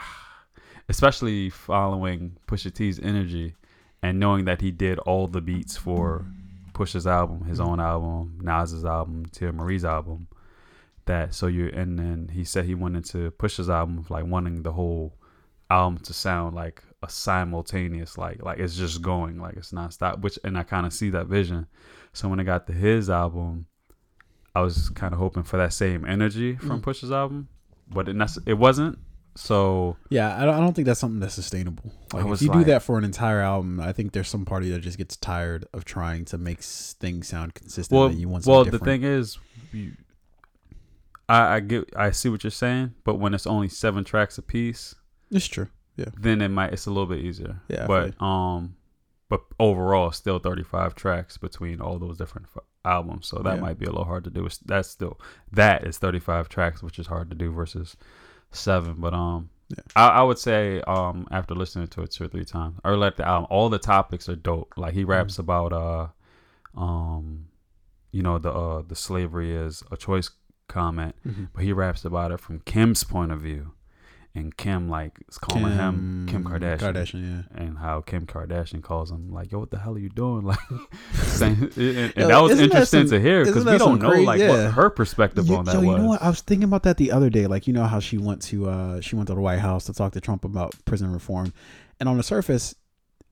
S2: especially following Pusha T's energy and knowing that he did all the beats for Pusha's album, his own album, Nas's album, Tia Marie's album. That so you and then he said he went into Pusha's album like wanting the whole album to sound like a simultaneous like like it's just going like it's not stop which and I kind of see that vision. So when I got to his album, I was kind of hoping for that same energy from
S1: Mm.
S2: Pusha's album, but it nece- it wasn't. So
S1: Yeah, I don't, think that's something that's sustainable. Like, if you do that for an entire album, I think there's some party that just gets tired of trying to make things sound consistent.
S2: well,
S1: you want
S2: well, the thing is, you, I, I get, I see what you're saying, but when it's only seven tracks a piece,
S1: it's true.
S2: Yeah, then it might it's a little bit easier.
S1: Yeah,
S2: but um, but overall, still 35 tracks between all those different albums, so that
S1: Yeah.
S2: might be a little hard to do. That's still that is 35 tracks, which is hard to do versus seven. But um,
S1: Yeah.
S2: I, I would say um after listening to it two or three times, or like the album, all the topics are dope. Like he raps about uh, um, you know the uh the slavery is a choice comment,
S1: Mhm.
S2: but he raps about it from Kim's point of view, and Kim like is calling him Kim Kardashian,
S1: Kardashian, yeah.
S2: and how Kim Kardashian calls him like, "Yo, what the hell are you doing?" Like, and, and
S1: Yo,
S2: that was
S1: isn't that
S2: interesting
S1: some-
S2: to hear because we don't know
S1: crazy-
S2: like
S1: yeah.
S2: what her perspective
S1: You,
S2: on that
S1: yo,
S2: was.
S1: you know what? I was thinking about that the other day. Like, you know how she went to uh she went to the White House to talk to Trump about prison reform, and on the surface,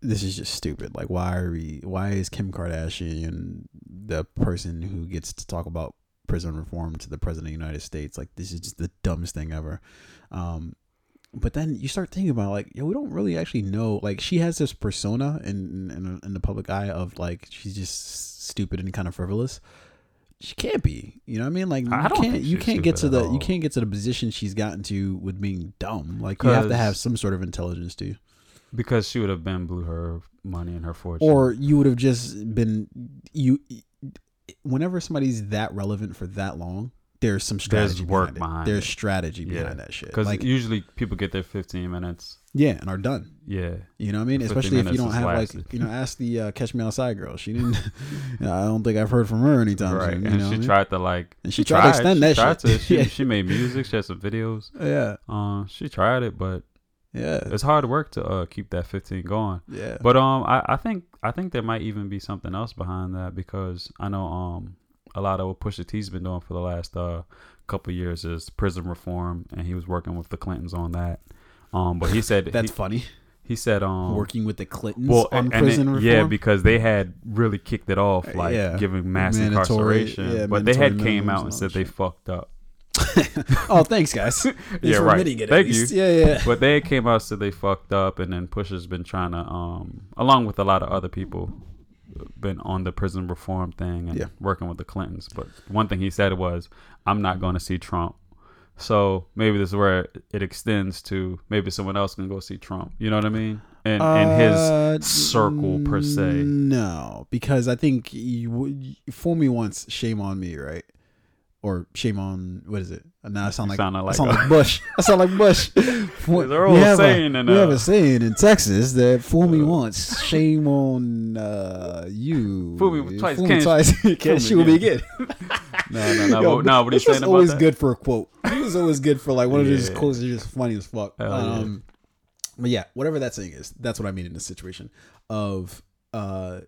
S1: this is just stupid. Like, why are we? Why is Kim Kardashian the person who gets to talk about prison reform to the president of the United States? Like, this is just the dumbest thing ever. Um, but then you start thinking about like, yo, we don't really actually know. Like, she has this persona in in, in the public eye of like she's just stupid and kind of frivolous she can't be. You know what I mean? Like
S2: I
S1: you
S2: don't
S1: can't you can't get to the you can't get to the position she's gotten to with being dumb. Like you have to have some sort of intelligence to
S2: because she would have been blew her money and her fortune.
S1: Or you would have just been you whenever somebody's that relevant for that long, there's some strategy
S2: There's work
S1: behind, it. There's strategy
S2: Yeah.
S1: behind that shit.
S2: because
S1: Like
S2: usually people get their 15 minutes.
S1: yeah, and are done.
S2: Yeah,
S1: You know what I mean? Especially if you don't have
S2: lasted.
S1: like you know, ask the uh, Catch Me Outside girl. She didn't. I don't think I've heard from her anytime
S2: right.
S1: soon. You
S2: and
S1: know
S2: she
S1: I mean?
S2: tried to like.
S1: And she tried to extend
S2: she
S1: that
S2: tried
S1: shit.
S2: To, she,
S1: Yeah.
S2: she made music. She had some videos.
S1: Yeah,
S2: Uh, she tried it, but
S1: yeah,
S2: it's hard work to uh keep that 15 going.
S1: yeah.
S2: But um, I, I think I think there might even be something else behind that because I know um a lot of what Pusha T's been doing for the last uh couple years is prison reform, and he was working with the Clintons on that. Um, but he said
S1: That's
S2: he,
S1: funny.
S2: he said um
S1: Working with the Clintons
S2: well
S1: on prison
S2: it-
S1: reform.
S2: yeah because they had really kicked it off like
S1: Yeah.
S2: giving mass
S1: Mandatory-
S2: incarceration,
S1: yeah,
S2: but they had came out
S1: and
S2: said they fucked up.
S1: oh, thanks, guys.
S2: Yeah, right.
S1: it.
S2: Thank you.
S1: Yeah, yeah.
S2: but they came out and said they fucked up, and then Pusha's been trying to, um, along with a lot of other people, been on the prison reform thing and
S1: Yeah.
S2: working with the Clintons. But one thing he said was, "I'm not going to see Trump." So maybe this is where it extends to maybe someone else can go see Trump. You know what I mean? And in his
S1: Uh,
S2: circle per se.
S1: No, because I think you, you fool me once, shame on me, right? Or shame on what is it? Now I sound like
S2: sound
S1: I sound like Bush. I sound like Bush.
S2: There's a
S1: we
S2: old
S1: have
S2: saying
S1: a,
S2: in,
S1: we have
S2: uh,
S1: a saying in Texas that "fool me
S2: Uh,
S1: once, shame on uh, you."
S2: Fool me twice,
S1: Fool me
S2: can't-
S1: twice, can't shoot me
S2: again. no, no, no,
S1: Yo,
S2: but, no. What
S1: Bush was
S2: saying about
S1: always
S2: that?
S1: good for a quote. He was always good for like one of his
S2: Yeah.
S1: quotes. Is just funny as fuck.
S2: Hell yeah.
S1: um, but yeah, whatever that saying is, that's what I mean in this situation of uh,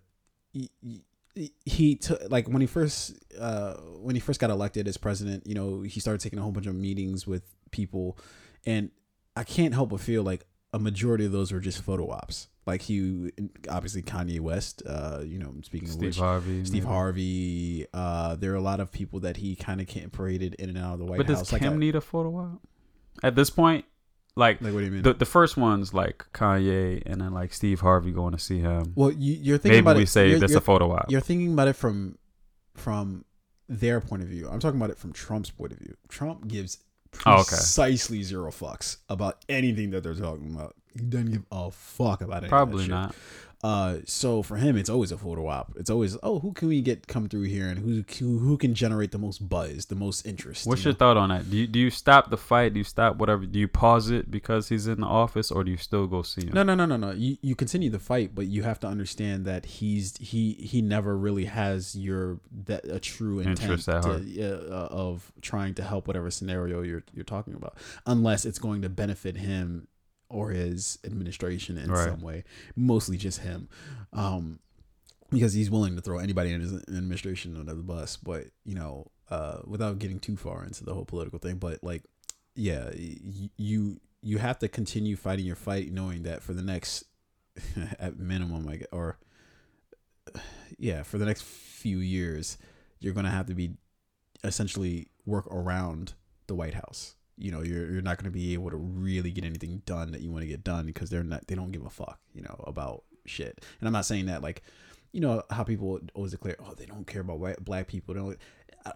S1: he, he, he took like when he first uh when he first got elected as president. You know, he started taking a whole bunch of meetings with people, and I can't help but feel like a majority of those were just photo ops. Like he obviously Kanye West. Uh, you know, speaking of
S2: Steve
S1: which,
S2: Harvey.
S1: Steve
S2: maybe.
S1: Harvey. Uh, there are a lot of people that he kind of can't paraded in and out of the White
S2: But does
S1: House.
S2: Kim
S1: like, a-
S2: need a photo op? At this point, like
S1: like, what do you mean?
S2: the the first ones, like Kanye, and then like Steve Harvey going to see him.
S1: well, you, you're thinking
S2: Maybe
S1: about
S2: we
S1: it.
S2: say that's a photo op.
S1: you're thinking about it from from their point of view. I'm talking about it from Trump's point of view. Trump gives
S2: Oh, okay.
S1: precisely zero fucks about anything that they're talking about. He doesn't give a fuck about it.
S2: Probably not.
S1: Uh, so for him, it's always a photo op. It's always, oh, who can we get come through here, and who who, who can generate the most buzz, the most interest.
S2: What's
S1: you
S2: your thought on that? Do you do you stop the fight? Do you stop whatever? Do you pause it because he's in the office, or do you still go see him?
S1: No, no, no, no, no. You you continue the fight, but you have to understand that he's he he never really has your that a true intent
S2: Interest
S1: to, uh, of trying to help whatever scenario you're you're talking about, unless it's going to benefit him or his administration in
S2: Right.
S1: some way. Mostly just him, um, because he's willing to throw anybody in his administration under the bus. But you know, uh, without getting too far into the whole political thing, but like, yeah, y- you you have to continue fighting your fight, knowing that for the next, at minimum, gue- or yeah, for the next few years, you're gonna have to be essentially work around the White House. You know, you're you're not gonna be able to really get anything done that you want to get done because they're not they don't give a fuck, you know, about shit. And I'm not saying that like, you know, how people always declare, oh, they don't care about white black people. They don't.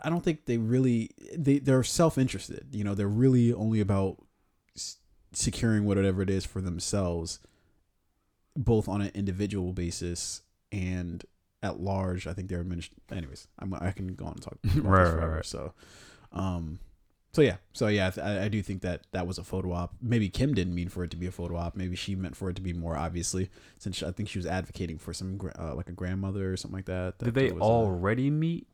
S1: I- don't think they really they they're self interested. You know, they're really only about s- securing whatever it is for themselves, both on an individual basis and at large. I think they're administ- Anyways, I'm, I can go on and talk about this
S2: Right, right,
S1: forever.
S2: right.
S1: So, um, so yeah, so yeah, I, I do think that that was a photo op. Maybe Kim didn't mean for it to be a photo op. Maybe she meant for it to be more obviously, since she- I think she was advocating for some uh, like a grandmother or something like that. that
S2: Did they
S1: was
S2: already meet,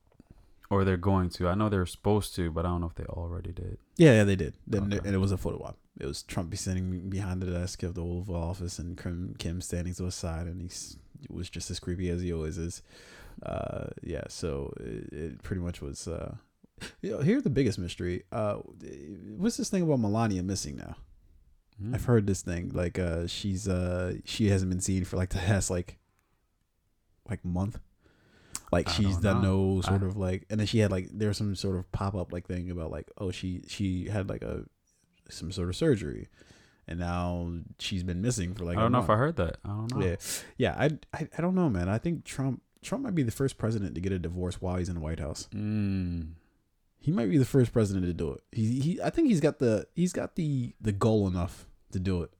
S2: or they're going to? I know they're supposed to, but I don't know if they already did.
S1: Yeah, yeah, they did. Then
S2: Okay.
S1: and it was a photo op. It was Trump be sitting behind the desk of the Oval Office and Kim, Kim standing to his side, and he's it was just as creepy as he always is. Uh, yeah, so it, it pretty much was. Uh, you know, here's the biggest mystery. Uh, what's this thing about Melania missing now?
S2: Hmm.
S1: I've heard this thing like uh, she's uh, she hasn't been seen for like the past like like month. Like
S2: I
S1: she's done
S2: know.
S1: no sort
S2: I-
S1: of like, and then she had like there was some sort of pop up like thing about like oh she she had like a some sort of surgery, and now she's been missing for like
S2: I don't know if. I heard that. I don't know.
S1: Yeah, yeah. I, I I don't know, man. I think Trump Trump might be the first president to get a divorce while he's in the White House.
S2: Mm.
S1: He might be the first president to do it. He, he I think he's got the he's got the the goal enough to do it.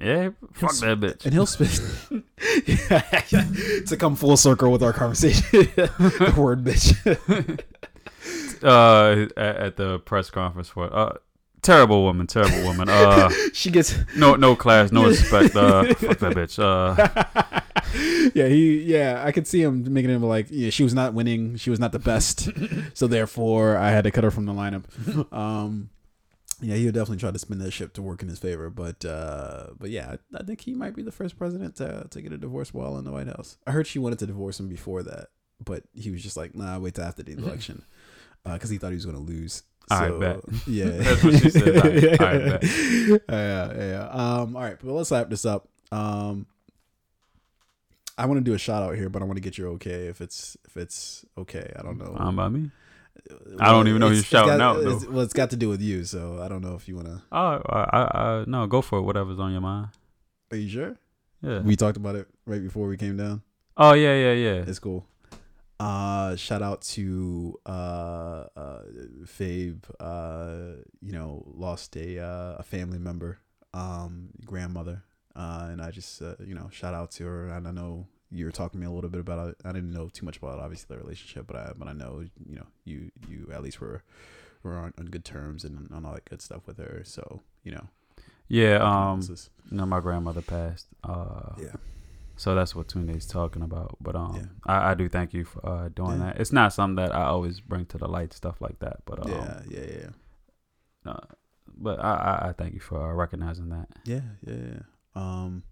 S2: Yeah, fuck
S1: He'll
S2: that bitch.
S1: And he'll spend to come full circle with our conversation. the word bitch.
S2: uh, at, at the press conference for uh, terrible woman, terrible woman. Uh,
S1: she gets
S2: no, no class, no respect. Uh, fuck that bitch. Uh,
S1: yeah, he yeah, I could see him making him like yeah, she was not winning, she was not the best, so therefore I had to cut her from the lineup. Um, yeah, he would definitely try to spin that ship to work in his favor, but uh, but yeah, I, think he might be the first president to to get a divorce while in the White House. I heard she wanted to divorce him before that, but he was just like, nah, wait till after the election, because he thought he was going to lose.
S2: I bet.
S1: Yeah,
S2: That's what she said. I- I bet.
S1: Yeah, yeah. Um, all right, but let's wrap this up. Um, I want to do a shout out here, but I want to get your okay if it's if it's okay. I don't know.
S2: fine by me. I don't even know who
S1: It's-
S2: you're shouting
S1: got-
S2: out, though.
S1: well, it's got to do with you, so I don't know if you want to.
S2: Oh, I, I, I, no, go for it. Whatever's on your mind.
S1: Are you sure?
S2: Yeah.
S1: We talked about it right before we came down.
S2: oh yeah, yeah, yeah.
S1: It's cool. Uh, shout out to uh, uh, Fabe. Uh, you know, lost a uh, a family member, um, grandmother. Uh, and I just uh, you know shout out to her. And I know you were talking to me a little bit about it. I didn't know too much about obviously the relationship, but I but I know you know you you at least were were on, on good terms and on all that good stuff with her. So you know,
S2: Yeah. Um. No, my grandmother passed. Uh.
S1: yeah,
S2: So that's what Tunde's talking about. But um,
S1: Yeah.
S2: I, I do thank you for uh, doing
S1: Yeah.
S2: that. It's not something that I always bring to the light, stuff like that. But um,
S1: yeah, yeah, yeah,
S2: uh, but I, I, I thank you for uh, recognizing that.
S1: Yeah, yeah, yeah. Um,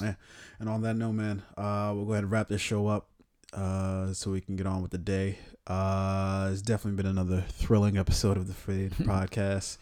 S1: yeah. And on that note, man, uh, we'll go ahead and wrap this show up, uh, so we can get on with the day. Uh, it's definitely been another thrilling episode of the Fade podcast.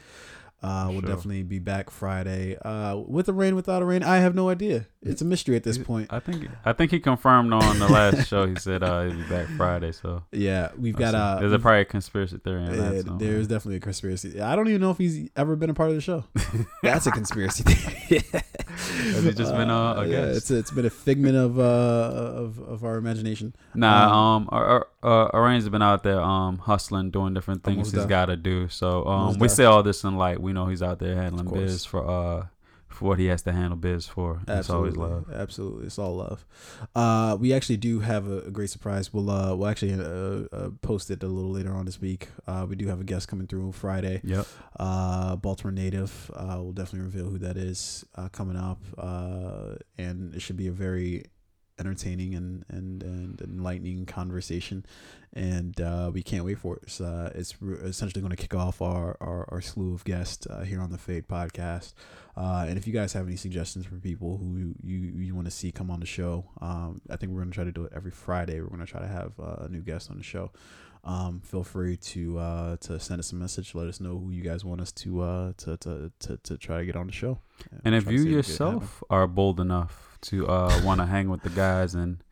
S1: Uh, we'll
S2: Sure.
S1: definitely be back Friday. Uh, with a rain, without a rain, I have no idea. It's a mystery at this point.
S2: I think I think he confirmed on the last show. He said uh, he'll be back Friday. So
S1: Yeah, we've got
S2: see.
S1: uh,
S2: there's a probably a conspiracy theory in that. So.
S1: there's definitely a conspiracy. I don't even know if he's ever been a part of the show. That's a conspiracy theory.
S2: Has he just been, uh, a
S1: yeah, it's it's been a figment of uh of, of our imagination.
S2: Nah, um, our, our, uh, Arane's been out there, um, hustling, doing different things he's got to do. So, um, we say all this in light. We know he's out there handling biz for uh for what he has to handle biz for. It's always love.
S1: absolutely, it's all love. Uh, we actually do have a, a great surprise. We'll uh, we'll actually uh, uh, post it a little later on this week. Uh, we do have a guest coming through Friday.
S2: Yep.
S1: Uh, Baltimore native. Uh, we'll definitely reveal who that is uh, coming up. Uh, and it should be a very entertaining and, and, and enlightening conversation. And uh, we can't wait for it. It's, uh, it's re- essentially going to kick off our, our, our slew of guests uh, here on the Fade podcast. Uh, and if you guys have any suggestions for people who you, you want to see come on the show, um, I think we're going to try to do it every Friday. We're going to try to have uh, a new guest on the show um, feel free to uh, to send us a message. Let us know who you guys want us to uh, to, to, to to try to get on the show.
S2: And
S1: we'll
S2: if you
S1: see we can get it
S2: yourself are bold enough to uh want to hang with the guys and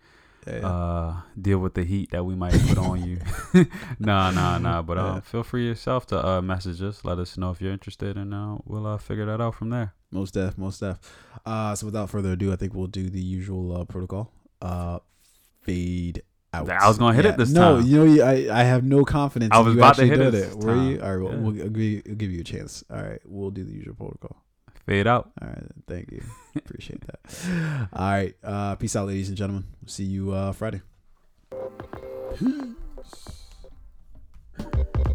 S1: Yeah,
S2: uh deal with the heat that we might put on you, nah, nah, nah. But
S1: Yeah.
S2: um, feel free yourself to uh message us. Let us know if you're interested, and uh, we'll uh figure that out from there.
S1: most def, most def. Uh, so without further ado, I think we'll do the usual uh, protocol. Uh, fade out.
S2: I was gonna hit it this
S1: no,
S2: time.
S1: No, you know, I I have no confidence.
S2: I was
S1: you
S2: about to hit it this
S1: Were you? All right, we'll,
S2: Yeah.
S1: we'll, agree, we'll give you a chance. All right, we'll do the usual protocol.
S2: Fade out.
S1: All right. Thank you. Appreciate that. All right. Uh, peace out, ladies and gentlemen. We'll see you uh, Friday. Peace.